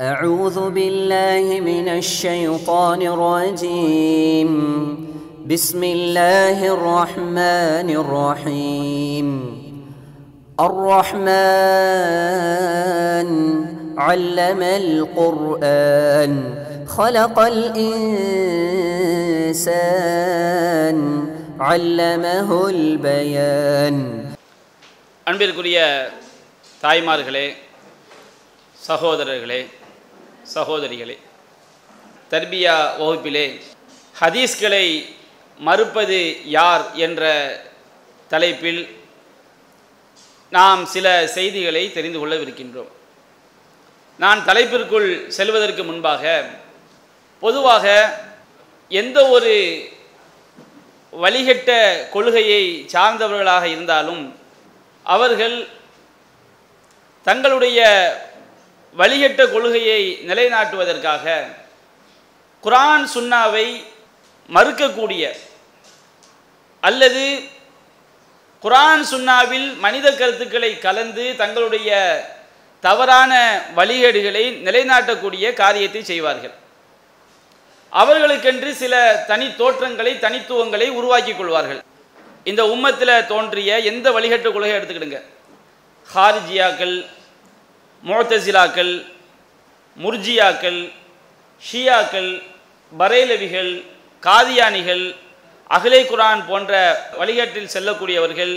أعوذ بالله من الشيطان الرجيم بسم الله الرحمن الرحيم الرحمن علم القرآن خلق الإنسان علمه البيان அன்பிற்குரிய தாய்மார்களே சகோதரர்களே சகோதரிகளே தர்பியா வகுப்பிலே ஹதீஸ்களை மறுப்பது யார் என்ற தலைப்பில் நாம் சில செய்திகளை தெரிந்து கொள்ளவிருக்கின்றோம். நான் தலைப்பிற்குள் செல்வதற்கு முன்பாக பொதுவாக எந்த ஒரு வழிகட்ட கொள்கையை சார்ந்தவர்களாக இருந்தாலும் அவர்கள் தங்களுடைய வழிகட்ட கொள்கையை நிலைநாட்டுவதற்காக குரான் சுன்னாவை மறுக்கக்கூடிய அல்லது குரான் சுன்னாவில் மனித கருத்துக்களை கலந்து தங்களுடைய தவறான வழிகேடுகளை நிலைநாட்டக்கூடிய காரியத்தை செய்வார்கள். அவர்களுக்கென்று சில தனி தோற்றங்களை தனித்துவங்களை உருவாக்கி கொள்வார்கள். இந்த உம்மத்தில் தோன்றிய எந்த வழிகட்ட கொள்கையை எடுத்துக்கிடுங்க? ஹாரிஜியாக்கள் மோத்தசிலாக்கள் முர்ஜியாக்கள் ஷியாக்கள் பரேலவிகள் காதியானிகள் அகிலை குரான் போன்ற வழிகாட்டில் செல்லக்கூடியவர்கள்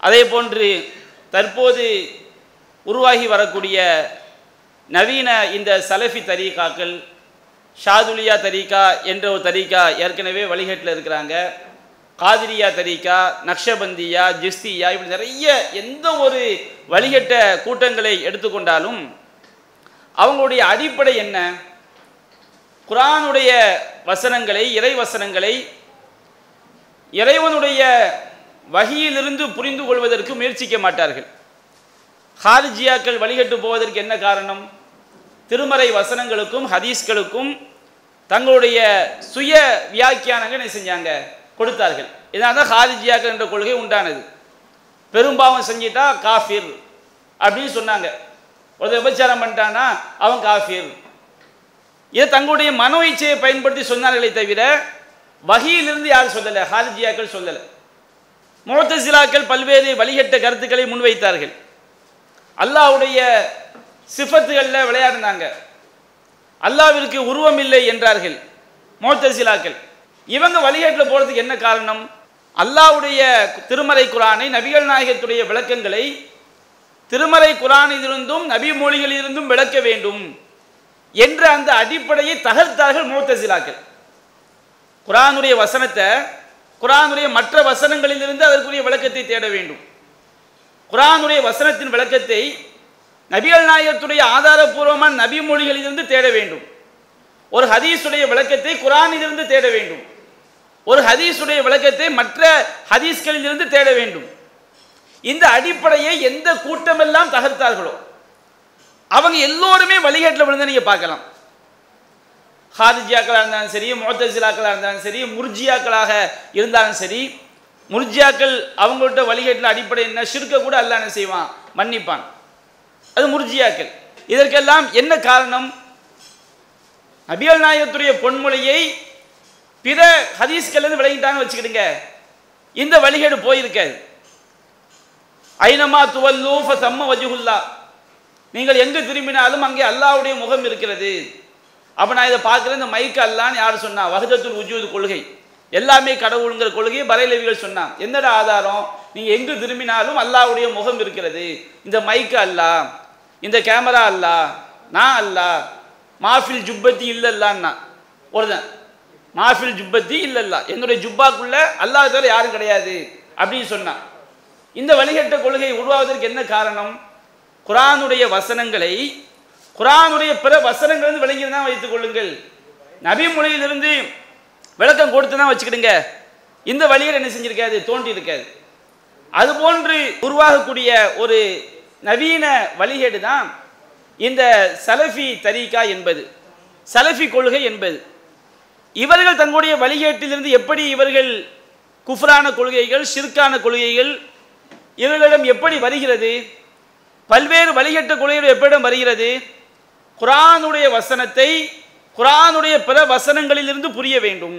அதே போன்று தற்போது உருவாகி வரக்கூடிய நவீன இந்த சலஃபி தரீகாக்கள் ஷாதுலியா தரீகா என்ற ஒரு தரீகா ஏற்கனவே வழிகாட்டில் இருக்கிறாங்க. காதிரியா தரிகா நக்ஷபந்தியா ஜிஸ்தியா இப்படி நிறைய எந்த ஒரு வழிகட்ட கூட்டங்களை எடுத்துக்கொண்டாலும் அவங்களுடைய அடிப்படை என்ன? குரானுடைய வசனங்களை இறை வசனங்களை இறைவனுடைய வகையிலிருந்து புரிந்து கொள்வதற்கு முயற்சிக்க மாட்டார்கள். ஹாரிஜியாக்கள் வழிகட்டு போவதற்கு என்ன காரணம்? திருமறை வசனங்களுக்கும் ஹதீஸ்களுக்கும் தங்களுடைய சுய வியாக்கியானங்கள் என்ன செஞ்சாங்க? கொடுத்தார்கள். இதனால் தான் ஹாரிஜியாக்கள் என்ற கொள்கை உண்டானது. பெரும்பாவம் செஞ்சிட்டா காஃபிர் அப்படின்னு சொன்னாங்க. ஒரு விபச்சாரம் பண்ணிட்டான்னா அவன் காஃபிர். இதை தங்களுடைய மனோ இச்சையை பயன்படுத்தி சொன்னார்களே தவிர வகையிலிருந்து யாரும் சொல்லலை ஹாரிஜியாக்கள் சொல்லலை. மோத்தசிலாக்கள் பல்வேறு வழிகட்ட கருத்துக்களை முன்வைத்தார்கள். அல்லாவுடைய சிஃபத்துகளில் விளையாடினாங்க. அல்லாவிற்கு உருவம் இல்லை என்றார்கள் மோத்தசிலாக்கள். இவங்க வழிகேட்டில் போகிறதுக்கு என்ன காரணம்? அல்லாவுடைய திருமறை குரானை நபிகள் நாயகத்துடைய விளக்கங்களை திருமறை குரானிலிருந்தும் நபி மொழிகளிலிருந்தும் விளக்க வேண்டும் என்ற அந்த அடிப்படையை தகர்த்தார்கள் மோத்தசிலாக்கள். குரானுடைய வசனத்தை குரானுடைய மற்ற வசனங்களிலிருந்து அதற்குரிய விளக்கத்தை தேட வேண்டும். குரானுடைய வசனத்தின் விளக்கத்தை நபிகள் நாயகத்துடைய ஆதாரபூர்வமான நபி மொழிகளிலிருந்து தேட வேண்டும். ஒரு ஹதீஸுடைய விளக்கத்தை குரானிலிருந்து தேட வேண்டும். ஒரு ஹதீஸுடைய விளக்கத்தை மற்ற ஹதீஸ்களிலிருந்து தேட வேண்டும். இந்த அடிப்படையை எந்த கூட்டமெல்லாம் தகர்த்தார்களோ அவங்க எல்லோருமே வழிகாட்டில் விழுந்த நீங்க பார்க்கலாம். ஹாரிஜியாக்களாக இருந்தாலும் சரி மோத்தசிலாக்களாக இருந்தாலும் சரி முர்ஜியாக்களாக இருந்தாலும் சரி முர்ஜியாக்கள் அவங்கள்ட்ட வழிகாட்டில் அடிப்படை என்ன? சிறுக்க கூட அல்ல என்ன செய்வான்? மன்னிப்பான். அது முர்ஜியாக்கள். இதற்கெல்லாம் என்ன காரணம்? அபியல் நாயகத்துடைய பொன்மொழியை பிற ஹதீஸ்கள்லேருந்து விளங்கிட்டாங்கன்னு வச்சுக்கிடுங்க. இந்த வழிகேடு போயிருக்காது. ஐனமா துவல்லூ சம்ம வஜுகுல்லா நீங்கள் எங்கு திரும்பினாலும் அங்கே அல்லாவுடைய முகம் இருக்கிறது. அப்போ நான் இதை பார்க்குறேன் இந்த மைக்கு அல்லான்னு யார் சொன்னா? வகதத்துல் உஜூது கொள்கை. எல்லாமே கடவுளுங்கிற கொள்கையை பரைலவிகள் சொன்னான் என்னடா ஆதாரம்? நீங்கள் எங்கு திரும்பினாலும் அல்லாவுடைய முகம் இருக்கிறது. இந்த மைக்கு அல்லா? இந்த கேமரா அல்லா? நான் அல்லா? மாஃபில் ஜுப்பத்தி இல்லைல்லான்னா? ஒருதன் மாஃபில் ஜுப்பத்தி இல்லல்லா. என்னுடைய ஜுப்பாக்குள்ள அல்லாஹ் தவிர யாரும் கிடையாது அப்படின்னு சொன்னான். இந்த வழிகட்ட கொள்கை உருவாவதற்கு என்ன காரணம்? குரானுடைய வசனங்களை குரானுடைய பிற வசனங்கள் விளங்கி தான் வைத்துக் கொள்ளுங்கள். நபி மொழியிலிருந்து விளக்கம் கொடுத்து தான் வச்சுக்கிடுங்க. இந்த வழியில் என்ன செஞ்சிருக்காது? தோன்றி இருக்காது. அதுபோன்று உருவாகக்கூடிய ஒரு நவீன வழிகேடு தான் இந்த சலஃபி தரீகா என்பது. சலஃபி கொள்கை என்பது. இவர்கள் தங்களுடைய வழிகேட்டிலிருந்து எப்படி இவர்கள் குஃப்ரான கொள்கைகள் சிற்கான கொள்கைகள் இவர்களிடம் எப்படி வருகிறது பல்வேறு வழிகட்ட கொள்கைகள் எப்படிடம் வருகிறது குரானுடைய வசனத்தை குரானுடைய பிற வசனங்களிலிருந்து புரிய வேண்டும்.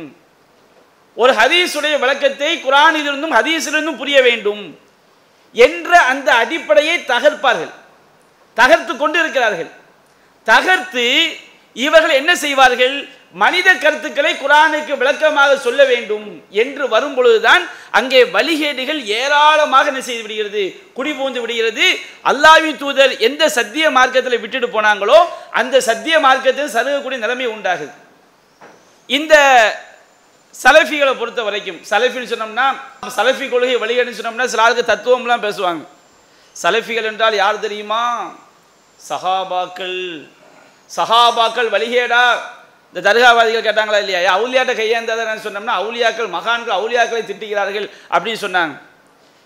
ஒரு ஹதீஸுடைய விளக்கத்தை குரானிலிருந்தும் ஹதீஸிலிருந்தும் புரிய வேண்டும் என்ற அந்த அடிப்படையை தகர்ப்பார்கள். தகர்த்து கொண்டு இருக்கிறார்கள் தகர்த்து இவர்கள் என்ன செய்வார்கள்? மனித கருத்துக்களை குரானுக்கு விளக்கமாக சொல்ல வேண்டும் என்று வரும் பொழுதுதான் அங்கே வழிகேடுகள் ஏராளமாக என்ன செய்து விடுகிறது? குடிபூந்து விடுகிறது. அல்லாவின் தூதர் எந்த சத்திய மார்க்கத்தில் விட்டுட்டு போனாங்களோ அந்த சத்திய மார்க்கத்தில் சருகக்கூடிய நிலைமை உண்டாகுது. இந்த சலஃபிகளை பொறுத்த வரைக்கும் சலஃபின்னு சொன்னோம்னா சலஃபி கொள்கை வழிகேடுன்னு சொன்னோம்னா சில தத்துவம்லாம் பேசுவாங்க. சலஃபிகள் என்றால் யார் தெரியுமா? சஹாபாக்கள். சஹாபாக்கள் வழிகேடா. இந்த தர்காவாதிகள் கேட்டாங்களா இல்லையா? ஏன் அவுலியாட்ட கையேந்தாதான் சொன்னோம்னா அவுலியாக்கள் மகான்கள் அவுலியாக்களை திட்டுகிறார்கள் அப்படின்னு சொன்னாங்க.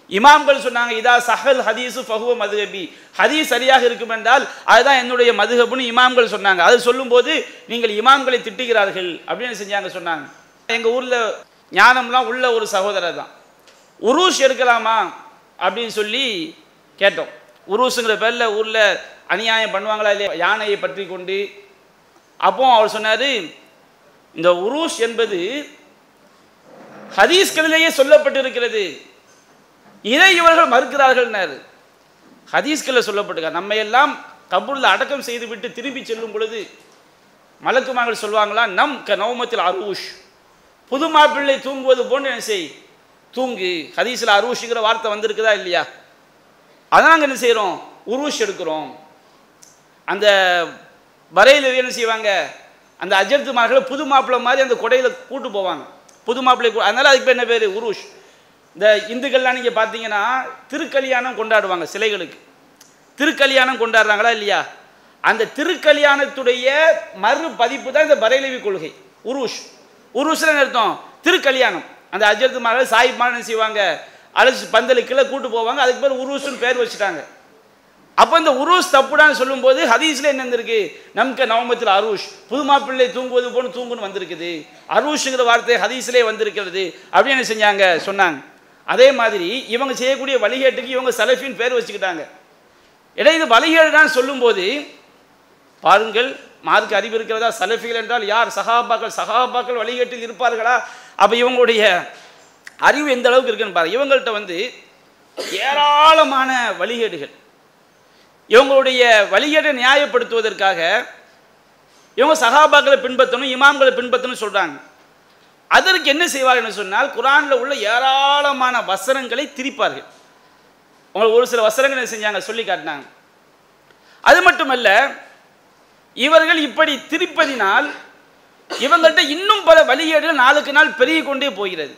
இமாம்கள் சொன்னாங்க இதா சஹல் ஹதீஸு ஃபஹுவ மதுகபி ஹதீஸ் சரியாக இருக்கும் என்றால் அதுதான் என்னுடைய மதுகபுன்னு இமாம்கள் சொன்னாங்க. அது சொல்லும்போது நீங்கள் இமாம்களை திட்டுகிறார்கள் அப்படின்னு செஞ்சாங்க சொன்னாங்க. எங்கள் ஊரில் ஞானம்லாம் உள்ள ஒரு சகோதரர் தான். உருஷ் எடுக்கலாமா அப்படின்னு சொல்லி கேட்டோம். உருஸுங்கிற பேரில் ஊரில் அநியாயம் பண்ணுவாங்களா இல்லையா? யானையை பற்றி கொண்டு அப்போ அவர் சொன்னார் இந்த உருஷ் என்பது ஹதீஸ்களிலேயே சொல்லப்பட்டிருக்கிறது. இதை இவர்கள் மறுக்கிறார்கள்னாரு. ஹதீஸ்களில் சொல்லப்பட்டிருக்க நம்ம எல்லாம் கபூரில் அடக்கம் செய்துவிட்டு திரும்பி செல்லும் பொழுது மலக்குமார்கள் சொல்லுவாங்களா நம் க நவமத்தில் அரூஷ். புது மாப்பிள்ளை தூங்குவது போன்று என்ன செய் தூங்கு. ஹதீஸில் அரூஷுங்கிற வார்த்தை வந்திருக்குதா இல்லையா? அதான் நாங்கள் என்ன செய்கிறோம் உருஷ் எடுக்கிறோம். அந்த வரையில் என்ன செய்வாங்க? அந்த அஜர்த்துமார்களை புது மாப்பிள்ளை மாதிரி அந்த கொடையில் கூட்டு போவாங்க. புது மாப்பிள்ளை அதனால் அதனால அதுக்கு பேர் என்ன பேர்? உருஷ். இந்த இந்துக்கள்லாம் நீங்கள் பார்த்தீங்கன்னா திருக்கல்யாணம் கொண்டாடுவாங்க சிலைகளுக்கு. திருக்கல்யாணம் கொண்டாடுறாங்களா இல்லையா? அந்த திருக்கல்யாணத்துடைய மறு பதிப்பு தான் இந்த பரைலவி கொள்கை. உருஷ். உருஷ்ல அர்த்தம்? திருக்கல்யாணம். அந்த அஜர்த்து மகள் சாஹிப் செய்வாங்க? அழைச்சி பந்தலுக்குள்ளே கூட்டு போவாங்க. அதுக்கு பேர் உருஷுன்னு பேர் வச்சுட்டாங்க. அப்போ இந்த உருஸ் தப்புடான்னு சொல்லும்போது ஹதீஸ்ல என்ன வந்திருக்கு நமக்கு நவமத்தில் அருஷ் புது மாப்பிள்ளை தூங்குவது போன்னு தூங்குன்னு வந்திருக்குது. அரூஷுங்கிற வார்த்தை ஹதீஸ்லே வந்திருக்கிறது. அப்படின்னு என்ன செஞ்சாங்க? சொன்னாங்க. அதே மாதிரி இவங்க செய்யக்கூடிய வழிகேட்டுக்கு இவங்க சலஃபின்னு பேர் வச்சுக்கிட்டாங்க. இடையே இது வழிகேடுதான் சொல்லும்போது பாருங்கள் மார்க்கு அறிவு இருக்கிறதா சலஃபிகள் என்றால் யார்? சகாபாக்கள் சகாபாக்கள் வழிகேட்டில் இருப்பார்களா? அப்போ இவங்களுடைய அறிவு எந்த அளவுக்கு இருக்குன்னு பாருங்கள் இவங்கள்ட்ட வந்து ஏராளமான வழிகேடுகள். இவங்களுடைய வழிகேட்டை நியாயப்படுத்துவதற்காக இவங்க சகாபாக்களை பின்பற்றணும் இமாம்களை பின்பற்றணும் சொல்கிறாங்க அதற்கு என்ன செய்வார்கள் சொன்னால் குரானில் உள்ள ஏராளமான வசனங்களை திரிப்பார்கள். உங்களுக்கு ஒரு சில வசனங்களை செஞ்சாங்க சொல்லி காட்டினாங்க. அது மட்டுமல்ல இவர்கள் இப்படி திரிப்பதினால் இவங்கள்ட்ட இன்னும் பல வழிகேடுகள் நாளுக்கு நாள் பெருகி கொண்டே போகிறது.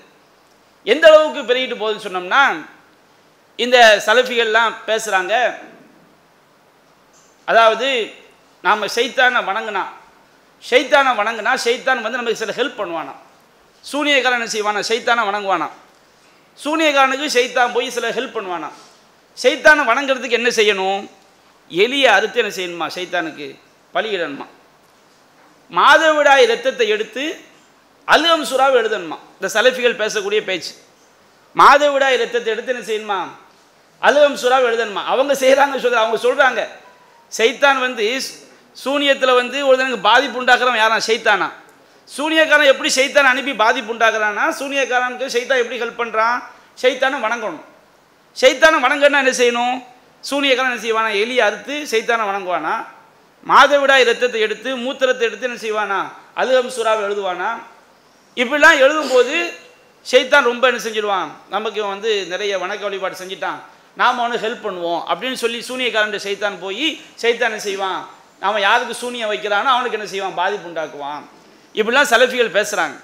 எந்த அளவுக்கு பெருகிட்டு போகுதுன்னு சொன்னோம்னா இந்த சலஃபிகள்லாம் பேசுகிறாங்க அதாவது நாம் ஷைத்தானை வணங்கினா ஷைத்தானை வணங்கினா ஷைத்தான் வந்து நமக்கு சில ஹெல்ப் பண்ணுவானா. சூனியக்காரன் என்ன செய்வானா? ஷைத்தானை வணங்குவானா. சூனியக்காரனுக்கு ஷைத்தான் போய் சில ஹெல்ப் பண்ணுவானா. ஷைத்தானை வணங்குறதுக்கு என்ன செய்யணும்? எலியை அறுத்து என்ன செய்யணுமா? ஷைத்தானுக்கு பலியிடணுமா? மாதவிடாய் ரத்தத்தை எடுத்து அல்கம் சுறாவை எழுதணுமா? இந்த சலஃபிகள் பேசக்கூடிய பேச்சு. மாதவிடாய் ரத்தத்தை எடுத்து என்ன செய்யணுமா? அல்கம் சுறாவை எழுதணுமா? அவங்க செய்கிறாங்க சொல்கிற அவங்க சொல்கிறாங்க சைத்தான் வந்து சூனியத்தில் வந்து ஒருத்தனுக்கு பாதிப்பு உண்டாக்குறவன் யாரா சைத்தானா? சூனியக்காரன் எப்படி சைத்தான் அனுப்பி பாதிப்பு உண்டாக்குறான்னா சூனியக்காரனுக்கு சைத்தான் எப்படி ஹெல்ப் பண்ணுறான் சைத்தானை வணங்கணும். சைத்தானை வணங்கன்னா என்ன செய்யணும்? சூனியக்காரன் என்ன செய்வானா? எலியை அறுத்து சைத்தானை வணங்குவானா? மாதவிடாய் ரத்தத்தை எடுத்து மூத்திரத்தை எடுத்து என்ன செய்வானா? அலுகம் சூறாவை எழுதுவானா? இப்படிலாம் எழுதும்போது சைத்தான் ரொம்ப என்ன செஞ்சிடுவான்? நமக்கு இவன் வந்து நிறைய வணக்க வழிபாடு செஞ்சிட்டான். நாம் அவனுக்கு ஹெல்ப் பண்ணுவோம் அப்படின்னு சொல்லி சூனியக்காரன் சைத்தான் போய் சைத்தான் என்ன செய்வான்? அவன் யாருக்கு சூனியம் வைக்கிறானோ அவனுக்கு என்ன செய்வான்? பாதிப்பு உண்டாக்குவான். இப்படிலாம் சலஃபிகள் பேசுகிறாங்க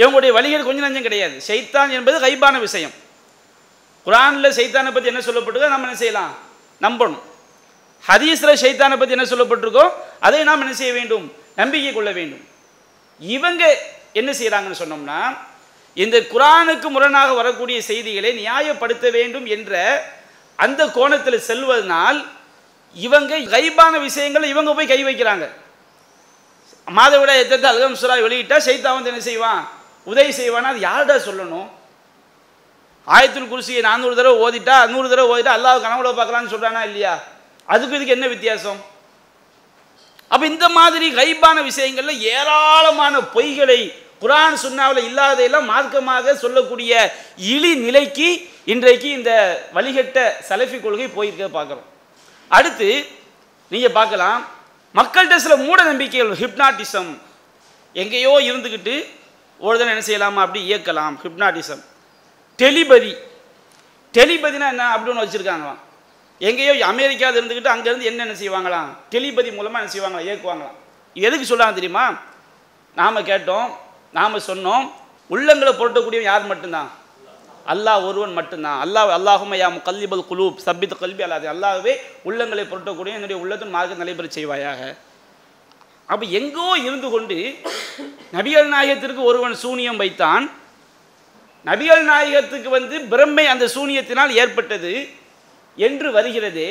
இவங்களுடைய வழிகள் கொஞ்சம் நஞ்சம் கிடையாது. சைத்தான் என்பது கைப்பான விஷயம். குரானில் சைத்தானை பற்றி என்ன சொல்லப்பட்டிருக்கோ நம்ம என்ன செய்யலாம்? நம்பணும். ஹதீஸில் சைத்தானை பற்றி என்ன சொல்லப்பட்டிருக்கோ அதை நாம் என்ன செய்ய வேண்டும்? நம்பிக்கை கொள்ள வேண்டும். இவங்க என்ன செய்கிறாங்கன்னு சொன்னோம்னா இந்த குரானுக்கு முரணாக வரக்கூடிய செய்திகளை நியாயப்படுத்த வேண்டும் என்ற அந்த கோணத்தில் செல்வதனால் இவங்க கைபான விஷயங்களை இவங்க போய் கை வைக்கிறாங்க. மாதவிட எத்தத்தை அல்கம் சுராய் வெளியிட்டா சைத்தா வந்து என்ன செய்வான்? உதவி செய்வானா? அது யார்டா சொல்லணும்? ஆயத்துல் குருசியை நானூறு தடவை ஓதிட்டா நூறு தடவை ஓதிட்டா அல்லாஹ் கனவுல பார்க்கலான்னு சொல்கிறானா இல்லையா? அதுக்கு இதுக்கு என்ன வித்தியாசம்? அப்போ இந்த மாதிரி கைபான விஷயங்களில் ஏராளமான பொய்களை குரான் சுன்னாவில் இல்லாதையெல்லாம் மார்க்கமாக சொல்லக்கூடிய இழி நிலைக்கு இன்றைக்கு இந்த வழிகட்ட சலஃபி கொள்கை போயிருக்க பார்க்குறோம். அடுத்து நீங்கள் பார்க்கலாம். மக்கள்கிட்ட சில மூட நம்பிக்கைகள் ஹிப்னாட்டிசம் எங்கேயோ இருந்துக்கிட்டு ஒரு தடவை என்ன செய்யலாமா அப்படி இயக்கலாம் ஹிப்னாட்டிசம் டெலிபதி. டெலிபதினா என்ன அப்படி ஒன்று வச்சுருக்காங்களாம். எங்கேயோ அமெரிக்காவில் இருந்துக்கிட்டு அங்கேருந்து என்னென்ன செய்வாங்களாம்? டெலிபதி மூலமாக என்ன செய்வாங்களாம்? இயக்குவாங்களாம். எதுக்கு சொல்கிறாங்க தெரியுமா? நாம் கேட்டோம் நாம் சொன்னோம் உள்ளங்களை புரட்டக்கூடியவன் யார் மட்டும்தான்? அல்லாஹ் ஒருவன் மட்டும்தான். அல்லாஹ் அல்லாஹும் யா கல்லிபல் குலூப் சப்பித் கல்வி அல்லாது அல்லாவே உள்ளங்களை புரட்டக்கூடிய என்னுடைய உள்ளத்தின் மார்க்க நடைபெற செய்வாயாக. அப்போ எங்கோ இருந்து கொண்டு நபிகள் நாயகத்திற்கு ஒருவன் சூனியம் வைத்தான். நபிகள் நாயகத்துக்கு வந்து பிரம்மை அந்த சூனியத்தினால் ஏற்பட்டது என்று வருகிறது.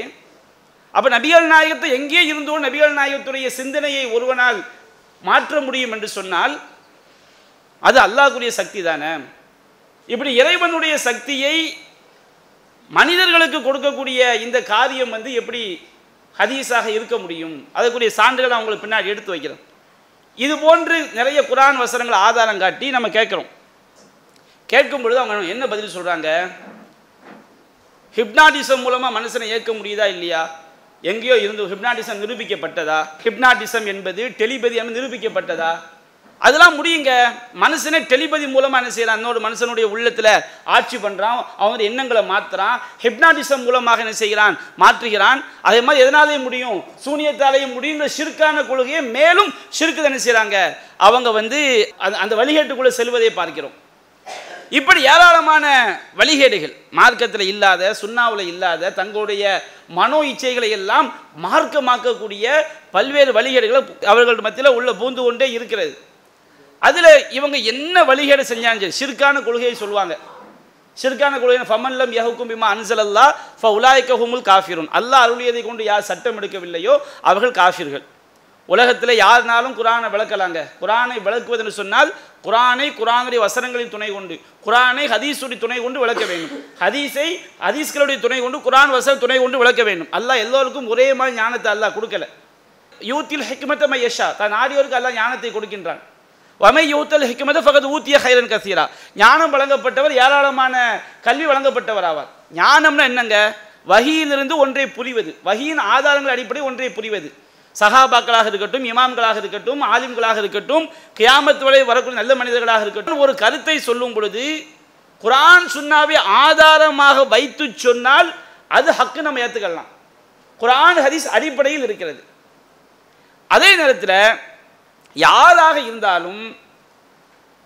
அப்போ நபிகள் நாயகத்தை எங்கே இருந்தோ நபிகள் நாயகத்துடைய சிந்தனையை ஒருவனால் மாற்ற முடியும் என்று சொன்னால் அது அல்லாஹ்வுடைய சக்தி தானே? இப்படி இறைவனுடைய சக்தியை மனிதர்களுக்கு கொடுக்கக்கூடிய இந்த காரியம் வந்து எப்படி ஹதீஸாக இருக்க முடியும்? அதற்குரிய சான்றுகளை அவங்களுக்கு பின்னாடி எடுத்து வைக்கிறோம் இது போன்று நிறைய குரான் வசனங்கள் ஆதாரம் காட்டி நம்ம கேட்குறோம். கேட்கும் பொழுது அவங்க என்ன பதில் சொல்கிறாங்க ஹிப்னாட்டிசம் மூலமாக மனுஷனை ஏற்க முடியுதா இல்லையா? எங்கேயோ இருந்து ஹிப்னாட்டிசம் நிரூபிக்கப்பட்டதா? ஹிப்னாட்டிசம் என்பது டெலிபதி நிரூபிக்கப்பட்டதா? அதெல்லாம் முடியுங்க. மனுஷனே டெலிபதி மூலமாக என்ன செய்கிறான் இன்னொரு மனுஷனுடைய உள்ளத்தில் ஆட்சி பண்ணுறான் அவனுடைய எண்ணங்களை மாற்றுறான் ஹிப்னாட்டிசம் மூலமாக என்ன செய்கிறான் மாற்றுகிறான். அதே மாதிரி எதனாலேயும் முடியும்? சூனியத்தாலேயும் இந்த சிறுக்கான கொள்கையை மேலும் சிறுக்கு என்ன செய்கிறாங்க அவங்க வந்து அந்த அந்த வழிகேட்டுக்குள்ளே செல்வதை பார்க்கிறோம். இப்படி ஏராளமான வழிகேடுகள் மார்க்கத்தில் இல்லாத சுண்ணாவில் இல்லாத தங்களுடைய மனோ இச்சைகளை எல்லாம் மார்க்கமாக்கக்கூடிய பல்வேறு வழிகேடுகளை அவர்கள் மத்தியில் உள்ள பூந்து கொண்டே இருக்கிறது. அதில் இவங்க என்ன வழிகேடு செஞ்சாங்க? சிறுக்கான கொள்கையை சொல்லுவாங்க. சிறுக்கான கொள்கை ஃபமல்லம் யஹுக்கும் பிமா அன்சலல்லா ஃப உலாய்க்கஹுமுல் காஃபிருன். அல்லாஹ் அருளியதை கொண்டு யார் சட்டம் எடுக்கவில்லையோ அவர்கள் காஃபிர்கள். உலகத்தில் யாருனாலும் குரானை விளக்கலாங்க. குரானை விளக்குவதுன்னு சொன்னால் குரானை குரானுடைய வசனங்களின் துணை கொண்டு குரானை ஹதீஸுடைய துணை கொண்டு விளக்க வேண்டும். ஹதீஸை ஹதீஸ்களுடைய துணை கொண்டு குரான் வசன துணை கொண்டு விளக்க வேண்டும். அல்லாஹ் எல்லோருக்கும் ஒரே மாதிரி ஞானத்தை அல்லாஹ் கொடுக்கல. யூத்தில் ஹெக்மத்த மையஷா. தான் ஆடியோருக்கு அல்லாஹ் ஞானத்தை கொடுக்கின்றான். வமை யூத்தல் ஹிக்மத ஃபகத் ஊத்திய ஹைரன் கசீரா. ஞானம் வழங்கப்பட்டவர் ஏராளமான கல்வி வழங்கப்பட்டவர் ஆவார். ஞானம்னா என்னங்க? வகியிலிருந்து ஒன்றை புரிவது. வகியின் ஆதாரங்கள் அடிப்படை ஒன்றை புரிவது. சகாபாக்களாக இருக்கட்டும் இமாம்களாக இருக்கட்டும் ஆலிம்களாக இருக்கட்டும் கியாமத்து வரை வரக்கூடிய நல்ல மனிதர்களாக இருக்கட்டும் ஒரு கருத்தை சொல்லும் பொழுது குரான் சுன்னாவை ஆதாரமாக வைத்து சொன்னால் அது ஹக்கு நம்ம ஏற்றுக்கலாம் குரான் ஹதீஸ் அடிப்படையில் இருக்கிறது. அதே நேரத்தில் யாராக இருந்தாலும்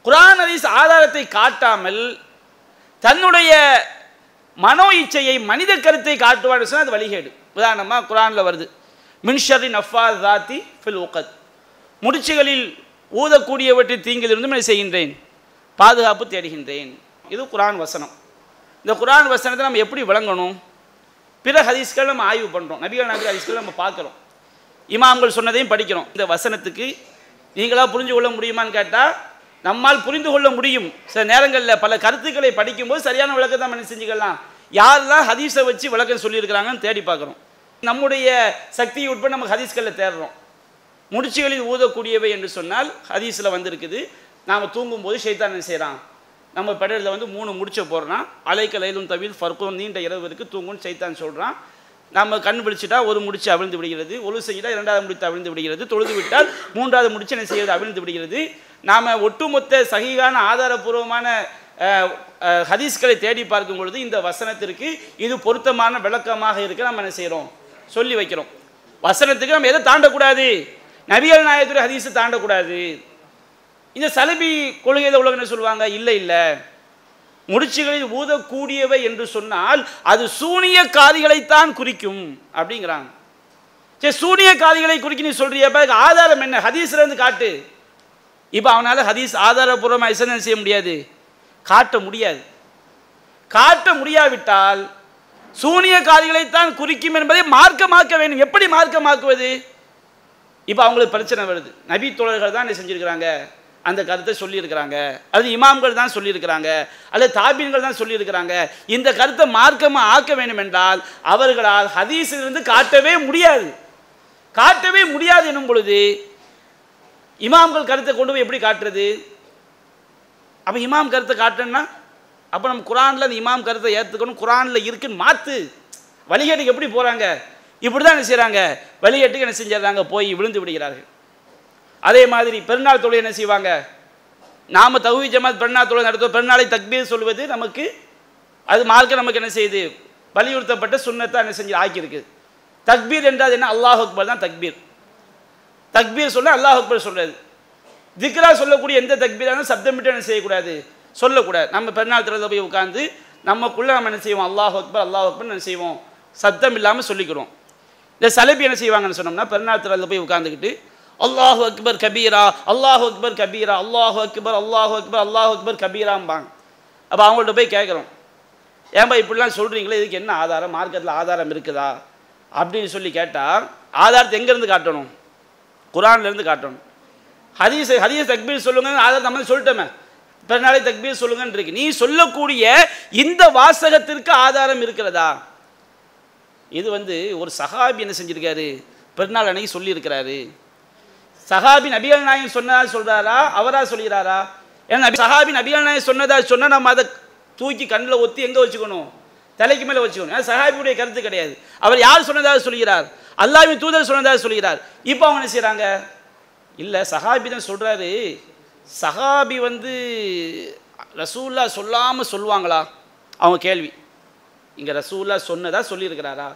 குரான் ஹதீஸ் ஆதாரத்தை காட்டாமல் தன்னுடைய மனோ இச்சையை மனித கருத்தை காட்டுவான்னு சொன்னால் அது வழிகேடு. உதாரணமாக குரானில் வருது மின்ஷரி நஃபா தாத்தி ஃபில் உக்கத் முடிச்சுகளில் ஊதக்கூடியவற்றை தீங்கிலிருந்து நான் செய்கின்றேன் பாதுகாப்பு தேடுகின்றேன். இது குரான் வசனம். இந்த குரான் வசனத்தை நம்ம எப்படி விளங்கணும்? பிற ஹதீஸ்கள் நம்ம ஆய்வு பண்ணுறோம் நபிகள் நபி ஹதீஸ்கள் நம்ம பார்க்குறோம். இமாம்கள் சொன்னதையும் படிக்கிறோம். இந்த வசனத்துக்கு நீங்களாக புரிஞ்சு கொள்ள முடியுமான்னு கேட்டால் நம்மால் புரிந்து கொள்ள முடியும். சில நேரங்களில் பல கருத்துக்களை படிக்கும்போது சரியான விளக்கம் நம்ம என்ன செஞ்சுக்கலாம். யாரெல்லாம் ஹதீஸை வச்சு விளக்கம் சொல்லியிருக்கிறாங்கன்னு தேடி பார்க்குறோம் நம்முடைய சக்தியை உட்பட நம்ம ஹதீஸ்களில் தேடுறோம். முடிச்சுகளில் ஊதக்கூடியவை என்று சொன்னால் ஹதீஸில் வந்திருக்குது. நாம் தூங்கும்போது ஷைத்தான் என்ன செய்கிறான் நம்ம பெடலில் வந்து மூணு முடிச்ச போடுறான் அலைக்கலையிலும் தவில் ஃபர்க்கும் நீண்ட இரவு இருக்குது தூங்குன்னு சைத்தான் சொல்கிறான் நம்ம கண் பிடிச்சிட்டா ஒரு முடிச்சு அவிழ்ந்து விடுகிறது ஒழு செய்யிட்டா இரண்டாவது முடித்து அவிழ்ந்து விடுகிறது தொழுது விட்டால் மூன்றாவது முடிச்சு என்ன செய்வது அவிழ்ந்து விடுகிறது. நாம் ஒட்டுமொத்த சகிகான ஆதாரபூர்வமான ஹதீஸ்களை தேடி பார்க்கும் பொழுது இந்த வசனத்திற்கு இது பொருத்தமான விளக்கமாக இருக்க நம்ம என்ன செய்கிறோம் சொல்லி வைக்கிறோம். வசனத்துக்கு நம்ம எதை தாண்டக்கூடாது? நபிகள் நாயகத்துடைய ஹதீஸை தாண்டக்கூடாது. இந்த சலபி கொள்கையில் உலகம் என்ன சொல்லுவாங்க? இல்லை இல்லை. முடிச்சுகளில் ஊதக்கூடியவை என்று சொன்னால் அது சூனிய காதிகளைத்தான் குறிக்கும் அப்படிங்கிறாங்க. சரி சூனியக்காரிகளை குறிக்க நீ சொல்றியப்ப ஆதாரம் என்ன? ஹதீஸ்ல இருந்து காட்டு. இப்போ அவனால் ஹதீஸ் ஆதாரபூர்வமாக இசனை செய்ய முடியாது. காட்ட முடியாது. காட்ட முடியாவிட்டால் சூனிய காதிகளைத்தான் குறிக்கும் என்பதை மார்க்கமாக்க வேண்டும். எப்படி மார்க்கமாக்குவது இப்போ அவங்களுக்கு பிரச்சனை வருது. நபி தோழர்கள் தான் என்ன செஞ்சுருக்கிறாங்க? அந்த கருத்தை சொல்லியிருக்கிறாங்க. அது இமாம்கள் தான் சொல்லியிருக்கிறாங்க. அல்லது தாபீன்கள் தான் சொல்லியிருக்கிறாங்க. இந்த கருத்தை மார்க்கமாக ஆக்க வேண்டும் என்றால் அவர்களால் ஹதீஸிலிருந்து காட்டவே முடியாது. காட்டவே முடியாது எனும் பொழுது இமாம்கள் கருத்தை கொண்டு போய் எப்படி காட்டுறது? அப்போ இமாம் கருத்தை காட்டணும்னா அப்போ நம்ம குரானில் அந்த இமாம் கருத்தை ஏற்றுக்கணும் குரானில் இருக்குன்னு மாற்று வழிகேட்டுக்கு எப்படி போகிறாங்க இப்படி தான் என்ன செய்கிறாங்க வழிகேட்டுக்கு என்ன செஞ்சிடறாங்க? போய் விழுந்து விடுகிறார்கள். அதே மாதிரி பெருநாள் தொழில் என்ன செய்வாங்க? நாம தகுதி ஜமாத் பெருநாள் தொழில் நடத்துவோம். பெருநாளை தக்பீர் சொல்வது நமக்கு அது மார்க்க நமக்கு என்ன செய்யுது? வலியுறுத்தப்பட்ட சுண்ணத்தை என்ன செஞ்சு ஆக்கியிருக்கு. தக்பீர் என்றால் என்ன? அல்லாஹ் அக்பர் தான் தக்பீர். தக்பீர் சொல்ல அல்லாஹ் அக்பர் சொல்கிறது திக்ரா சொல்லக்கூடிய எந்த தக்பீரான சப்தமிட்டு என்ன செய்யக்கூடாது? சொல்லக்கூடாது. நம்ம பெருநாள் திறந்த போய் உட்காந்து நமக்குள்ளே நம்ம என்ன செய்வோம்? அல்லாஹ் அக்பர் அல்லாஹ் அக்பர் என்ன செய்வோம்? சத்தம் இல்லாமல் சொல்லிக்கிறோம். இந்த சலபி என்ன செய்வாங்கன்னு சொன்னோம்னா பெருநாள் திறந்த போய் உட்காந்துக்கிட்டு அல்லாஹு அக்பர் கபீரா அல்லாஹு அக்பர் கபீரா அல்லாஹு அக்பர் அல்லாஹு அக்பர் அல்லாஹு அக்பர் கபீராம்பாங்க அப்போ அவங்கள்ட்ட போய் கேட்குறோம். ஏன்பா இப்படிலாம் சொல்கிறீங்களே இதுக்கு என்ன ஆதாரம்? மார்க்கெட்டில் ஆதாரம் இருக்குதா? அப்படின்னு சொல்லி கேட்டால் ஆதாரத்தை எங்கேருந்து காட்டணும்? குரான்லேருந்து காட்டணும். ஹதீஸ் ஹதீஸ் தக்பீர் சொல்லுங்க ஆதாரத்தை நம்ம சொல்லிட்டோமே. பிறநாளை தக்பீர் சொல்லுங்கன்னு இருக்கு. நீ சொல்லக்கூடிய இந்த வாசகத்திற்கு ஆதாரம் இருக்கிறதா? இது வந்து ஒரு சஹாபி என்ன செஞ்சுருக்காரு? பிறநாள் அன்னைக்கு சொல்லியிருக்கிறாரு. சஹாபி நபிகள் நாயகம் சொன்னதா சொல்றாரா? அவரா சொல்கிறாரா? ஏன்னா நபி சஹாபி நபிகள் நாயகம் சொன்னதா சொன்னால் நம்ம அதை தூக்கி கண்ணில் ஒத்தி எங்கே வச்சுக்கணும்? தலைக்கு மேலே வச்சுக்கணும். ஏன்னா சஹாபியுடைய கருத்து கிடையாது. அவர் யார் சொன்னதாக சொல்கிறார்? அல்லாவின் தூதர் சொன்னதாக சொல்கிறார். இப்போ அவங்க என்ன செய்கிறாங்க இல்லை சஹாபி தான் சொல்கிறாரு சஹாபி வந்து ரசூல்லா சொல்லாமல் சொல்லுவாங்களா? அவங்க கேள்வி. இங்கே ரசூல்லா சொன்னதாக சொல்லியிருக்கிறாரா?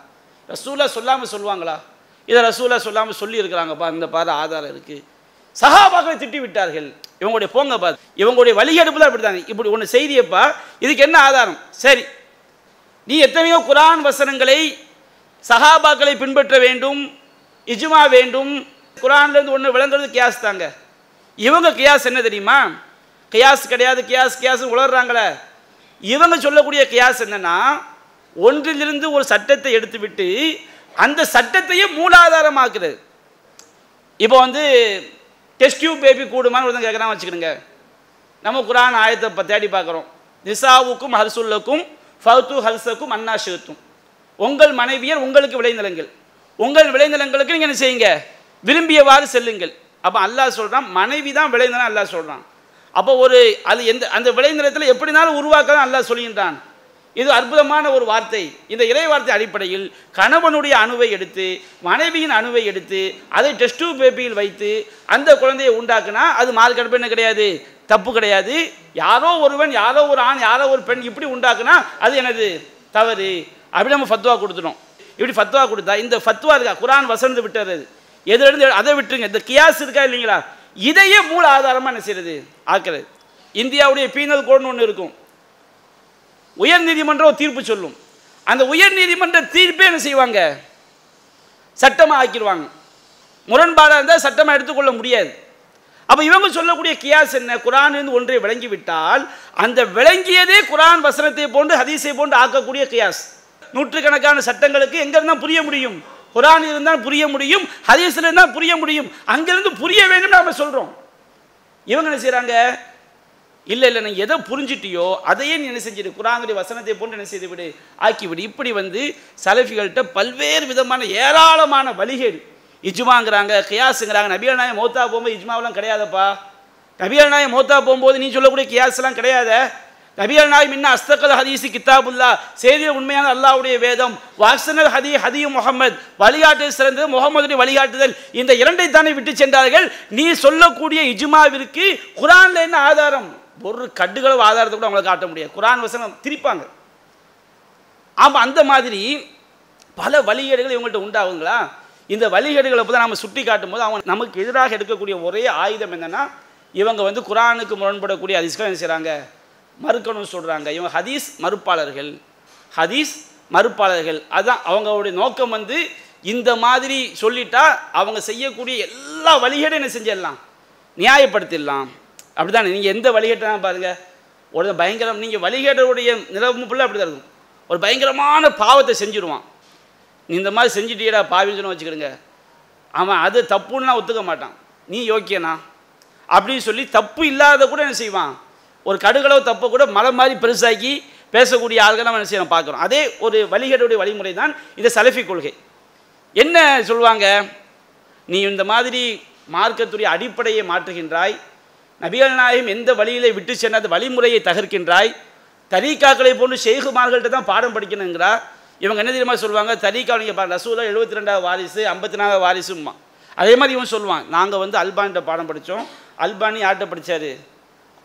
ரசூல்லா சொல்லாமல் சொல்லுவாங்களா? இதை ரசூலாக சொல்லாமல் சொல்லியிருக்கிறாங்கப்பா இந்த பாரு ஆதாரம் இருக்குது சஹாபாக்களை திட்டி விட்டார்கள். இவங்களுடைய போங்க பாரு இவங்களுடைய வழிகெடுப்பு தான் இப்படி இப்படி ஒன்று செய்தியப்பா இதுக்கு என்ன ஆதாரம்? சரி நீ எத்தனையோ குரான் வசனங்களை சஹாபாக்களை பின்பற்ற வேண்டும் இஜுமா வேண்டும் குரான்லேருந்து ஒன்று விளங்குறது கியாஸ் தாங்க. இவங்க கியாஸ் என்ன தெரியுமா? கியாஸ் கிடையாது கியாஸ் கியாஸ் உளர்றாங்களே. இவங்க சொல்லக்கூடிய கியாஸ் என்னன்னா ஒன்றிலிருந்து ஒரு சட்டத்தை எடுத்துவிட்டு அந்த சட்டத்தையே மூலாதாரமாக்குறது இப்போ வந்து டெஸ்ட் டியூப் பேபி கூடுமான்னு ஒருத்தன் கேட்குறான் வச்சுக்கிடுங்க. நம்ம குரான் ஆயத்தை இப்போ தேடி பார்க்குறோம். நிசாவுக்கும் ஹர்சுல்லுக்கும் ஃபவுத்து ஹல்சக்கும் அன்னாஷித்தும் உங்கள் மனைவியர் உங்களுக்கு விளைநிலங்கள். உங்கள் விளைநிலங்களுக்கு நீங்கள் என்ன செய்யுங்க? விரும்பியவாறு செல்லுங்கள். அப்போ அல்லாஹ் சொல்கிறான் மனைவி தான் விளைநிலம் அல்லாஹ் சொல்கிறான் அப்போ ஒரு அது எந்த அந்த விளைநிலத்தில் எப்படினாலும் உருவாக்க அல்லாஹ் சொல்கின்றான் இது அற்புதமான ஒரு வார்த்தை. இந்த இறை வார்த்தை அடிப்படையில் கணவனுடைய அணுவை எடுத்து மனைவியின் அணுவை எடுத்து அதை டெஸ்டூ பேபியில் வைத்து அந்த குழந்தையை உண்டாக்குனா அது மார்க்கெடுப்பு என்ன கிடையாது? தப்பு கிடையாது. யாரோ ஒருவன் யாரோ ஒரு ஆண் யாரோ ஒரு பெண் இப்படி உண்டாக்குனா அது எனது தவறு. அப்படி நம்ம ஃபத்வா கொடுத்துட்டோம். இப்படி ஃபத்வா கொடுத்தா இந்த ஃபத்வா இருக்கா? குரான் வசந்து விட்டுறது எதுலேருந்து அதை விட்டுருங்க. இந்த கியாஸ் இருக்கா இல்லைங்களா? இதையே மூல ஆதாரமாக என்ன செய்யறது? ஆக்கிறது. இந்தியாவுடைய பீனல் கோடுன்னு ஒன்று இருக்கும். உயர் நீதிமன்றம் தீர்ப்பு சொல்லும். அந்த உயர் நீதிமன்ற தீர்ப்பே என்ன செய்வாங்க? சட்டமாக ஆக்கிடுவாங்க. முரண்பாடாக இருந்தால் சட்டமாக எடுத்துக்கொள்ள முடியாது. அப்போ இவங்க சொல்லக்கூடிய கியாஸ் என்ன? குரானிலிருந்து ஒன்றை விளங்கிவிட்டால் அந்த விளங்கியதே குரான் வசனத்தை போன்று ஹதீஸை போன்று ஆக்கக்கூடிய கியாஸ். நூற்றுக்கணக்கான சட்டங்களுக்கு எங்கிருந்தா புரிய முடியும்? குரான் இருந்தால் புரிய முடியும் ஹதீஸில் இருந்தால் புரிய முடியும். அங்கிருந்து புரிய வேண்டும் நாம சொல்கிறோம் இவங்க என்ன செய்கிறாங்க இல்லை இல்லை நீ எதை புரிஞ்சிட்டியோ அதையே நீ என்ன செஞ்சிடு? குரானுடைய வசனத்தை போன்று என்ன செய்து விடு? ஆக்கிவிடு. இப்படி வந்து சலஃபிகள்கிட்ட பல்வேறு விதமான ஏராளமான வழிகேடு இஜ்மாங்கிறாங்க கியாஸுங்கிறாங்க. நபிகள் நாயம் மோத்தா போகும்போது இஜ்மாவெலாம் கிடையாதப்பா. நபிகள் நாயம் மோத்தா போகும்போது நீ சொல்லக்கூடிய கியாஸ்லாம் கிடையாத. நபிகள் நாயம் இன்னும் அஸ்தகல் ஹதீஸி கித்தாபுல்லா செய்திய உண்மையான அல்லாவுடைய வேதம். வாக்சனல் ஹதி ஹதி முகமது வழிகாட்டு சிறந்தது. முகமதுடைய வழிகாட்டுதல். இந்த இரண்டை தானே விட்டு சென்றார்கள். நீ சொல்லக்கூடிய இஜ்மாவிற்கு குரான்ல என்ன ஆதாரம்? ஒரு கட்டுகளவு ஆதாரத்தை கூட அவங்களை காட்ட முடியாது. குரான் வசனம் திரிப்பாங்க. ஆமாம் அந்த மாதிரி பல வழிகேடுகள் இவங்கள்ட்ட உண்டாகுங்களா? இந்த வழிகேடுகளை தான் நம்ம சுட்டி காட்டும் போது அவங்க நமக்கு எதிராக எடுக்கக்கூடிய ஒரே ஆயுதம் என்னன்னா இவங்க வந்து குரானுக்கு முரண்படக்கூடிய ஹதீஸ்கள் என்ன செய்கிறாங்க மறுக்கணும்னு சொல்கிறாங்க இவங்க ஹதீஸ் மறுப்பாளர்கள். ஹதீஸ் மறுப்பாளர்கள். அதுதான் அவங்களுடைய நோக்கம் வந்து இந்த மாதிரி சொல்லிட்டா அவங்க செய்யக்கூடிய எல்லா வழிகேடும் என்ன செஞ்சிடலாம்? நியாயப்படுத்திடலாம். அப்படிதானே? நீங்கள் எந்த வழிகேட்டாலும் பாருங்கள் ஒரு பயங்கரம் நீங்கள் வழிகேட்டருடைய நிலவும் பிள்ளை அப்படி தான் இருக்கும். ஒரு பயங்கரமான பாவத்தை செஞ்சுருவான். நீ இந்த மாதிரி செஞ்சுட்டியடா பாவின்னு வச்சுக்கிடுங்க. அவன் அது தப்புன்னு நான் ஒத்துக்க மாட்டான். நீ யோக்கியனா? அப்படின்னு சொல்லி தப்பு இல்லாத கூட என்ன செய்வான்? ஒரு கடுகளவு தப்பை கூட மலை மாதிரி பெருசாக்கி பேசக்கூடிய ஆள்கள் நம்ம என்ன செய்யணும் பார்க்குறோம். அதே ஒரு வழிகேடுடைய வழிமுறை தான் இந்த சலஃபி கொள்கை. என்ன சொல்லுவாங்க? நீ இந்த மாதிரி மார்க்கத்துடைய அடிப்படையை மாற்றுகின்றாய் நபிகள் நாயகம் எந்த வழியிலே விட்டு சென்ற அந்த வழிமுறையை தகர்க்கின்றாய்? தரீக்காக்களை போன்று ஷேகுமார்கள்ட்ட தான் பாடம் படிக்கணுங்கிறா? இவங்க என்ன தெரியுமா சொல்லுவாங்க? தரீக்கா நீங்கள் பாருங்க ரசூலா எழுபத்தி ரெண்டாவது வாரிசு ஐம்பத்தி நாலாவது வாரிசும்மா. அதே மாதிரி இவன் சொல்லுவான் நாங்கள் வந்து அல்பானிட்ட பாடம் படித்தோம் அல்பானி யார்கிட்ட படித்தார்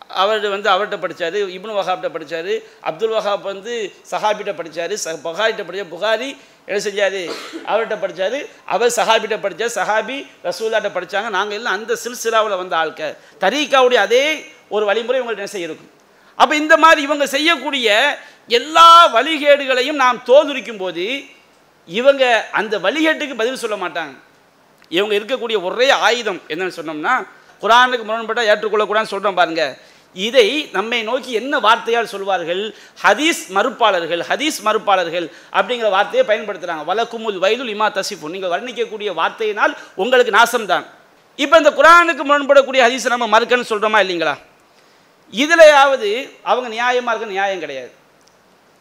அவர் வந்து அவர்கிட்ட படித்தார் இப்னு வஹாப்கிட்ட படித்தார் அப்துல் வஹாப் வந்து சஹாபிட்ட படித்தார் ச புகாரிட்ட படித்தார் புகாரி என்ன செஞ்சார்? அவர்கிட்ட படித்தார் அவர் சஹாபிட்ட படித்தார் சஹாபி ரசூல்லாட்ட படித்தாங்க நாங்கள் எல்லாம் அந்த சில்சிலாவில் வந்த ஆட்க தரீக்காவுடைய அதே ஒரு வழிமுறை இவங்கள்ட்ட என்ன செய்யிருக்கும் அப்போ இந்த மாதிரி இவங்க செய்யக்கூடிய எல்லா வழிகேடுகளையும் நாம் தோதுரிக்கும் போது இவங்க அந்த வழிகேட்டுக்கு பதில் சொல்ல மாட்டாங்க. இவங்க இருக்கக்கூடிய ஒரே ஆயுதம் என்னன்னு சொன்னோம்னா குரானுக்கு முரண்பட்டால் ஏற்றுக்கொள்ளக்கூடாதுன்னு சொல்கிறோம் பாருங்கள் இதை நம்மை நோக்கி என்ன வார்த்தையால் சொல்வார்கள்? ஹதீஸ் மறுப்பாளர்கள் ஹதீஸ் மறுப்பாளர்கள் அப்படிங்கிற வார்த்தையை பயன்படுத்துகிறாங்க வலக்குமுல் வயதுல் இமா தசிப்பு நீங்கள் வர்ணிக்கக்கூடிய வார்த்தையினால் உங்களுக்கு நாசம்தான். இப்போ இந்த குரானுக்கு முரண்படக்கூடிய ஹதீஸை நம்ம மறுக்கன்னு சொல்கிறோமா இல்லைங்களா? இதுலையாவது அவங்க நியாயமாக இருக்க நியாயம் கிடையாது.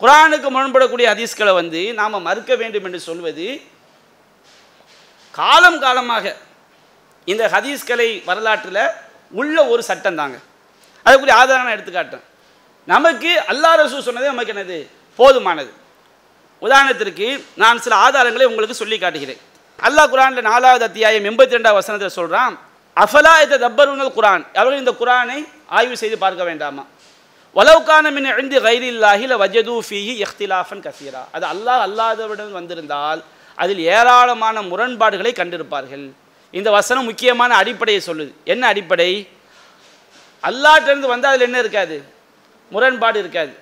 குரானுக்கு முரண்படக்கூடிய ஹதீஸ்களை வந்து நாம் மறுக்க வேண்டும் என்று சொல்வது காலம் காலமாக இந்த ஹதீஸ்களை வரலாற்றில் உள்ள ஒரு சட்டம் தாங்க அதுக்குரிய ஆதாரம் நான் எடுத்துக்காட்டேன் நமக்கு அல்லாஹ் ரசூ சொன்னதே நமக்கு என்னது? போதுமானது. உதாரணத்திற்கு நான் சில ஆதாரங்களை உங்களுக்கு சொல்லி காட்டுகிறேன். அல்லாஹ் குரானில் நாலாவது அத்தியாயம் எண்பத்தி ரெண்டாவது வசனத்தில் சொல்கிறான் அஃபலா இத தப்பருங்கள் குரான்? அவர்கள் இந்த குரானை ஆய்வு செய்து பார்க்க வேண்டாமா? வலவுக்கான மின் எழுந்து கைரில்லாஹில வஜது ஃபீஹி இஹ்திலாஃபன் கசீரா. அது அல்லாஹ் அல்லாதவிடம் வந்திருந்தால் அதில் ஏராளமான முரண்பாடுகளை கண்டிருப்பார்கள். இந்த வசனம் முக்கியமான அடிப்படையை சொல்லுது. என்ன அடிப்படை? அல்லாட்டிலிருந்து வந்தால் அதில் என்ன இருக்காது? முரண்பாடு இருக்காது.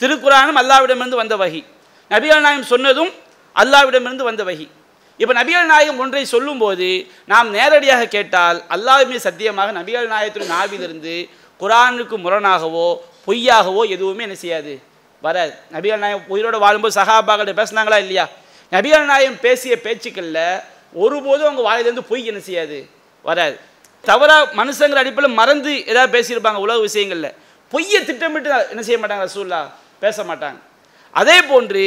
திருக்குறானும் அல்லாவிடமிருந்து வந்த வகி. நபிகள் நாயகம் சொன்னதும் அல்லாவிடமிருந்து வந்த வகி. இப்போ நபிகள் நாயகம் ஒன்றை சொல்லும்போது நாம் நேரடியாக கேட்டால் அல்லாவுமே சத்தியமாக நபிகள் நாயகத்தின் நாவிலிருந்து குரானுக்கு முரணாகவோ பொய்யாகவோ எதுவுமே என்ன செய்யாது? வராது. நபிகள் நாயகம் உயிரோடு வாழும்போது சகாபாக்கிட்ட பேசுனாங்களா இல்லையா? நபிகள் நாயகம் பேசிய பேச்சுக்களில் ஒருபோதும் அவங்க வாயிலிருந்து பொய் என்ன செய்யாது? வராது. தவறாக மனுஷங்கிற அடிப்படையில் மறந்து ஏதாவது பேசியிருப்பாங்க உலக விஷயங்களில். பொய்யை திட்டமிட்டு என்ன செய்ய மாட்டாங்க ரசூல்லா பேச மாட்டாங்க. அதே போன்று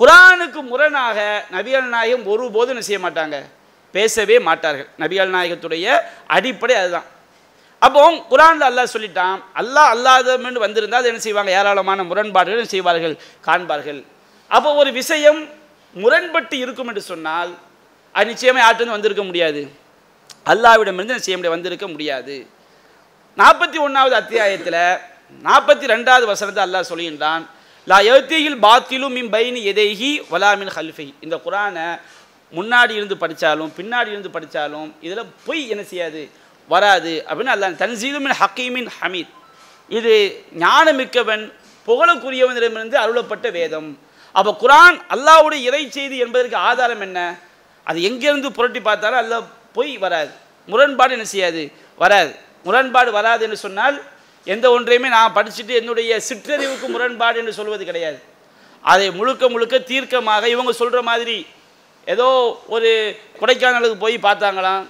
குரானுக்கு முரணாக நபிகள் நாயகம் ஒருபோதும் என்ன செய்ய மாட்டாங்க? பேசவே மாட்டார்கள். நபிகள் நாயகத்துடைய அடிப்படை அதுதான். அப்போ குரானில் அல்லாஹ் சொல்லிட்டான் அல்லாஹ் அல்லாதமென்று வந்திருந்தால் அது என்ன செய்வாங்க? ஏராளமான முரண்பாடுகள் செய்வார்கள்? காண்பார்கள். அப்போ ஒரு விஷயம் முரண்பட்டு இருக்கும் என்று சொன்னால் அது நிச்சயமாக யார்ட்டு வந்திருக்க முடியாது? அல்லாவிடமிருந்து என்ன செய்ய முடியாது வந்திருக்க முடியாது. நாற்பத்தி ஒன்றாவது அத்தியாயத்தில் நாற்பத்தி ரெண்டாவது வசனத்தை அல்லாஹ் சொல்கின்றான் லா எழுத்தியில் பாத்திலும் மின் பைனி எதைஹி வலாமின் ஹல்ஃபை இந்த குரானை முன்னாடி இருந்து படித்தாலும் பின்னாடி இருந்து படித்தாலும் இதில் பொய் என்ன செய்யாது வராது. அப்படின்னு அல்லாஹ் தன்சீலுமின் ஹக்கீமின் ஹமீத். இது ஞானமிக்கவன் புகழுக்குரியவனிடமிருந்து அருளப்பட்ட வேதம். அப்போ குரான் அல்லாஹ்வுடைய இறை செய்தி என்பதற்கு ஆதாரம் என்ன? அது எங்கேருந்து புரட்டி பார்த்தாலும் அல்ல பொய் வராது. முரண்பாடு என்ன செய்யாது? வராது. முரண்பாடு வராது என்று சொன்னால் எந்த ஒன்றையுமே நான் படிச்சுட்டு என்னுடைய சிற்றறிவுக்கு முரண்பாடு என்று சொல்வது கிடையாது. அதை முழுக்க முழுக்க தீர்க்கமாக இவங்க சொல்கிற மாதிரி ஏதோ ஒரு கொடைக்கானலுக்கு போய் பார்த்தாங்களாம்.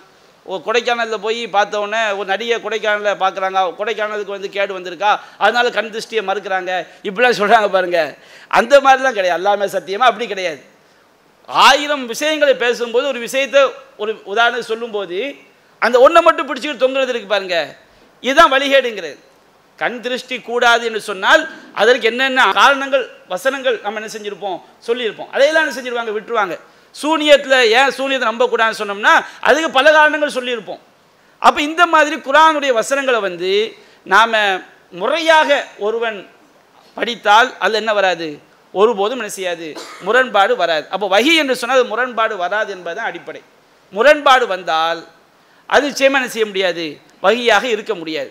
ஒரு கொடைக்கானலில் போய் பார்த்தோன்னே ஒரு நடிகை கொடைக்கானலில் பார்க்குறாங்க. கொடைக்கானலுக்கு வந்து கேடு வந்திருக்கா? அதனால கண் திருஷ்டியை மறுக்கிறாங்க. இப்படிலாம் சொல்கிறாங்க பாருங்கள் அந்த மாதிரிலாம் கிடையாது. எல்லாமே சத்தியமாக அப்படி கிடையாது. ஆயிரம் விஷயங்களை பேசும்போது ஒரு விஷயத்தை ஒரு உதாரணம் சொல்லும்போது அந்த ஒன்றை மட்டும் பிடிச்சிக்கிட்டு தொங்குறது இருக்கு பாருங்க. இதுதான் வழிகேடுங்கிறது. கண் திருஷ்டி கூடாது என்று சொன்னால் அதற்கு என்னென்ன காரணங்கள் வசனங்கள் நம்ம என்ன செஞ்சுருப்போம்? சொல்லியிருப்போம். அதையெல்லாம் என்ன செஞ்சிருவாங்க? விட்டுருவாங்க. சூனியத்தில் ஏன் சூனியத்தை நம்பக்கூடாதுன்னு சொன்னோம்னா அதுக்கு பல காரணங்கள் சொல்லியிருப்போம். அப்போ இந்த மாதிரி குரானுடைய வசனங்களை வந்து நாம் முறையாக ஒருவன் படித்தால் அதில் என்ன வராது? ஒருபோதும் என்ன செய்யாது? முரண்பாடு வராது. அப்போ வகி என்று சொன்னால் அது முரண்பாடு வராது என்பதுதான் அடிப்படை. முரண்பாடு வந்தால் அது நிச்சயமாக என்ன செய்ய முடியாது? வகையாக இருக்க முடியாது.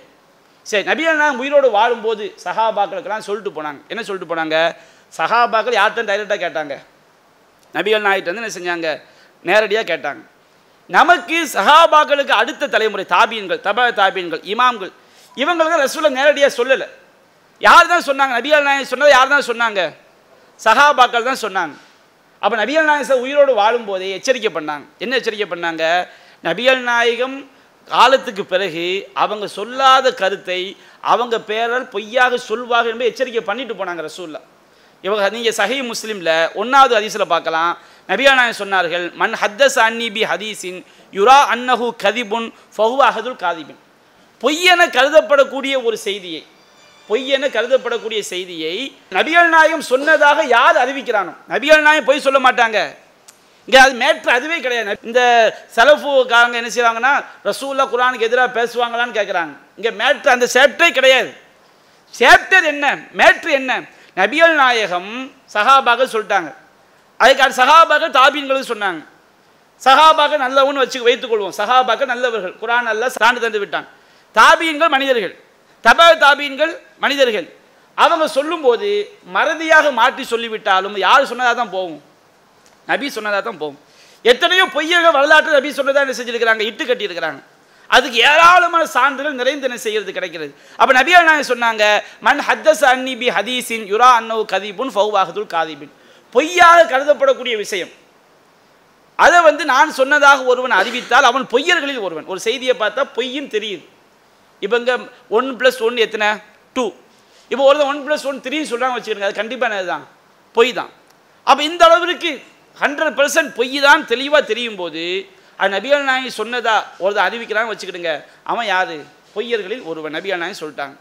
சரி நபிகள் உயிரோடு வாழும்போது சஹாபாக்களுக்கெல்லாம் சொல்லிட்டு போனாங்க. என்ன சொல்லிட்டு போனாங்க? சஹாபாக்கள் யார்கிட்ட டைரெக்டாக கேட்டாங்க. நபிகள் நாயிட்டு வந்து என்ன செஞ்சாங்க? நேரடியாக கேட்டாங்க. நமக்கு சஹாபாக்களுக்கு அடுத்த தலைமுறை தாபீன்கள் தப தாபீன்கள் இமாம்கள் இவங்களுக்கு ரசூலை நேரடியாக சொல்லலை. யார் தான் சொன்னாங்க? நபிகள் நாயகம் சொன்னதை யார் தான் சொன்னாங்க? சஹாபாக்கள் தான் சொன்னாங்க. அப்போ நபிகள் நாயகம் உயிரோடு வாழும்போதே எச்சரிக்கை பண்ணாங்க. என்ன எச்சரிக்கை பண்ணாங்க? நபிகள் நாயகம் காலத்துக்கு பிறகு அவங்க சொல்லாத கருத்தை அவங்க பேரால் பொய்யாக சொல்வார்கள் என்பதை எச்சரிக்கை பண்ணிட்டு போனாங்க ரசூல்லா இவங்க நீங்கள் சஹி முஸ்லீமில் ஒன்றாவது ஹதீஸில் பார்க்கலாம். நபியானாயன் சொன்னார்கள் மன் ஹத்தஸ் அன்னி பி ஹதீஸின் யுரா அன்னஹு கதிபுன் ஃபஹு அஹதுல் காதிபின். பொய்யென கருதப்படக்கூடிய ஒரு செய்தியை பொய்யென கருதப்படக்கூடிய செய்தியை நபிகள் நாயகம் சொன்னதாக யார் அறிவிக்கிறானோ? நபிகள் நாயகம் பொய் சொல்ல மாட்டாங்க. இங்கே அது மேட்ரு அதுவே கிடையாது. இந்த செலஃபுக்காரங்க என்ன செய்வாங்கன்னா ரசூல்லா குரானுக்கு எதிராக பேசுவாங்களான்னு கேட்குறாங்க இங்கே மேட்ரு அந்த சேப்டே கிடையாது. சேப்டர் என்ன? மேட்ரு என்ன? நபிகள் நாயகம் சஹாபாக சொல்லிட்டாங்க. அதுக்கு சகாபாக தாபீன்களுக்கு சொன்னாங்க. சகாபாக நல்லவன்னு வச்சு வைத்துக்கொள்வோம் சஹாபாக நல்லவர்கள். குரான் அல்ல சான்று தந்து விட்டாங்க. தாபீன்கள் மனிதர்கள். தபா தாபீன்கள் மனிதர்கள். அவங்க சொல்லும்போது மறதியாக மாற்றி சொல்லிவிட்டாலும் யார் சொன்னதாக தான் போகும்? நபி சொன்னதாக தான் போகும். எத்தனையோ பொய்யக வரலாற்று நபி சொன்னதாக என்ன செஞ்சிருக்கிறாங்க? இட்டு கட்டியிருக்கிறாங்க. அதுக்கு ஏராளமான சான்றுகள் நிறைந்து என்ன செய்யறது கிடைக்கிறது. அப்போ நபிகள் நாயகம் சொன்னாங்க? மன் ஹத்தஸ் அன்னி பி ஹதீஸின் யுரா அன்னவு கதீபுன் ஃபவுவாகதுல் காதிபின். பொய்யாக கருதப்படக்கூடிய விஷயம். அதை வந்து நான் சொன்னதாக ஒருவன் அறிவித்தால் அவன் பொய்யர்களில் ஒருவன். ஒரு செய்தியை பார்த்தா பொய்யும் தெரியுது இப்போ இங்கே ஒன் ப்ளஸ் ஒன் எத்தனை? டூ இப்போ ஒருத்தன் ஒன் ப்ளஸ் ஒன் த்ரீன்னு சொல்கிறாங்க வச்சுக்கோங்க அது கண்டிப்பாக தான்? பொய் தான். அப்போ இந்த அளவிற்கு ஹண்ட்ரட் பர்சன்ட் பொய் தான் தெளிவாக தெரியும் போது அது நபிகள் நாயகி சொன்னதா ஒருத்தர் அறிவிக்கிறாங்க வச்சுக்கிடுங்க. அவன் யார்? பொய்யர்களில் ஒருவன் நபிகள் நாயகி சொல்லிட்டாங்க.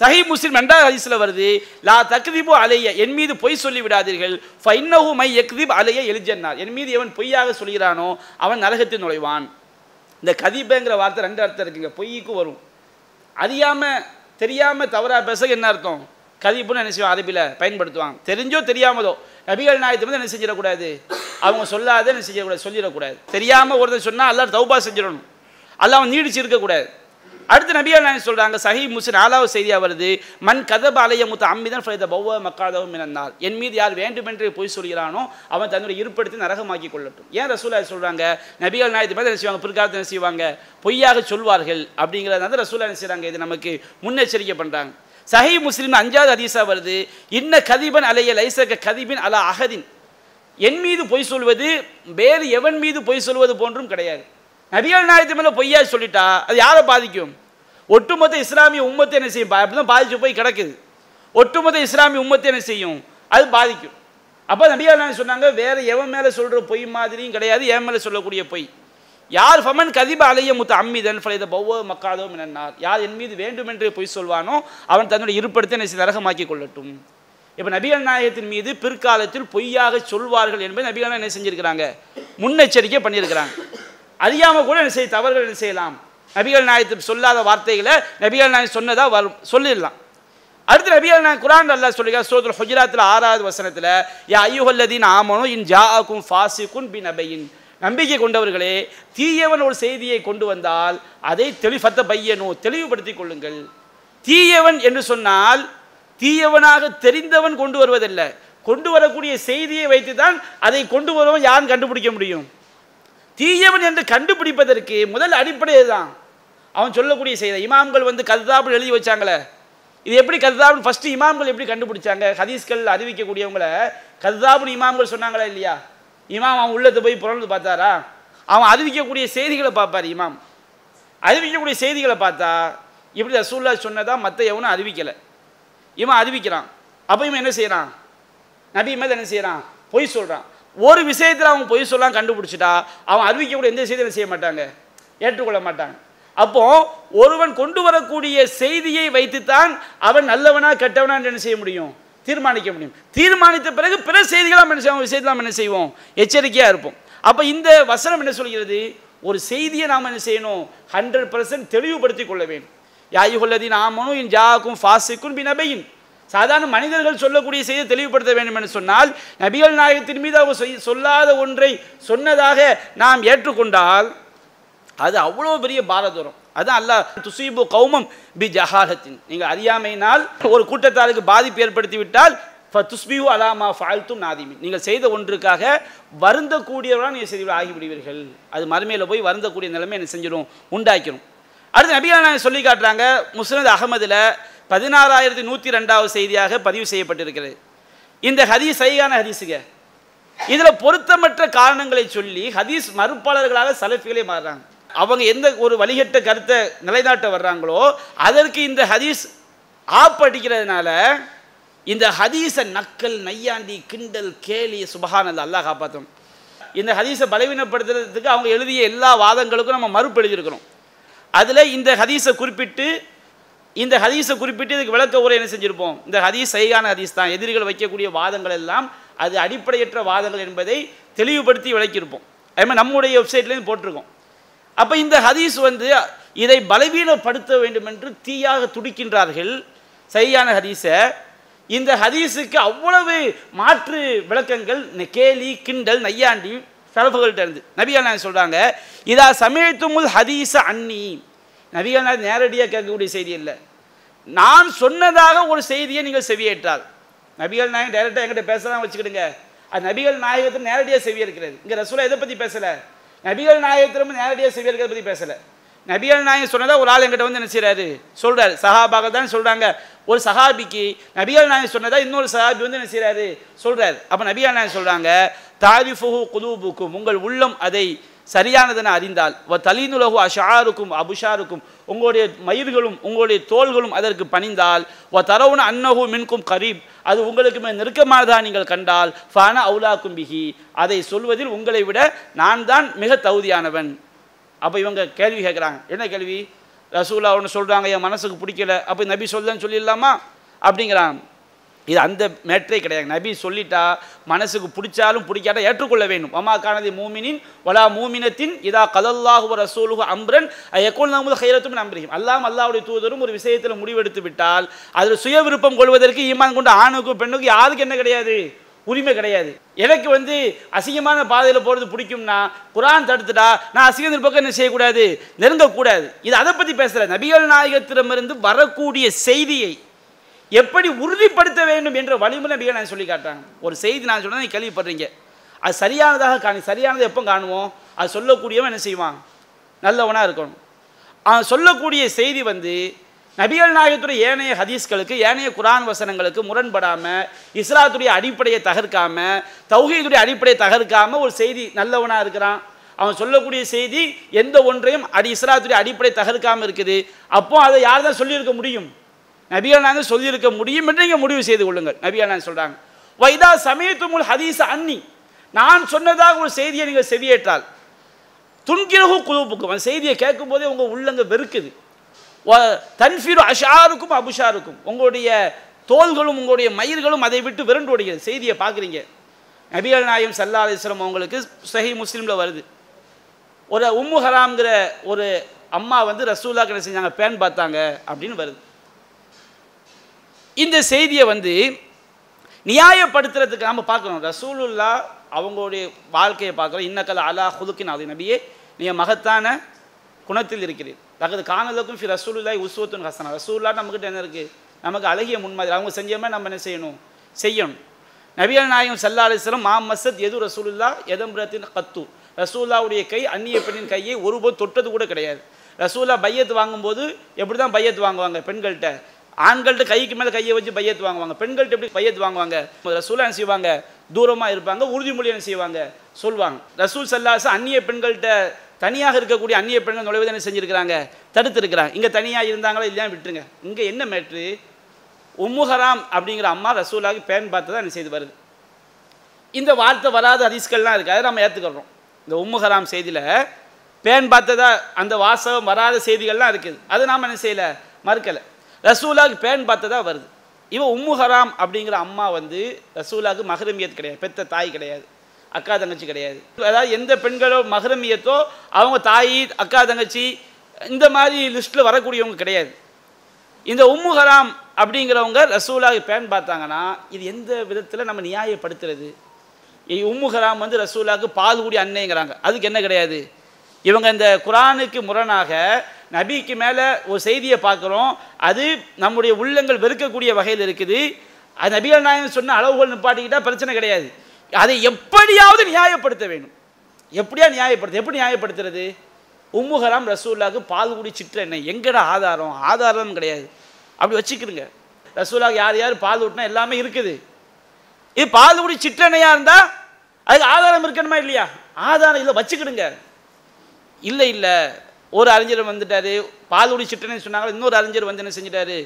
சஹி முஸ்லிம் ரெண்டாவது ஹதீஸில் வருது லா தக்திபு அலைய என் மீது பொய் சொல்லி விடாதீர்கள். ஃபைன்னஹு மை எக்திப் அலைய எலிஜன்னார். என் மீது எவன் பொய்யாக சொல்கிறானோ அவன் நரகத்தில் நுழைவான். இந்த கதிபங்கிற வார்த்தை ரெண்டு அர்த்தம் இருக்குங்க. பொய்க்கு வரும். அறியாமல் தெரியாமல் தவறாக பேச என்ன அர்த்தம்? கதிப்புன்னு என்ன செய்வான் அரபியில் பயன்படுத்துவான். தெரிஞ்சோ தெரியாமதோ நபிகள் நாயத்தை வந்து என்ன செஞ்சிடக்கூடாது? அவங்க சொல்லாத என்ன செய்யக்கூடாது சொல்லிடக்கூடாது. தெரியாமல் ஒருத்தர் சொன்னால் எல்லோரும் தௌபா செஞ்சிடணும். எல்லாம் அவன் நீடிச்சு இருக்கக்கூடாது அடுத்து நபிகள் நாயகம் சொல்கிறாங்க சஹி முஸ்லிம் நாலாவது செய்தியாக வருது மண் கதப அலைய முத்த அம்மிதான் ஃபைத பௌவ மக்காதவும் இனந்தால் என் மீது யார் வேண்டுமென்று பொய் சொல்கிறானோ அவன் தன்னுடைய இருப்படுத்தி நரகமாக்கி கொள்ளட்டும். ஏன் ரசூலா சொல்கிறாங்க நபிகள் நாயத்து மாதிரி என்ன செய்வாங்க? பிற்காலத்தில் என்ன செய்வாங்க? பொய்யாக சொல்வார்கள் அப்படிங்கிறத ரசூலா என்ன செய்கிறாங்க இது நமக்கு முன்னெச்சரிக்கை பண்ணுறாங்க சஹி முஸ்லீம் அஞ்சாவது அதிசா வருது இன்ன கதிபன் அலைய லைசக கதிபின் அலா அகதின் என் மீது பொய் சொல்வது வேறு எவன் மீது பொய் சொல்வது போன்றும் கிடையாது. நபிகள் நாயத்து மேலே பொய்யா சொல்லிட்டா அது யாரை பாதிக்கும்? ஒட்டுமொத்த இஸ்லாமிய உம்மத்தை என்ன செய்யும்? அப்படி தான் பாதிச்சு போய் கிடக்குது. ஒட்டுமொத்த இஸ்லாமிய உம்மத்தை என்ன செய்யும்? அது பாதிக்கும். அப்போ நபிகள் நாயகம் சொன்னாங்க வேறு எவன் மேலே சொல்கிற பொய் மாதிரியும் கிடையாது என் மேலே சொல்லக்கூடிய பொய். யார் ஃபமன் கதிப அலைய முத்த அம்மிதன் ஃபலைத பௌவ மக்காதோ மினன்னார். யார் என் மீது வேண்டுமென்று பொய் சொல்வானோ அவன் தன்னுடைய இருப்படுத்த என்ன செய்ய நரகமாக்கி கொள்ளட்டும். இப்போ நபிகள் நாயகத்தின் மீது பிற்காலத்தில் பொய்யாக சொல்வார்கள் என்பதை நபிகள் என்ன செஞ்சிருக்கிறாங்க? முன்னெச்சரிக்கை பண்ணியிருக்கிறாங்க. அறியாமல் கூட என்ன செய்ய தவறுகள் என்ன செய்யலாம்? நபிகள் நாயத்து சொல்லாத வார்த்தைகளை நபிகள் நாயகம் சொன்னதாக வரும் சொல்லிடலாம். அடுத்து நபிகள் நாயகம் குரான் அல்லா சொல்லுங்க சூரத்துல் ஹுஜராத்தில் ஆறாவது வசனத்தில் யா ஐயுஹல்லதீன் ஆமனோ இன் ஜாக்கும் ஃபாசிக்கும் பி நபையின் நம்பிக்கை கொண்டவர்களே தீயவன் ஒரு செய்தியை கொண்டு வந்தால் அதை தெளிஃபத்த பையனும் தெளிவுபடுத்திக் கொள்ளுங்கள். தீயவன் என்று சொன்னால் தீயவனாக தெரிந்தவன் கொண்டு வருவதல்ல. கொண்டு வரக்கூடிய செய்தியை வைத்து தான் அதை கொண்டு வருவன் யாரும் கண்டுபிடிக்க முடியும்? தீயவன் என்று கண்டுபிடிப்பதற்கு முதல் அடிப்படை தான் அவன் சொல்லக்கூடிய செய்தி. இமாம்கள் வந்து கதாபுல் எழுதி வச்சாங்களே. இது எப்படி கதாபுல் ஃபஸ்ட்டு இமாம்கள் எப்படி கண்டுபிடிச்சாங்க? ஹதீஸ்கள் அறிவிக்கக்கூடியவங்களை கதாபுல் இமாம்கள் சொன்னாங்களா இல்லையா? இமாம் அவன் உள்ளத்தை போய் புறந்து பார்த்தாரா? அவன் அறிவிக்கக்கூடிய செய்திகளை பார்ப்பார் இமாம். அறிவிக்கக்கூடிய செய்திகளை பார்த்தா இப்படி ரசூல்லா சொன்னதான் மற்ற எவனும் அறிவிக்கலை. இவன் அறிவிக்கிறான். அப்போ இவன் என்ன செய்கிறான் நபி மேலே என்ன செய்கிறான் பொய் சொல்கிறான் ஒரு விஷயத்தில் அவன் பொய் சொல்லாம் கண்டுபிடிச்சிட்டா அவன் அறிவிக்கக்கூடிய எந்த செய்தியும் செய்ய மாட்டாங்க. ஏற்றுக்கொள்ள மாட்டாங்க. அப்போ ஒருவன் கொண்டு வரக்கூடிய செய்தியை வைத்துத்தான் அவன் நல்லவனா கெட்டவனா என்ன செய்ய முடியும்? தீர்மானிக்க முடியும். தீர்மானித்த பிறகு பிற செய்திகளாக நம்ம என்ன செய்வோம்? விஷயத்தில் நம்ம என்ன செய்வோம்? எச்சரிக்கையாக இருப்போம். அப்போ இந்த வசனம் என்ன சொல்கிறது? ஒரு செய்தியை நாம் என்ன செய்யணும்? ஹண்ட்ரட் பர்சன்ட் தெளிவுபடுத்தி கொள்ள வேண்டும். யாயுகொல்லதி நாமனும் இன் ஜாக்கும் ஃபாசிக்கும் பி நபையின் சாதாரண மனிதர்கள் சொல்லக்கூடிய செய்தியை தெளிவுபடுத்த வேண்டும் என்று சொன்னால் நபிகள் நாயகத்தின் மீது அவர் சொல்லாத ஒன்றை சொன்னதாக நாம் ஏற்றுக்கொண்டால் அது அவ்வளோ பெரிய பாரதூரம். அதான் அல்லாஹ் துசீபு கௌமம் பி ஜஹாலத்தின். நீங்கள் அறியாமையினால் ஒரு கூட்டத்தாருக்கு பாதிப்பு ஏற்படுத்தி விட்டால் துஸ்பியூ அலாமா ஃபால்த்தும் நாதிமின். நீங்கள் செய்த ஒன்றுக்காக வருந்தக்கூடியவராக நீங்கள் செய்து ஆகிவிடுவீர்கள். அது மறுமையில் போய் வருந்தக்கூடிய நிலைமை என்ன செஞ்சிடும்? உண்டாக்கிடும் அடுத்து நபிகள் நாயகம் சொல்லி காட்டுறாங்க முஸ்னத் அகமதில் பதினாறாயிரத்தி நூற்றி ரெண்டாவது செய்தியாக பதிவு செய்யப்பட்டிருக்கிறது. இந்த ஹதீஸ் சைகான ஹதீஸுங்க. இதில் பொருத்தமற்ற காரணங்களை சொல்லி ஹதீஸ் மறுப்பாளர்களாக சலஃபிகளே மாறுறாங்க. அவங்க எந்த ஒரு வழிகட்ட கருத்தை நிலைநாட்ட வர்றாங்களோ அதற்கு இந்த ஹதீஸ் ஆப்படிக்கிறதுனால இந்த ஹதீஸை நக்கல் நையாண்டி கிண்டல் கேலி சுபஹானல்ல அல்லாஹ் காப்பாற்றும் இந்த ஹதீஸை பலவீனப்படுத்துறதுக்கு அவங்க எழுதிய எல்லா வாதங்களுக்கும் நம்ம மறுப்பு எழுதியிருக்கிறோம். அதில் இந்த ஹதீஸை குறிப்பிட்டு இந்த ஹதீஸை குறிப்பிட்டு இதுக்கு விளக்க உரை என்ன செஞ்சுருப்போம்? இந்த ஹதீஸ் சைகான ஹதீஸ் தான். எதிரிகள் வைக்கக்கூடிய வாதங்கள் எல்லாம் அது அடிப்படையற்ற வாதங்கள் என்பதை தெளிவுபடுத்தி விளக்கியிருப்போம். அதே மாதிரி நம்முடைய வெப்சைட்லேருந்து போட்டிருக்கோம். அப்போ இந்த ஹதீஸ் வந்து இதை பலவீனப்படுத்த வேண்டும் என்று தீயாக துடிக்கின்றார்கள் சரியான ஹதீஸை. இந்த ஹதீஸுக்கு அவ்வளவு மாற்று விளக்கங்கள் கேலி கிண்டல் நையாண்டி சலப்புகள்கிட்ட இருந்து. நபியா நாயகம் சொல்கிறாங்க இதா சமயத்துமுல் ஹதீஸ அன்னி. நபிகள் நாயகம் நேரடியாக கேட்கக்கூடிய செய்தி இல்லை. நான் சொன்னதாக ஒரு செய்தியை நீங்கள் செவியேற்றால். நபிகள் நாயகம் டைரெக்டாக என்கிட்ட பேசலாம் வச்சுக்கிடுங்க. அது நபிகள் நாயகத்தில் நேரடியாக செவி இருக்கிறது இங்கே ரசூலா எதை பற்றி பேசலை? நபிகள் நாயகத்திலும் நேரடியாக செவி இருக்கிறத பற்றி பேசலை. நபிகள் நாயகம் சொன்னதாக ஒரு ஆள் என்கிட்ட வந்து என்ன செய்றாரு? சொல்றாரு. சஹாபாக தான் சொல்கிறாங்க ஒரு சஹாபிக்கு நபிகள் நாயகம் சொன்னதாக இன்னொரு சஹாபி வந்து என்ன செய்றாரு? சொல்றாரு. அப்ப நபிகள் நாயகம் சொல்கிறாங்க தாரிஃபு குலூபுக்கும். உங்கள் உள்ளம் அதை சரியானதென அறிந்தால். வ தலீனுலகு அஷாருக்கும் அபுஷாருக்கும் உங்களுடைய மயிர்களும் உங்களுடைய தோள்களும் அதற்கு பணிந்தால். வ தரவுன அன்னகு மின்கும் கரீப் அது உங்களுக்கு மிக நெருக்கமானதா நீங்கள் கண்டால். ஃபான அவுலாக்கும் பிஹி அதை சொல்வதில் உங்களை விட நான் தான் மிக தகுதியானவன். அப்போ இவங்க கேள்வி கேட்குறாங்க. என்ன கேள்வி? ரசூலா ஒன்று சொல்கிறாங்க என் மனசுக்கு பிடிக்கல. அப்போ நபி சொல்லன்னு சொல்லிடலாமா? அப்படிங்கிறான் இது அந்த மேட்ரே கிடையாது. நபி சொல்லிட்டா மனசுக்கு பிடிச்சாலும் பிடிக்காட்டா ஏற்றுக்கொள்ள வேண்டும். அம்மா கானதி மூமினின் வலா மூமினத்தின் இதா கதல்லாஹு ரசூலுஹு அம்ரன் எக்கோல் நமது ஹைரத்தும் நம்புகிறோம் அல்லாம் அல்லாவுடைய தூதரும் ஒரு விஷயத்தில் முடிவெடுத்து விட்டால் அதில் சுய விருப்பம் கொள்வதற்கு ஈமான் கொண்ட ஆணுக்கும் பெண்ணுக்கும் யாருக்கு என்ன கிடையாது? உரிமை கிடையாது. எனக்கு வந்து அசிங்கமான பாதையில் போகிறது பிடிக்கும்னா குரான் தடுத்துட்டா நான் அசிங்கத்தின் பக்கம் என்ன செய்யக்கூடாது? நெருங்கக்கூடாது. இது அதை பற்றி பேசுகிற நபிகள் நாயகத்திடமிருந்து வரக்கூடிய செய்தியை எப்படி உறுதிப்படுத்த வேண்டும் என்ற வழிமுறை நபிகள் நான் சொல்லி காட்டுறாங்க ஒரு செய்தி நான் சொன்னதை கேள்விப்படுறீங்க அது சரியானதாக காணி சரியானதை எப்போ காணுவோம் அது சொல்லக்கூடியவன் என்ன செய்வான்? நல்லவனாக இருக்கணும். அவன் சொல்லக்கூடிய செய்தி வந்து நபிகள் நாயகத்துடைய ஏனைய ஹதீஸ்களுக்கு ஏனைய குரான் வசனங்களுக்கு முரண்படாமல் இஸ்லாத்துடைய அடிப்படையை தகர்க்காம தௌஹீதுடைய அடிப்படையை தகர்க்காம ஒரு செய்தி நல்லவனாக இருக்கிறான். அவன் சொல்லக்கூடிய செய்தி எந்த ஒன்றையும் அடி இஸ்லாத்துடைய அடிப்படை தகர்க்காமல் இருக்குது. அப்போ அதை யார் தான் சொல்லியிருக்க முடியும்? நபிகள் சொல்லியிருக்க முடியும் என்று நீங்கள் முடிவு செய்து கொள்ளுங்கள் நபிகள் நாங்கள் சொல்கிறாங்க வைதா சமயத்துமுல் ஹதீஸ் அன்னி. நான் சொன்னதாக ஒரு செய்தியை நீங்கள் செவியேற்றால் துன்கிரகு குழுப்புக்கும் அந்த செய்தியை கேட்கும் போதே உங்கள் உள்ளங்க வெறுக்குது. வ- தன்ஃபீரு அஷாருக்கும் அபுஷாருக்கும் உங்களுடைய தோள்களும் உங்களுடைய மயிர்களும் அதை விட்டு விரண்டு ஓடுகிறது. செய்தியை பார்க்குறீங்க. நபிகள் நாயம் சல்லா அலிஸ்லாம் அவங்களுக்கு சஹி முஸ்லீமில் வருது. ஒரு உம்மு ஹராம்ங்கிற ஒரு அம்மா வந்து ரசூல்லா கிட்ட செஞ்சாங்க? பேன் பார்த்தாங்க அப்படின்னு வருது. இந்த செய்தியை வந்து நியாயப்படுத்துறதுக்கு நம்ம பார்க்கணும். ரசூலுல்லா அவங்களுடைய வாழ்க்கையை பார்க்குறோம். இன்னக்கல் அலா ஹுலுக்கின் அது நபியே நீங்கள் மகத்தான குணத்தில் இருக்கிறீர். தகது காணலுக்கும் ஃபி ரசூலுல்லாய் உஸ்வத்துன் ஹசனா. ரசூல்லா நம்மக்கிட்ட என்ன இருக்குது நமக்கு அழகிய முன்மாதிரி. அவங்க செஞ்சோமே நம்ம என்ன செய்யணும்? செய்யணும். நபிகள் நாயகம் சல்லா அலிஸ்லம் மா மசத் எது ரசூலுல்லா எதம்பிரத்தின் கத்து. ரசூல்லாவுடைய கை அந்நிய பெண்ணின் கையை ஒருபோது தொட்டது கூட கிடையாது. ரசூல்லா பையத்து வாங்கும்போது எப்படி தான் பையத்து வாங்குவாங்க பெண்கள்கிட்ட? ஆண்கள்கிட்ட கைக்கு மேலே கையை வச்சு பையத்து வாங்குவாங்க. பெண்கள்ட்ட எப்படி பையத்து வாங்குவாங்க? ரசூலா என்ன செய்வாங்க? தூரமாக இருப்பாங்க உறுதிமொழி என்ன செய்வாங்க? சொல்லுவாங்க ரசூல் சல்லாஸ் அந்நிய பெண்கள்கிட்ட தனியாக இருக்கக்கூடிய அந்நிய பெண்கள் நுழைவதை என்ன செஞ்சுருக்கிறாங்க? தடுத்துருக்கிறாங்க. இங்கே தனியாக இருந்தாங்களா இல்லையா விட்டுருங்க. இங்கே என்ன மேட்ரு உம்முஹராம் அப்படிங்கிற அம்மா ரசூலாக பேன் பார்த்து தான் என்ன செய்து வருது. இந்த வார்த்தை வராத ஹதீஸ்கள்லாம் இருக்குது அதை நம்ம ஏற்றுக்கிறோம் இந்த உம்முஹராம் செய்தியில் பேன் பார்த்ததா அந்த வாசகம் வராத செய்திகள்லாம் இருக்குது. அதை நாம் என்ன செய்யலை? மறுக்கலை. ரசூலாக்கு பேன் பார்த்ததா வருது. இவன் உம்முஹராம் அப்படிங்கிற அம்மா வந்து ரசூலாவுக்கு மகரமியத் கிடையாது. பெத்த தாய் கிடையாது. அக்கா தங்கச்சி கிடையாது. அதாவது எந்த பெண்களோ மகரமியத்தோ அவங்க தாய் அக்கா தங்கச்சி இந்த மாதிரி லிஸ்ட்டில் வரக்கூடியவங்க கிடையாது. இந்த உம்மு ஹராம் அப்படிங்கிறவங்க ரசூலாவுக்கு பேன் பார்த்தாங்கன்னா இது எந்த விதத்தில் நம்ம நியாயப்படுத்துறது? இ- உம்மு ஹராம் வந்து ரசூலாக்கு பால் கூடிய அன்னைங்கிறாங்க. அதுக்கு என்ன கிடையாது? இவங்க இந்த குரானுக்கு முரணாக நபிக்கு மேலே ஒரு செய்தியை பார்க்குறோம். அது நம்முடைய உள்ளங்கள் வெறுக்கக்கூடிய வகையில் இருக்குது. அது நபிகள் நாயகம் சொன்ன அளவுகள் நிப்பாட்டிக்கிட்டால் பிரச்சனை கிடையாது. அதை எப்படியாவது நியாயப்படுத்த வேணும். எப்படியா நியாயப்படுத்த எப்படி நியாயப்படுத்துறது? உம்முகராம் ரசூல்லாவுக்கு பால் குடி சிற்ற எண்ணெய் எங்கடா ஆதாரம்? ஆதாரம் கிடையாது. அப்படி வச்சுக்கிடுங்க. ரசூலாவுக்கு யார் யார் பால் ஊட்டினா எல்லாமே இருக்குது. இது பால் குடி சிற்றெண்ணையாக இருந்தால் அதுக்கு ஆதாரம் இருக்கணுமா இல்லையா? ஆதாரம் இல்லை வச்சுக்கிடுங்க. இல்லை இல்லை. ஒரு அறிஞர் வந்துட்டார் பால் குடி சொன்னாங்க இன்னொரு அறிஞர் வந்து என்ன செஞ்சிட்டாரு?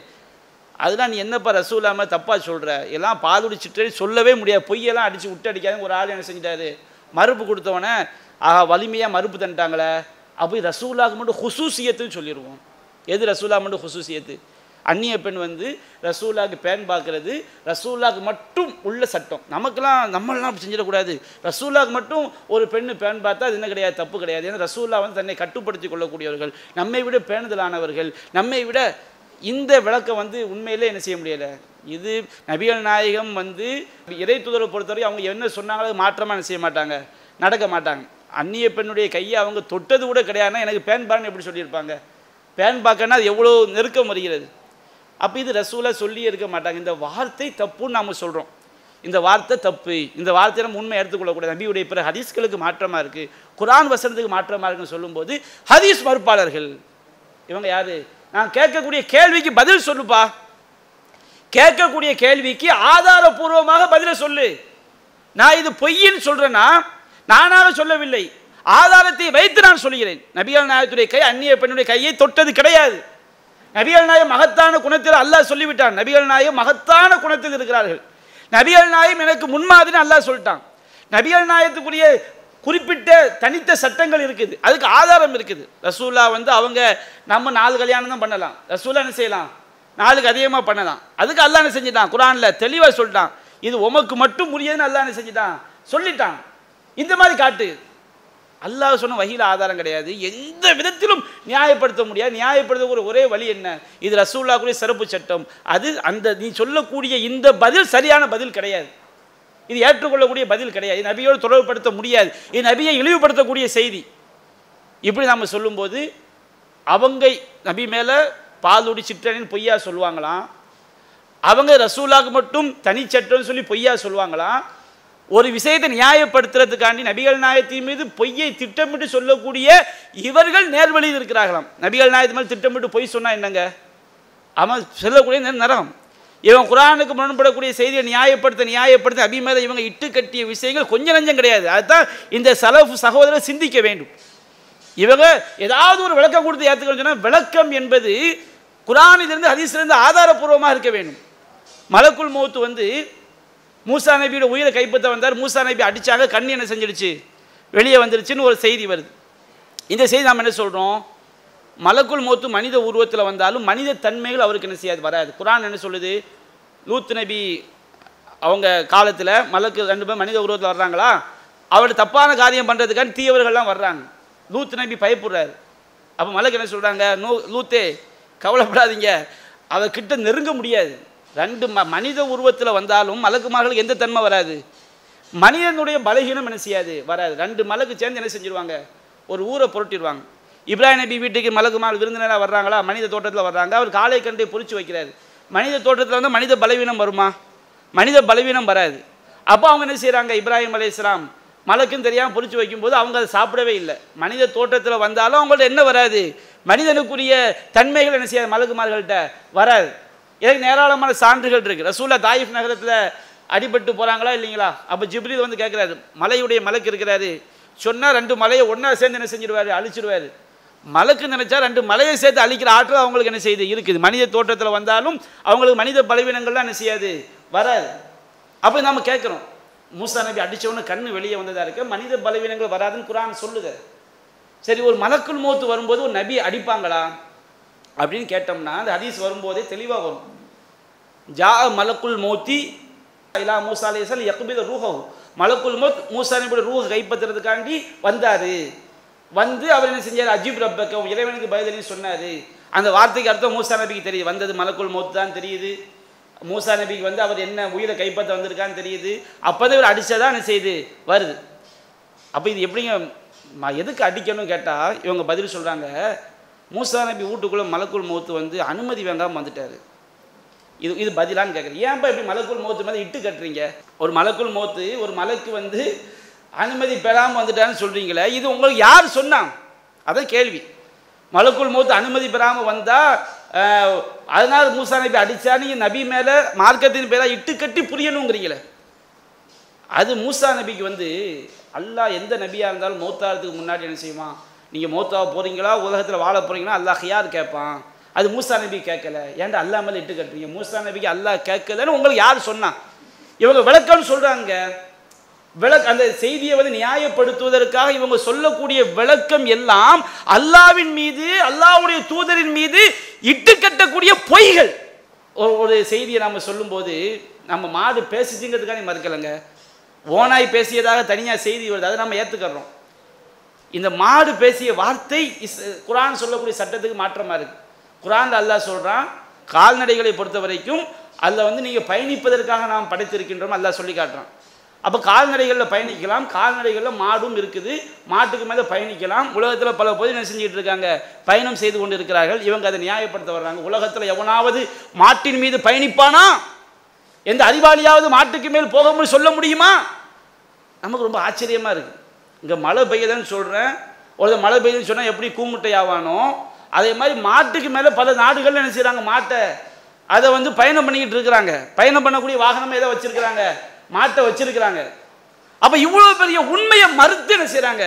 அதெல்லாம் நீ என்னப்பா ரசூலாம தப்பாக சொல்கிற எல்லாம் பாலுடி சிற்றடி சொல்லவே முடியாது. பொய்யெல்லாம் அடித்து விட்டு அடிக்காத ஒரு ஆள் என்ன செஞ்சிட்டாரு? மறுப்பு கொடுத்தவொடனே ஆஹா வலிமையாக மறுப்பு தந்துட்டாங்களே. அப்போ ரசூலாக்கு மட்டும் ஹுசூசியத்துன்னு சொல்லிடுவோம் எது ரசூலா மட்டும் ஹுசூசியத்து? அந்நிய பெண் வந்து ரசூலாக்கு பேன் பார்க்கறது ரசூலாக்கு மட்டும் உள்ள சட்டம். நமக்கெல்லாம் நம்மளாம் அப்படி செஞ்சிடக்கூடாது. ரசூலாக்கு மட்டும் ஒரு பெண்ணு பேன் பார்த்தா அது என்ன கிடையாது? தப்பு கிடையாது. ஏன்னா ரசூலா வந்து தன்னை கட்டுப்படுத்தி கொள்ளக்கூடியவர்கள். நம்மை விட பேணுதலானவர்கள். நம்மை விட இந்த விளக்கம் வந்து உண்மையிலே என்ன செய்ய முடியலை? இது நபிகள் நாயகம் வந்து இறை துதரை பொறுத்தவரை அவங்க என்ன சொன்னாங்களோ மாற்றமாக என்ன செய்ய மாட்டாங்க? நடக்க மாட்டாங்க. அந்நிய பெண்ணுடைய கையை அவங்க தொட்டது கூட கிடையாதுன்னா எனக்கு பேன் பான்னு எப்படி சொல்லியிருப்பாங்க? பேன் பார்க்கன்னா அது எவ்வளோ நெருக்கம் வருகிறது? அப்போ இது ரசூலா சொல்லியே இருக்க மாட்டாங்க. இந்த வார்த்தை தப்புன்னு நாம் சொல்கிறோம் இந்த வார்த்தை தப்பு. இந்த வார்த்தையை நம்ம உண்மை எடுத்துக்கொள்ளக்கூடாது. நபியுடைய பிற ஹதீஸ்களுக்கு மாற்றமாக இருக்குது குரான் வசனத்துக்கு மாற்றமாக இருக்குன்னு சொல்லும்போது ஹதீஸ் மறுப்பாளர்கள். இவங்க யார்? நான் கேட்கக்கூடிய கேள்விக்கு பதில் சொல்லுப்பா. கேட்கக்கூடிய கேள்விக்கு ஆதாரபூர்வமாக பதிலை சொல்லு. நான் இது பொய்ன்னு சொல்கிறேன்னா நானாக சொல்லவில்லை. ஆதாரத்தை வைத்து நான் சொல்கிறேன். நபிகள் நாயகத்துடைய கை அந்நிய பெண்ணுடைய கையை தொட்டது கிடையாது. நபிகள் நாயம் மகத்தான குணத்தில் அல்லாஹ் சொல்லிவிட்டான். நபிகள் நாயம் மகத்தான குணத்தில் இருக்கிறார்கள். நபிகள் நாயம் எனக்கு முன்மாதிரி அல்லாஹ் சொல்லிட்டான். நபிகள் நாயத்துக்குரிய குறிப்பிட்ட தனித்த சட்டங்கள் இருக்குது. அதுக்கு ஆதாரம் இருக்குது. ரசூல்லா வந்து அவங்க நம்ம நாலு கல்யாணம் தான் பண்ணலாம். ரசூலா என்ன செய்யலாம்? நாளுக்கு அதிகமாக பண்ணலாம். அதுக்கு அல்லாஹ் என்ன செஞ்சிட்டான்? குரானில் தெளிவாக சொல்லிட்டான். இது உமக்கு மட்டும் முடியாதுன்னு அல்லா என்ன செஞ்சிட்டான்? சொல்லிட்டான். இந்த மாதிரி காட்டு. அல்லாஹ் சொன்ன வகையில் ஆதாரம் கிடையாது. எந்த விதத்திலும் நியாயப்படுத்த முடியாது. நியாயப்படுத்தக்கூடிய ஒரே வழி என்ன? இது ரசூல்லாக்குரிய சிறப்பு சட்டம். அது அந்த நீ சொல்லக்கூடிய இந்த பதில் சரியான பதில் கிடையாது. இது ஏற்றுக்கொள்ளக்கூடிய பதில் கிடையாது. இது நபியோடு தொடர்புபடுத்த முடியாது. இது நபியை இழிவுபடுத்தக்கூடிய செய்தி. இப்படி நாம் சொல்லும்போது அவங்க நபி மேலே பாலுடி சிற்றனின் பொய்யா சொல்லுவாங்களாம். அவங்க ரசூலாக்கு மட்டும் தனிச்சட்டம்னு சொல்லி பொய்யா சொல்லுவாங்களாம். ஒரு விஷயத்தை நியாயப்படுத்துறதுக்காண்டி நபிகள் நாயத்தின் மீது பொய்யை திட்டமிட்டு சொல்லக்கூடிய இவர்கள் நேர்வழியில் இருக்கிறார்களாம். நபிகள் நாயகத்து மேல் திட்டமிட்டு பொய் சொன்னா என்னங்க? அவன் சொல்லக்கூடிய நரகம். இவன் குரானுக்கு முரண்படக்கூடிய செய்தியை நியாயப்படுத்த நியாயப்படுத்த அபி இவங்க இட்டு கட்டிய விஷயங்கள் கொஞ்சம் நஞ்சம் கிடையாது. அதுதான் இந்த சலஃப் சகோதரர் சிந்திக்க வேண்டும். இவங்க ஏதாவது ஒரு விளக்கம் கொடுத்து ஏற்றுக்கணும் விளக்கம் என்பது குரானிலிருந்து ஹதீஸ்லேருந்து ஆதாரபூர்வமாக இருக்க வேண்டும். மலக்குள் மௌத்து வந்து மூசா நபியோட உயிரை கைப்பற்ற வந்தார். மூசா நபி அடித்தாங்க கண் என்ன செஞ்சிடுச்சு? வெளியே வந்துருச்சுன்னு ஒரு செய்தி வருது. இந்த செய்தி நாம் என்ன சொல்கிறோம் மலக்குள் மோத்து மனித உருவத்தில் வந்தாலும் மனித தன்மைகள் அவருக்கு என்ன செய்யாது வராது. குரான் என்ன சொல்லுது? லூத் நபி அவங்க காலத்தில் மலக்கு ரெண்டு பேர் மனித உருவத்தில் வர்றாங்களா? அவரோட தப்பான காரியம் பண்ணுறதுக்கான தீயவர்கள்லாம் வர்றாங்க. லூத் நபி பயப்படுறாரு. அப்போ மலக்கு என்ன சொல்கிறாங்க நூ லூத்தே கவலைப்படாதீங்க. அவர்கிட்ட நெருங்க முடியாது. ரெண்டு ம மனித உருவத்தில் வந்தாலும் மலக்குமார்களுக்கு எந்த தன்மை வராது. மனிதனுடைய பலகீனம் என்ன செய்யாது? வராது. ரெண்டு மலக்கு சேர்ந்து என்ன செஞ்சிருவாங்க? ஒரு ஊரை புரட்டிடுவாங்க. இப்ராஹிம் நபி வீட்டுக்கு மலக்குமார் விருந்தினராக வர்றாங்களா? மனித தோட்டத்தில் வர்றாங்க. அவர் காலை கண்டை பொறிச்சு வைக்கிறாரு. மனித தோட்டத்தில் வந்து மனித பலவீனம் வருமா? மனித பலவீனம் வராது. அப்போ அவங்க என்ன செய்கிறாங்க இப்ராஹிம் அலைஹிஸ்ஸலாம் மலக்குன்னு தெரியாமல் பொறிச்சு வைக்கும்போது அவங்க அதை சாப்பிடவே இல்லை. மனித தோட்டத்தில் வந்தாலும் அவங்கள்ட்ட என்ன வராது? மனிதனுக்குரிய தன்மைகள் என்ன செய்யாது? மலக்குமார்கள்ட்ட வராது. எனக்கு ஏராளமான சான்றுகள் இருக்குது ரசூலா தாயிஃப் நகரத்தில் அடிபட்டு போகிறாங்களா இல்லைங்களா? அப்போ ஜிப்ரீல் வந்து கேட்குறாரு மலையுடைய மலக்கு இருக்கிறாரு. சொன்னால் ரெண்டு மலையை ஒன்றா சேர்ந்து என்ன செஞ்சிருவாரு? அழிச்சிருவாரு. மலைக்கு நினைச்சா ரெண்டு மலையை சேர்த்து அழிக்கிற ஆற்றல் அவங்களுக்கு என்ன செய்யுது? இருக்குது. மனித தோற்றத்தில் வந்தாலும் அவங்களுக்கு மனித பலவீனங்கள்லாம் என்ன செய்யாது? வராது. அப்போ நம்ம கேட்குறோம் மூசா நபி அடித்தவொன்னு கண்ணு வெளியே வந்ததாக இருக்கு. மனித பலவீனங்கள் வராதுன்னு குரான் சொல்லுது. சரி ஒரு மலக்குள் மூத்து வரும்போது ஒரு நபி அடிப்பாங்களா? அப்படின்னு கேட்டோம்னா அந்த ஹதீஸ் வரும்போதே தெளிவாக வரும். ஜா மலக்குல் மோத்தி இலா மூசா அலைஹிஸ்ஸலாம் எக்குபித ரூஹவு மலக்குல் மோத் மூசா நபியோட ரூஹ் கைப்பற்றுறதுக்காண்டி வந்தார். வந்து அவர் என்ன செஞ்சார்? அஜீப் ரப்பக்கம் இறைவனுக்கு பதிலன்னு சொன்னார். அந்த வார்த்தைக்கு அர்த்தம் மூசா நபிக்கு தெரியுது. வந்தது மலக்குல் மௌத் தான் தெரியுது. மூசா நபிக்கு வந்து அவர் என்ன உயிரை கைப்பற்ற வந்திருக்கான்னு தெரியுது. அப்போதான் இவர் தான் என்ன செய்யுது வருது. அப்போ இது எப்படிங்க எதுக்கு அடிக்கணும்னு கேட்டால் இவங்க பதில் சொல்கிறாங்க மூசா நபி வீட்டுக்குள்ளே மலக்குள் மௌத்து வந்து அனுமதி வேண்டாமல் வந்துட்டாரு. இது இது பதிலான்னு கேட்குறேன் ஏன்பா இப்படி மலக்குள் மௌத்து மேலே இட்டு கட்டுறீங்க? ஒரு மலக்குள் மௌத்து ஒரு மலைக்கு வந்து அனுமதி பெறாமல் வந்துட்டான்னு சொல்கிறீங்களே இது உங்களுக்கு யார் சொன்னான் அதான் கேள்வி. மலக்குள் மௌத்து அனுமதி பெறாமல் வந்தால் அதனால் மூசா நபி அடித்தா நீங்கள் நபி மேலே மார்க்கத்தின் பேராக இட்டு கட்டி புரியணுங்கிறீங்களே. அது மூசா நபிக்கு வந்து அல்லாஹ் எந்த நபியாக இருந்தாலும் மௌத்தாகிறதுக்கு முன்னாடி என்ன செய்வான்? நீங்கள் மௌத்தாக போகிறீங்களா உலகத்தில் வாழ போகிறீங்களா அல்லாஹ் யார் கேட்பான். அது மூசா நபி கேட்கல. ஏன்டா அல்லாஹ் மேலே இட்டு கட்டுறீங்க? மூசா நபிக்கு அல்லாஹ் கேட்கலன்னு உங்களுக்கு யார் சொன்னான் இவங்க விளக்கம்னு சொல்கிறாங்க விளக் அந்த செய்தியை வந்து நியாயப்படுத்துவதற்காக இவங்க சொல்லக்கூடிய விளக்கம் எல்லாம் அல்லாவின் மீது அல்லாவுடைய தூதரின் மீது இட்டு கட்டக்கூடிய பொய்கள். ஒரு ஒரு செய்தியை நம்ம சொல்லும்போது நம்ம மாடு பேசிச்சுங்கிறதுக்காக மறுக்கலைங்க. ஓனாய் பேசியதாக தனியாக செய்தி வருது. அதை நம்ம ஏற்றுக்கிறோம் இந்த மாடு பேசிய வார்த்தை இஸ் குரான் சொல்லக்கூடிய சட்டத்துக்கு மாற்றமாக இருக்கு. குரான் அல்லாஹ் சொல்கிறான் கால்நடைகளை பொறுத்த வரைக்கும் அதில் வந்து நீங்கள் பயணிப்பதற்காக நாம் படைத்திருக்கின்றோம் அல்லாஹ் சொல்லி காட்டுறான். அப்போ கால்நடைகளில் பயணிக்கலாம் கால்நடைகளில் மாடும் இருக்குது மாட்டுக்கு மேலே பயணிக்கலாம். உலகத்தில் பல பொது என்ன செஞ்சுட்டு இருக்காங்க? பயணம் செய்து கொண்டு இருக்கிறார்கள் இவங்க அதை நியாயப்படுத்த வர்றாங்க. உலகத்தில் எவனாவது மாட்டின் மீது பயணிப்பானா? எந்த அறிவாளியாவது மாட்டுக்கு மேல் போக முடியும் சொல்ல முடியுமா? நமக்கு ரொம்ப ஆச்சரியமாக இருக்குது இங்கே மழை பெய்யுதுன்னு சொல்கிறேன் ஒரு மழை பெய்யுதுன்னு சொன்னால் எப்படி கூமுட்டை ஆவானோ அதே மாதிரி மாட்டுக்கு மேலே பல நாடுகள் என்ன செய்கிறாங்க மாட்டை? அதை வந்து பயணம் பண்ணிக்கிட்டு இருக்கிறாங்க. பயணம் பண்ணக்கூடிய வாகனம் எதை வச்சுருக்கிறாங்க. மாட்டை வச்சுருக்கிறாங்க. அப்போ இவ்வளோ பெரிய உண்மையை மறுத்து என்ன செய்கிறாங்க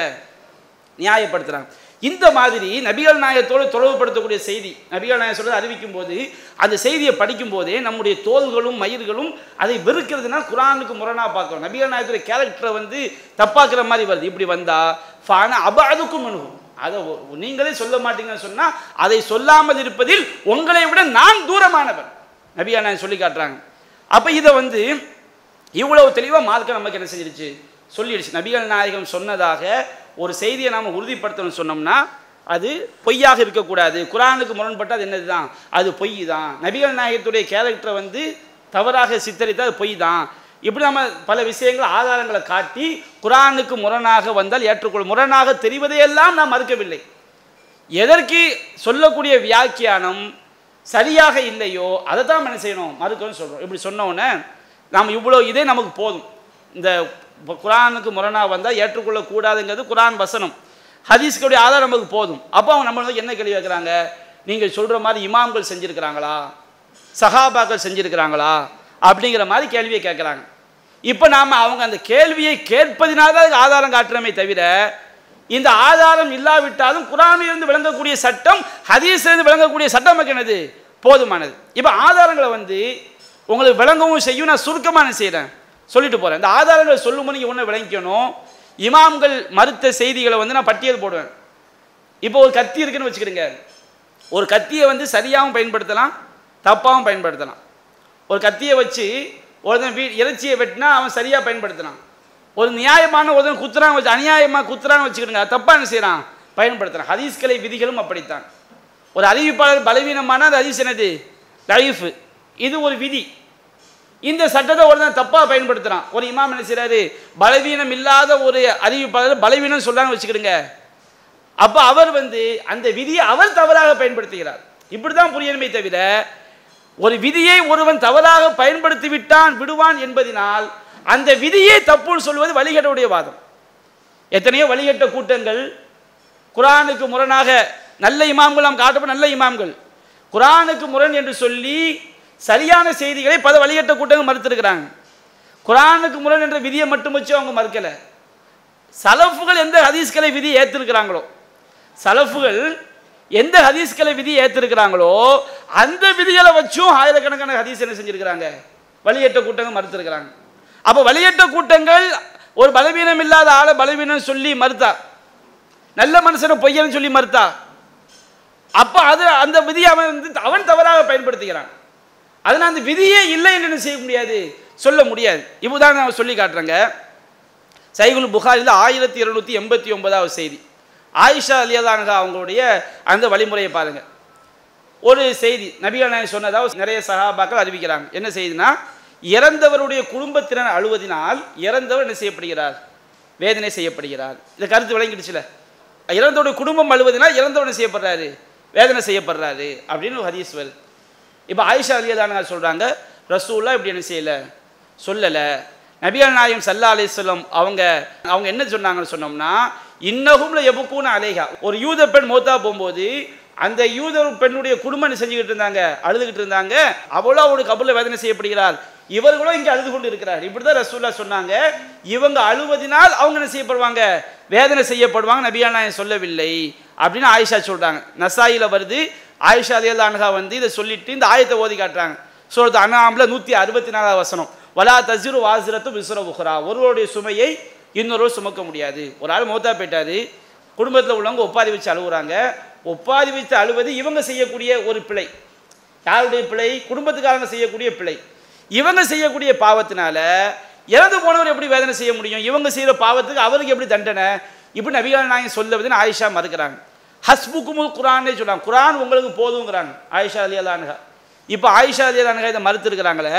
நியாயப்படுத்துகிறாங்க இந்த மாதிரி நபிகள் நாயத்தோடு தொடர்புபடுத்தக்கூடிய செய்தி நபிகள் நாயகம் சொல்றது அறிவிக்கும் போது அந்த செய்தியை படிக்கும் போதே நம்முடைய தோள்களும் மயிர்களும் அதை வெறுக்கிறதுனா குரானுக்கு முரணாக பார்க்கணும். நபிகள் நாயத்துடைய கேரக்டரை வந்து தப்பாக்குற மாதிரி வருது. இப்படி வந்தா ஃபான அப அதுக்கும் அணுகும் அதை நீங்களே சொல்ல மாட்டீங்கன்னு சொன்னால் அதை சொல்லாமல் இருப்பதில் உங்களை விட நான் தூரமானவன். நபியா நான் சொல்லி காட்டுறாங்க. அப்போ இதை வந்து இவ்வளவு தெளிவாக மார்க்க நமக்கு என்ன செஞ்சிருச்சு சொல்லிடுச்சு. நபிகள் நாயகம் சொன்னதாக ஒரு செய்தியை நாம் உறுதிப்படுத்தணும்னு சொன்னோம்னா அது பொய்யாக இருக்கக்கூடாது. குரானுக்கு முரண்பட்டு அது என்னது தான் அது பொய் தான் நபிகள் நாயகத்துடைய கேரக்டரை வந்து தவறாக சித்தரித்தா அது பொய் தான் இப்படி நம்ம பல விஷயங்கள் ஆதாரங்களை காட்டி குரானுக்கு முரணாக வந்தால் ஏற்றுக்கொள்ள முரணாக தெரிவதையெல்லாம் நாம் மறுக்கவில்லை. எதற்கு சொல்லக்கூடிய வியாக்கியானம் சரியாக இல்லையோ அதை தான் என்ன செய்யணும்? மறுக்கணும்னு சொல்கிறோம் இப்படி சொன்னோன்னே நாம் இவ்வளோ இதே நமக்கு போதும். இந்த இப்போ குரானுக்கு முரணாக வந்தால் ஏற்றுக்கொள்ளக்கூடாதுங்கிறது குரான் வசனம். ஹதீஸ்களுடைய ஆதாரம் நமக்கு போதும். அப்போ அவங்க நம்மளுக்கு என்ன கேள்வி கேட்குறாங்க? நீங்கள் சொல்கிற மாதிரி இமாம்கள் செஞ்சுருக்கிறாங்களா? சஹாபாக்கள் செஞ்சுருக்கிறாங்களா? அப்படிங்கிற மாதிரி கேள்வியை கேட்குறாங்க. இப்போ நாம் அவங்க அந்த கேள்வியை கேட்பதினால தான் அதுக்கு ஆதாரம் காட்டுறமே தவிர இந்த ஆதாரம் இல்லாவிட்டாலும் குரானிலிருந்து விளங்கக்கூடிய சட்டம் ஹதீஸிலிருந்து விளங்கக்கூடிய சட்டம் நமக்கு என்னது? போதுமானது. இப்போ ஆதாரங்களை வந்து உங்களுக்கு விளங்கவும் செய்யும் நான் சுருக்கமாக செய்கிறேன் சொல்லிட்டு போகிறேன் இந்த ஆதாரங்களை சொல்லும்போது நீங்கள் ஒன்று விளங்கிக்கணும். இமாம்கள் மறுத்த செய்திகளை வந்து நான் பட்டியல் போடுவேன். இப்போ ஒரு கத்தி இருக்குன்னு வச்சுக்கிடுங்க. ஒரு கத்தியை வந்து சரியாகவும் பயன்படுத்தலாம் தப்பாகவும் பயன்படுத்தலாம். ஒரு கத்தியை வச்சு ஒருத்தன் வீ இறைச்சியை வெட்டினா அவன் சரியாக பயன்படுத்தினான் ஒரு நியாயமான ஒருத்தன் குத்துறான் வச்சு அநியாயமாக குத்துறான்னு வச்சுக்கிடுங்க தப்பாக என்ன செய்கிறான் பயன்படுத்துகிறான் ஹதீஸ்கலை விதிகளும் அப்படித்தான். ஒரு அறிவிப்பாளர் பலவீனமான அது ஹதீஸ் என்னது? லைஃப் இது ஒரு விதி. இந்த சட்டத்தை ஒருத்தன் தப்பாக பயன்படுத்துகிறான் ஒரு இமாம் என்ன செய்கிறாரு பலவீனம் இல்லாத ஒரு அறிவிப்பாளர் பலவீனம் சொல்கிறான்னு வச்சுக்கிடுங்க. அப்போ அவர் வந்து அந்த விதியை அவர் தவறாக பயன்படுத்துகிறார். இப்படி தான் புரியணுமே தவிர ஒரு விதியை ஒருவன் தவறாக பயன்படுத்தி விட்டான் விடுவான் என்பதினால் அந்த விதியே தப்புன்னு சொல்வது வழிகட்டவுடைய வாதம். எத்தனையோ வழிகட்ட கூட்டங்கள் குரானுக்கு முரணாக நல்ல இமாம்கள் நாம் காட்டப்பட்ட நல்ல இமாம்கள் குரானுக்கு முரண் என்று சொல்லி சரியான செய்திகளை பல வழிகட்ட கூட்டங்கள் மறுத்திருக்கிறாங்க. குரானுக்கு முரண் என்ற விதியை மட்டும் வச்சு அவங்க மறுக்கலை. சலஃபுகள் எந்த ஹதீஸ்களை விதி ஏற்றிருக்கிறாங்களோ சலஃபுகள் எந்த ஹதீஸ்களை விதி ஏற்றிருக்கிறாங்களோ அந்த விதிகளை வச்சும் ஆயிரக்கணக்கான ஹதீஸ் என்ன செஞ்சுருக்கிறாங்க? வழியேற்ற கூட்டங்கள் மறுத்திருக்கிறாங்க. அப்போ வழியேற்ற கூட்டங்கள் ஒரு பலவீனம் இல்லாத ஆளை பலவீனம் சொல்லி மறுத்தா நல்ல மனுஷனை பொய்யன்னு சொல்லி மறுத்தா அப்போ அது அந்த விதியை அவன் வந்து அவன் தவறாக பயன்படுத்துகிறான் அதனால் அந்த விதியே இல்லை என்று செய்ய முடியாது? சொல்ல முடியாது. இப்போதான் நான் சொல்லி காட்டுறேங்க. சைகுல் புகாரில் ஆயிரத்தி இருநூத்தி எண்பத்தி ஒன்பதாவது செய்தி. ஆயிஷா அலியதாங்க அவங்களுடைய அந்த வழிமுறையை பாருங்க. ஒரு செய்தி நபிகள் நாயகம் சொன்னதாக நிறைய சகாபாக்கள் அறிவிக்கிறாங்க. என்ன செய்தினா இறந்தவருடைய குடும்பத்தினர் அழுவதினால் இறந்தவர் என்ன செய்யப்படுகிறார்? வேதனை செய்யப்படுகிறார். இந்த கருத்து விளங்கிடுச்சுல. இறந்தவருடைய குடும்பம் அழுவதினால் இறந்தவர் என்ன செய்யப்படுறாரு? வேதனை செய்யப்படுறாரு அப்படின்னு ஒரு ஹதீஸ் வருது. இப்போ ஆயிஷா அலியதான சொல்கிறாங்க ரசூல்லா இப்படி என்ன செய்யலை? சொல்லலை. நபிகள் நாயம் சல்லா அலிஸ்லம் அவங்க அவங்க என்ன சொன்னாங்கன்னு சொன்னோம்னா இன்னகும்ல எபுக்கூன அலேகா ஒரு யூத பெண் மௌத்தா போகும்போது அந்த யூத பெண்ணுடைய குடும்பம் செஞ்சுக்கிட்டு இருந்தாங்க? அழுதுகிட்டு இருந்தாங்க. அவளோ அவளுக்கு கபுல வேதனை செய்யப்படுகிறார் இவர்களும் இங்கே அழுது கொண்டு இருக்கிறார். இப்படி தான் ரசூல்லா சொன்னாங்க. இவங்க அழுவதினால் அவங்க என்ன செய்யப்படுவாங்க? வேதனை செய்யப்படுவாங்க. நபியா நாயம் சொல்லவில்லை அப்படின்னு ஆயிஷா சொல்கிறாங்க நசாயில வருது. ஆயிஷா அலியல்லானகா வந்து இதை சொல்லிட்டு இந்த ஆயத்தை ஓதி காட்டுறாங்க. சொல்றது அண்ணாமில் நூற்றி அறுபத்தி நாலாவது வசனம். வலா தசிரு வாசிரத்து விசுர உஹ்ரா ஒருவருடைய சுமையை இன்னொருவர் சுமக்க முடியாது. ஒரு ஆள் மூத்தா போயிட்டாரு. குடும்பத்தில் உள்ளவங்க ஒப்பாதி வச்சு அழுகுறாங்க. ஒப்பாதி வச்சு அழுவது இவங்க செய்யக்கூடிய ஒரு பிழை. யாருடைய பிழை? குடும்பத்துக்காரங்க செய்யக்கூடிய பிழை. இவங்க செய்யக்கூடிய பாவத்தினால இறந்து போனவர் எப்படி வேதனை செய்ய முடியும்? இவங்க செய்கிற பாவத்துக்கு அவருக்கு எப்படி தண்டனை? இப்படி நபிகள் நாயகம் சொல்லுவதுன்னு ஆயிஷா மறுக்கிறாங்க. ஹஸ்புக்குமுல் குரானே சொல்கிறாங்க குரான் உங்களுக்கு போதுங்கிறாங்க. ஆயிஷா அலி அல்லானுகா இப்போ ஆயிஷா அலி அல்லானுகா இதை மறுத்துருக்கிறாங்களே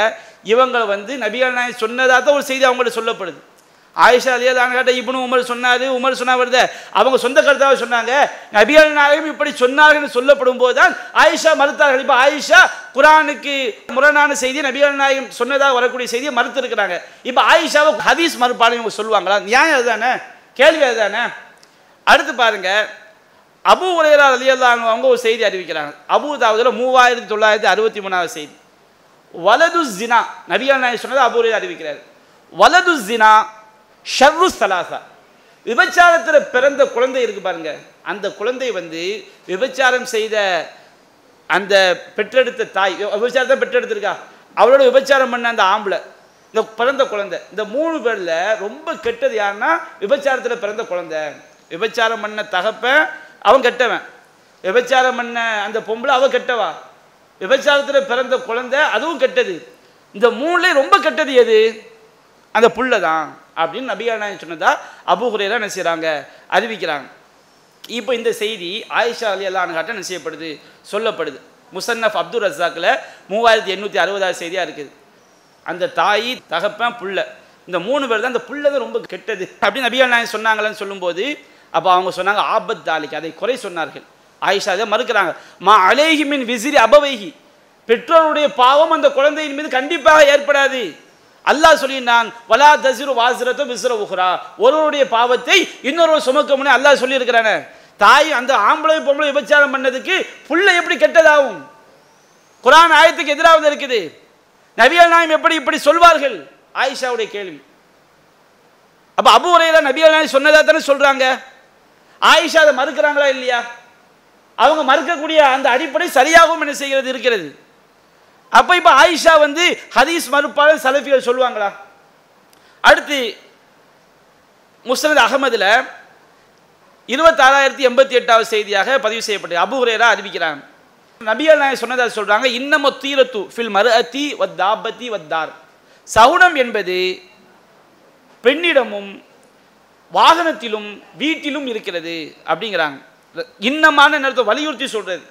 இவங்க வந்து நபிகள் நாயகம் சொன்னதாக தான் ஒரு செய்தி அவங்கள்ட்ட சொல்லப்படுது. ஆயிஷா அலி அல்லானுகாட்ட இப்னு உமர் சொன்னார் உமர் சொன்னா வருது. அவங்க சொந்த கருத்தாக சொன்னாங்க. நபிகள் நாயகம் இப்படி சொன்னார்கள் சொல்லப்படும் போது தான் ஆயிஷா மறுத்தார்கள். இப்போ ஆயிஷா குரானுக்கு முரணான செய்தி நபிகள் நாயகம் சொன்னதாக வரக்கூடிய செய்தியை மறுத்துருக்கிறாங்க. இப்போ ஆயிஷாவை ஹதீஸ் மறுப்பாளர் இவங்க சொல்லுவாங்களா? நியாயம் அதுதானே? கேள்வி அதுதானே? அடுத்து பாருங்கள் அபு உரையரா ரலியல்லாஹு அவங்க ஒரு செய்தி அறிவிக்கிறாங்க. அபு தாவதில் மூவாயிரத்தி தொள்ளாயிரத்தி அறுபத்தி மூணாவது செய்தி. வலது ஜினா நபிகள் நாயகம் சொன்னது அபு உரையர் அறிவிக்கிறார். வலது ஜினா ஷர்ரு சலாசா விபச்சாரத்தில் பிறந்த குழந்தை இருக்கு பாருங்க. அந்த குழந்தை வந்து விபச்சாரம் செய்த அந்த பெற்றெடுத்த தாய் விபச்சாரத்தை பெற்றெடுத்திருக்கா. அவளோட விபச்சாரம் பண்ண அந்த ஆம்பளை இந்த பிறந்த குழந்தை. இந்த மூணு பேரில் ரொம்ப கெட்டது யாருன்னா விபச்சாரத்தில் பிறந்த குழந்தை. விபச்சாரம் பண்ண தகப்பன் அவன் கெட்டவன். விபச்சாரம் பண்ண அந்த பொம்பளை அவள் கெட்டவா? விபச்சாரத்தில் பிறந்த குழந்தை அதுவும் கெட்டது. இந்த மூணுல ரொம்ப கெட்டது எது? அந்த புள்ள தான் அப்படின்னு நபிகள் சொன்னதா அபுகுரையெல்லாம் என்ன செய்கிறாங்க அறிவிக்கிறாங்க. இப்போ இந்த செய்தி ஆயிஷா அலி அல்லான்காட்ட என்ன செய்யப்படுது? சொல்லப்படுது. முசன்னஃப் அப்துல் ரஸாக்கில் மூவாயிரத்தி எண்ணூற்றி அறுபதாவது செய்தியாக இருக்குது. அந்த தாய் தகப்பன் புள்ள. இந்த மூணு பேர் தான் அந்த புள்ள தான் ரொம்ப கெட்டது. அப்படின்னு நபிகள் நாயன் சொன்னாங்களேன்னு சொல்லும்போது அப்போ அவங்க சொன்னாங்க ஆபத் தாலிக்கு அதை குறை சொன்னார்கள். ஆயிஷா அதை மறுக்கிறாங்க. மா அலேஹி மின் விசிறி அபவைகி பெற்றோருடைய பாவம் அந்த குழந்தையின் மீது கண்டிப்பாக ஏற்படாது. அல்லாஹ் சொல்லினான் வலா தசிரு வாசிரத்தோ விசிற உஹ்ரா ஒருவருடைய பாவத்தை இன்னொருவர் சுமக்கமுன்னு அல்லாஹ் சொல்லியிருக்கிறானே. தாய் அந்த ஆம்பளை பொம்பளை விபச்சாரம் பண்ணதுக்கு புள்ள எப்படி கெட்டதாகும்? குரான் ஆயத்துக்கு எதிராக இருக்குது. நவியல் நாயம் எப்படி இப்படி சொல்வார்கள்? ஆயிஷாவுடைய கேள்வி. அப்போ அபு உரையில நபியல் நாயம் சொன்னதாக தானே சொல்கிறாங்க ஆயிஷா அதை மறுக்கிறாங்களா இல்லையா? அவங்க மறுக்கக்கூடிய அந்த அடிப்படை சரியாகவும் என்ன செய்கிறது இருக்கிறது. அப்ப இப்ப ஆயிஷா வந்து ஹதீஸ் மறுப்பாளர் சலஃபிகள் சொல்லுவாங்களா? அடுத்து முஸ்னத் அகமதுல இருபத்தாறாயிரத்தி எண்பத்தி எட்டாவது செய்தியாக பதிவு செய்யப்பட்டது. அபு ஹுரேரா அறிவிக்கிறாங்க நபிகள் நாயகம் சொன்னதா சொல்றாங்க இன்னமோ தீரத்து ஃபில் மரு அத்தி வத்தாபத்தி வத்தார் சவுனம் என்பது பெண்ணிடமும் வாகனத்திலும் வீட்டிலும் இருக்கிறது அப்படிங்கிறாங்க. இன்னமான நேரத்தை வலியுறுத்தி சொல்கிறது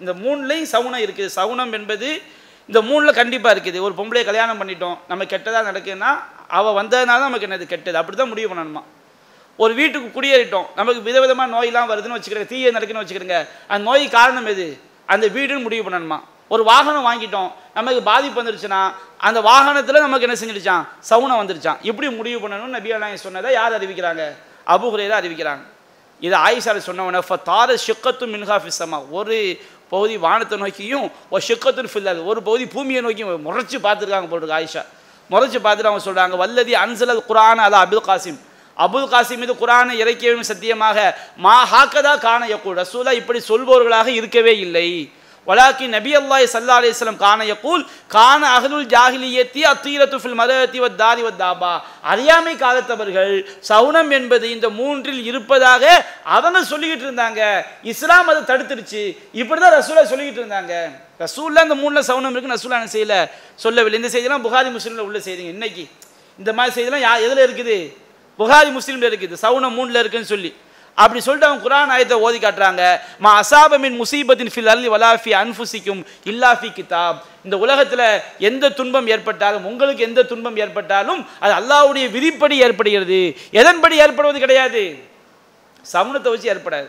இந்த மூணுலேயும் சவுனம் இருக்குது. சவுனம் என்பது இந்த மூணில் கண்டிப்பாக இருக்குது. ஒரு பொம்பளையை கல்யாணம் பண்ணிட்டோம். நம்ம கெட்டதாக நடக்குதுன்னா அவள் வந்ததுனால தான் நமக்கு என்னது கெட்டது? அப்படி தான் முடிவு பண்ணணுமா? ஒரு வீட்டுக்கு குடியேறிட்டோம். நமக்கு விதவிதமாக நோயெல்லாம் வருதுன்னு வச்சுக்கிறேங்க தீய நடக்குன்னு வச்சுக்கிறேங்க. அந்த நோய் காரணம் எது? அந்த வீடுன்னு முடிவு பண்ணணுமா? ஒரு வாகனம் வாங்கிட்டோம் நமக்கு பாதிப்பு வந்துருச்சுன்னா அந்த வாகனத்தில் நமக்கு என்ன செஞ்சிருச்சான் சவுனம் வந்துருச்சான். இப்படி முடிவு பண்ணணும்னு நபி சொன்னதை யார் அறிவிக்கிறாங்க? அபு அறிவிக்கிறாங்க. இது ஆயிஷால சொன்னவன தார ஷிக்கத்து மின்ஹா ஃபிஸ்ஸமா ஒரு பகுதி வானத்தை நோக்கியும் ஒரு ஷிக்கத்துன்னு ஃபில்லாது ஒரு பகுதி பூமியை நோக்கியும் முறைச்சி பார்த்துருக்காங்க போட்டுருக்க ஆயிஷா. முறைச்சி பார்த்துட்டு அவங்க சொல்கிறாங்க வல்லதி அன்சலல் குரான் அலா அபுல் காசிம். அபுல் காசிம் மீது குரானை இறக்கியவும் சத்தியமாக மா ஹாக்கதா காண யக்கூல் ரசூலா இப்படி சொல்பவர்களாக இருக்கவே இல்லை. வலாக்கி நபி அல்லாஹ் சல்லா அலிஸ்லம் கான யக்கூல் கான அகலுல் ஜாஹிலியத்தி அத்தீரத்து ஃபில் மதத்தி வத்தாரி வத்தாபா அறியாமை காலத்தவர்கள் சவுனம் என்பது இந்த மூன்றில் இருப்பதாக அவங்க சொல்லிக்கிட்டு இருந்தாங்க. இஸ்லாம் அதை தடுத்துருச்சு இப்படி தான் ரசூலா சொல்லிக்கிட்டு இருந்தாங்க. ரசூல்லா அந்த மூணில் சவுனம் இருக்கு ரசூலா என்ன செய்யல. சொல்லவில்லை. இந்த செய்திலாம் புகாரி முஸ்லீமில் உள்ள செய்திங்க. இன்னைக்கு இந்த மாதிரி செய்திலாம் யா எதில் இருக்குது? புகாரி முஸ்லீமில் இருக்குது. சவுனம் மூணில் இருக்குன்னு சொல்லி. அப்படி சொல்லிட்டு அவங்க குரான் ஆயத்தை ஓதி காட்டுறாங்க. மா அசாபமின் முசீபத்தின் ஃபில் அல்லி வலாஃபி அன்ஃபுசிக்கும் இல்லாஃபி கிதாப். இந்த உலகத்தில் எந்த துன்பம் ஏற்பட்டாலும் உங்களுக்கு எந்த துன்பம் ஏற்பட்டாலும் அது அல்லாவுடைய விதிப்படி ஏற்படுகிறது. எதன்படி ஏற்படுவது கிடையாது? சவுனத்தை வச்சு ஏற்படாது.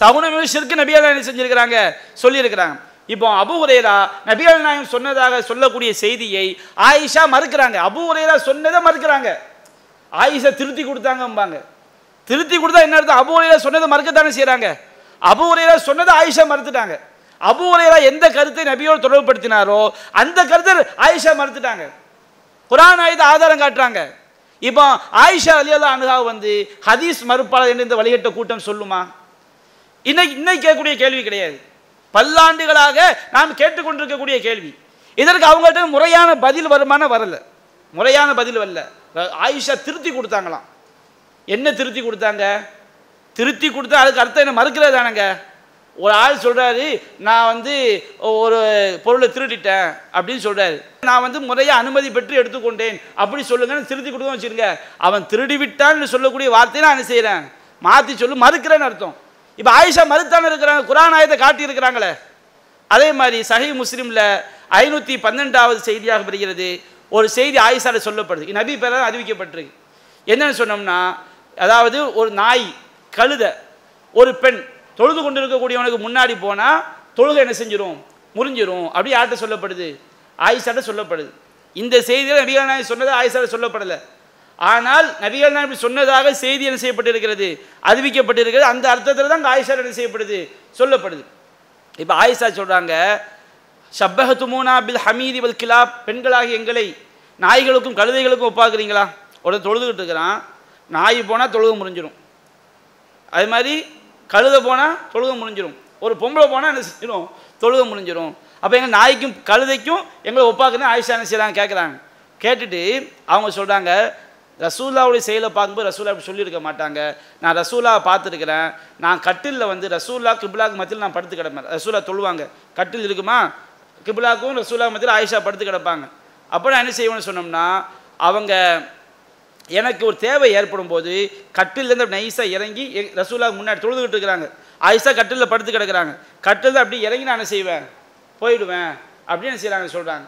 சவுனம் ஷிர்கு நபியால் என்ன செஞ்சுருக்கிறாங்க சொல்லியிருக்கிறாங்க. இப்போ அபு உரையரா நபிகள் நாயகம் சொன்னதாக சொல்லக்கூடிய செய்தியை ஆயிஷா மறுக்கிறாங்க. அபு உரையரா சொன்னதை மறுக்கிறாங்க. ஆயிஷா திருத்தி கொடுத்தாங்கம்பாங்க. திருத்தி கொடுத்தா என்ன அர்த்தம்? அபு உரையரா சொன்னதை மறுக்கத்தானே செய்கிறாங்க அபு உரையரா சொன்னதை ஆயிஷா மறுத்துட்டாங்க. அபு எந்த கருத்தை நபியோடு தொடர்புபடுத்தினாரோ அந்த கருத்தை ஆயிஷா மறுத்துட்டாங்க. குரான் ஆயுத ஆதாரம் காட்டுறாங்க. இப்போ ஆயிஷா அலியல்லா அனுகா வந்து ஹதீஸ் மறுப்பாளர் என்று இந்த வழிகட்ட கூட்டம் சொல்லுமா? இன்னைக்கு இன்னைக்கு கேட்கக்கூடிய கேள்வி கிடையாது. பல்லாண்டுகளாக நாம் கேட்டுக்கொண்டிருக்கக்கூடிய கேள்வி. இதற்கு அவங்கள்ட்ட முறையான பதில் வருமான வரல. முறையான பதில் வரல. ஆயிஷா திருத்தி கொடுத்தாங்களாம். என்ன திருத்தி கொடுத்தாங்க? திருத்தி கொடுத்தா அதுக்கு அர்த்தம் என்ன? மறுக்கிறது தானங்க. ஒரு ஆள் சொல்கிறாரு நான் வந்து ஒரு பொருளை திருடிட்டேன் அப்படின்னு சொல்கிறாரு நான் வந்து முறையாக அனுமதி பெற்று எடுத்துக்கொண்டேன். அப்படி சொல்லுங்கன்னு திருத்தி கொடுக்க வச்சுருங்க அவன் திருடி விட்டான்னு சொல்லக்கூடிய வார்த்தையை நான் என்ன செய்கிறேன் மாற்றி சொல்லு மறுக்கிறேன்னு அர்த்தம். இப்போ ஆயிஷா மறுத்தானே இருக்கிறாங்க குரான் ஆயத்தை காட்டியிருக்கிறாங்களே. அதே மாதிரி சஹி முஸ்லீமில் ஐநூற்றி பன்னெண்டாவது செய்தியாக வருகிறது. ஒரு செய்தி ஆயிஷாவில் சொல்லப்படுது. நபி பேரால் அறிவிக்கப்பட்டிருக்கு. என்னன்னு சொன்னோம்னா அதாவது ஒரு நாய் கழுத ஒரு பெண் தொழுது கொண்டு இருக்கக்கூடியவனுக்கு முன்னாடி போனால் தொழுகை என்ன செஞ்சிடும் முறிஞ்சிரும். அப்படி யார்கிட்ட சொல்லப்படுது? ஆயிஷாட்ட சொல்லப்படுது. இந்த செய்தியில் நபிகள் நாயகம் சொன்னது ஆயிஷாட்ட சொல்லப்படலை. ஆனால் நபிகள் நாயகம் இப்படி சொன்னதாக செய்தி என்ன செய்யப்பட்டிருக்கிறது? அறிவிக்கப்பட்டிருக்கிறது. அந்த அர்த்தத்தில் தான் ஆயிஷா என்ன செய்யப்படுது? சொல்லப்படுது. இப்போ ஆயிஷா சொல்கிறாங்க ஷப்பஹத்துமூனா பில் ஹமீதி வல் கிலாப். பெண்களாக எங்களை நாய்களுக்கும் கழுதைகளுக்கும் ஒப்பாக்குறீங்களா? உடனே தொழுதுகிட்டு இருக்கிறான். நாய் போனால் தொழுக முடிஞ்சிடும் அது மாதிரி கழுதை போனால் தொழுக முடிஞ்சிடும் ஒரு பொம்பளை போனால் என்ன செஞ்சிடும் தொழுக முடிஞ்சிடும் அப்போ எங்கள் நாய்க்கும் கழுதைக்கும் எங்களை ஒப்பாக்குன்னு ஆயிஷா என்ன செய்கிறாங்க கேட்குறாங்க கேட்டுட்டு அவங்க சொல்கிறாங்க ரசூல்லாவுடைய செயலை பார்க்கும்போது ரசூலா அப்படி சொல்லியிருக்க மாட்டாங்க. நான் ரசூலாவை பார்த்துருக்குறேன். நான் கட்டிலில் வந்து ரசூல்லா கிபிலாக்கு மத்தியில் நான் படுத்து கிடப்பேன். ரசூலா தொழுவாங்க. கட்டில் இருக்குமா? கிபிலாக்கும் ரசூலா மத்தியில் ஆயிஷா படுத்து கிடப்பாங்க. அப்போ நான் என்ன செய்வேன்னு சொன்னோம்னா அவங்க எனக்கு ஒரு தேவை ஏற்படும் போது கட்டிலேருந்து நைஸாக இறங்கி எ- முன்னாடி தொழுதுகிட்டு இருக்கிறாங்க. ஆயிஷா கட்டிலில் படுத்து கிடக்குறாங்க. கட்டில் அப்படி இறங்கி நான் என்ன செய்வேன்? போயிடுவேன் அப்படின்னு என்ன செய்கிறாங்க சொல்கிறாங்க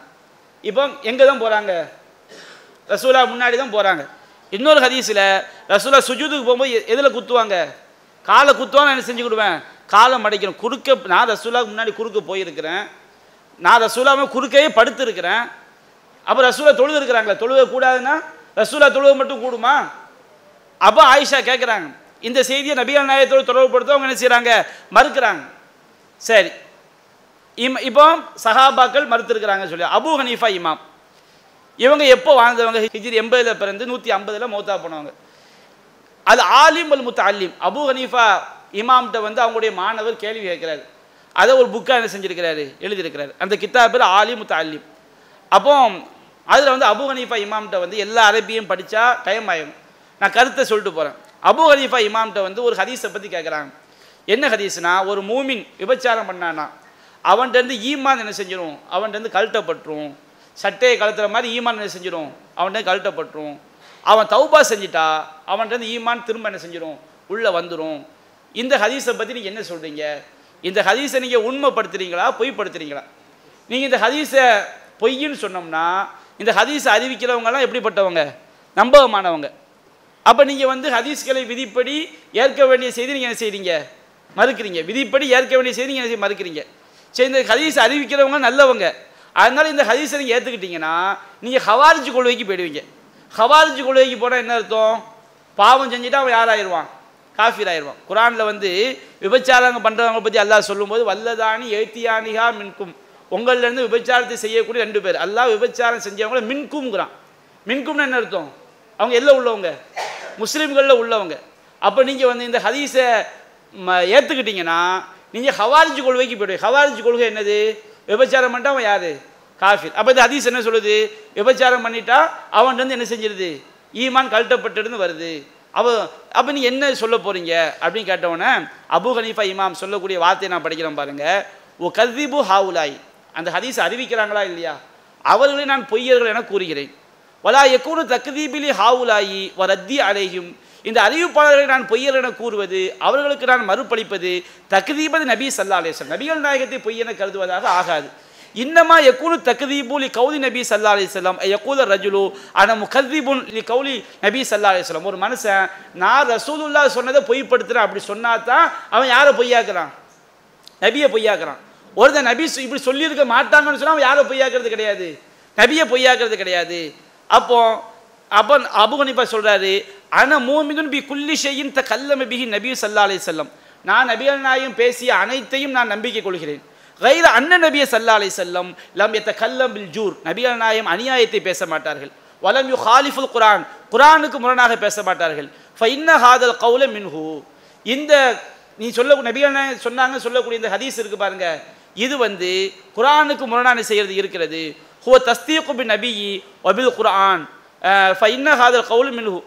இப்போ எங்கே தான் போகிறாங்க ரசூலா முன்னாடி தான் போகிறாங்க இன்னொரு ஹதீஸில் ரசூலா சுஜூதுக்கு போகும்போது எதில் குத்துவாங்க? காலை குத்துவாங்க நான் என்ன செஞ்சு கொடுவேன் காலை மடைக்கணும். குறுக்க நான் ரசூலாவுக்கு முன்னாடி குறுக்க போயிருக்கிறேன். நான் ரசூலாவை குறுக்கையே படுத்துருக்கிறேன். அப்போ ரசூலா தொழுது இருக்கிறாங்களே தொழுக கூடாதுன்னா ரசூலா தொழுக மட்டும் கூடுமா? அப்போ ஆயிஷா கேட்குறாங்க இந்த செய்தியை நபிகள் நாயகத்தோடு தொடர்புப்படுத்த அவங்க என்ன செய்கிறாங்க மறுக்கிறாங்க. சரி. இம் இப்போ சஹாபாக்கள் மறுத்துருக்கிறாங்க சொல்லி அபூ ஹனீஃபா இமாம். இவங்க எப்போ வாழ்ந்தவங்க? ஹிஜிரி எண்பதில் பிறந்து நூற்றி ஐம்பதில் மௌத்தா போனவங்க. அது ஆலிம் அல் முத்த அல்லிம் அபு ஹனீஃபா இமாம்கிட்ட வந்து அவங்களுடைய மாணவர் கேள்வி கேட்கிறாரு. அதை ஒரு புக்காக என்ன செஞ்சுருக்கிறாரு? எழுதியிருக்கிறாரு. அந்த கித்தா பேர் ஆலிம் முத்த அலிம் அப்போ அதில் வந்து அபு ஹனீஃபா இமாம்கிட்ட வந்து எல்லா அரபியும் படித்தா டைம் ஆயிடும் நான் கருத்தை சொல்லிட்டு போகிறேன் அபு ஹனீஃபா இமாம்கிட்ட வந்து ஒரு ஹதீஸை பற்றி கேட்குறாங்க என்ன ஹதீஸ்னா ஒரு மூமின் விபச்சாரம் பண்ணானா அவன்கிட்ட இருந்து ஈமான் என்ன செஞ்சிடும் அவன்கிட்ட இருந்து கழட்டப்பட்டுரும். சட்டையை கழுத்துற மாதிரி ஈமான் என்ன செஞ்சிடும் அவன்கிட்ட கழட்டப்பட்டுரும். அவன் தௌபா செஞ்சிட்டா அவன்கிட்ட இருந்து ஈமான் திரும்ப என்ன செஞ்சிடும் உள்ளே வந்துடும் இந்த ஹதீஸை பற்றி நீங்கள் என்ன சொல்கிறீங்க இந்த ஹதீஸை நீங்கள் உண்மைப்படுத்துறீங்களா? பொய்ப்படுத்துகிறீங்களா நீங்கள் இந்த ஹதீஸை பொய்ன்னு சொன்னோம்னா இந்த ஹதீஸை அறிவிக்கிறவங்கலாம் எப்படிப்பட்டவங்க? நம்பகமானவங்க. அப்போ நீங்கள் வந்து ஹதீஸ்களை விதிப்படி ஏற்க வேண்டிய செய்தி நீங்கள் என்ன செய்கிறீங்க மறுக்கிறீங்க. விதிப்படி ஏற்க வேண்டிய செய்தி நீங்கள் என்ன செய்ய மறுக்கிறீங்க. சரி இந்த ஹதீஸ் அறிவிக்கிறவங்க நல்லவங்க. அதனால் இந்த ஹதீஸை நீங்கள் ஏற்றுக்கிட்டீங்கன்னா நீங்கள் ஹவாரிஜ் கொள்கைக்கு போயிடுவீங்க. ஹவாரிஜ் கொள்கைக்கு போனால் என்ன அர்த்தம்? பாவம் செஞ்சுட்டா அவன் யாராயிருவான்? காஃபீர் ஆயிடுவான் குரானில் வந்து விபச்சாரங்க பண்ணுறவங்க பற்றி அல்லாஹ் சொல்லும்போது வல்லதானி எழுத்தியானிகா மின்கும். உங்கள்லேருந்து விபச்சாரத்தை செய்யக்கூடிய ரெண்டு பேர். அல்லா விபச்சாரம் செஞ்சவங்கள மின்கும்ங்கிறான். மின்கும்னு என்ன அர்த்தம்? அவங்க எல்லாம் உள்ளவங்க. முஸ்லீம்களில் உள்ளவங்க. அப்போ நீங்கள் வந்து இந்த ஹதீஸை ம ஏற்றுக்கிட்டீங்கன்னா நீங்கள் ஹவாரிஜ் கொள்கைக்கு போய்டுவீங்க. ஹவாரிஜ் கொள்கை என்னது? விபச்சாரம் பண்ணிட்டா அவன் யார்? காஃபிர். அப்போ இந்த ஹதீஸ் என்ன சொல்லுது? விபச்சாரம் பண்ணிட்டா அவன்கிட்ட வந்து என்ன செஞ்சிருது? ஈமான் கழட்டப்பட்டுருந்து வருது. அவ அப்போ நீ என்ன சொல்ல போகிறீங்க அப்படின்னு கேட்டவுடனே அபு ஹனீஃபா இமாம் சொல்லக்கூடிய வார்த்தையை நான் படிக்கிறேன் பாருங்கள் ஓ கதிபு ஹாவுலாய். அந்த ஹதீஸ் அறிவிக்கிறாங்களா இல்லையா? அவர்களை நான் பொய்யர்கள் என கூறுகிறேன். வலா எக்கூனு தக்குதீபிலி ஹாவுலாயி வரத்தி அலையும் இந்த அறிவிப்பாளர்களை நான் பொய்யர் என கூறுவது அவர்களுக்கு நான் மறுப்பளிப்பது தக்குதீபது நபி சல்லா நபிகள் நாயகத்தை பொய் என கருதுவதாக ஆகாது. இன்னமா யக்கூனு தக்தீபு கௌலி நபி சல்லா அலிஸ்லாம் யக்கூல ரஜுலு ஆனால் முகதீபுன் லி கௌலி நபி சல்லா அலிஸ்லாம் ஒரு மனுஷன் நான் ரசூலுல்லா சொன்னதை பொய்ப்படுத்துறேன். அப்படி சொன்னா தான் அவன் யாரை பொய்யாக்குறான்? நபியை பொய்யாக்குறான். ஒருத்தன் நபி இப்படி சொல்லியிருக்க மாட்டாங்கன்னு சொன்னால் அவன் யாரை பொய்யாக்குறது கிடையாது. நபியை பொய்யாக்குறது கிடையாது. அப்போ அப்போ அபு சொல்கிறாரு சொல்றாரு அன மூமிதுன் பி குல்லி ஷையின் த கல்லம பிஹி நபி சல்லா அலைஹி செல்லம் நான் நபிகள் நாயகம் பேசிய அனைத்தையும் நான் நம்பிக்கை கொள்கிறேன். கைர அன்ன நபிய சல்லா அலைஹி செல்லம் லம் எத்த கல்லம் பில் ஜூர். நபிகள் நாயம் அநியாயத்தை பேச மாட்டார்கள். வலம் யு ஹாலிஃபுல் குரான் குரானுக்கு முரணாக பேச மாட்டார்கள். ஃபைன்ன ஹாதல் கௌல மின்ஹூ. இந்த நீ சொல்ல நபிகள் நாயகம் சொன்னாங்க சொல்லக்கூடிய இந்த ஹதீஸ் இருக்கு பாருங்கள் இது வந்து குரானுக்கு முரணான செய்கிறது இருக்கிறது. ஹுவ தஸ்தீக்கு பி நபி வபில் குரான் ஃபைன்ன ஹாதல் கவுல் மின்ஹு.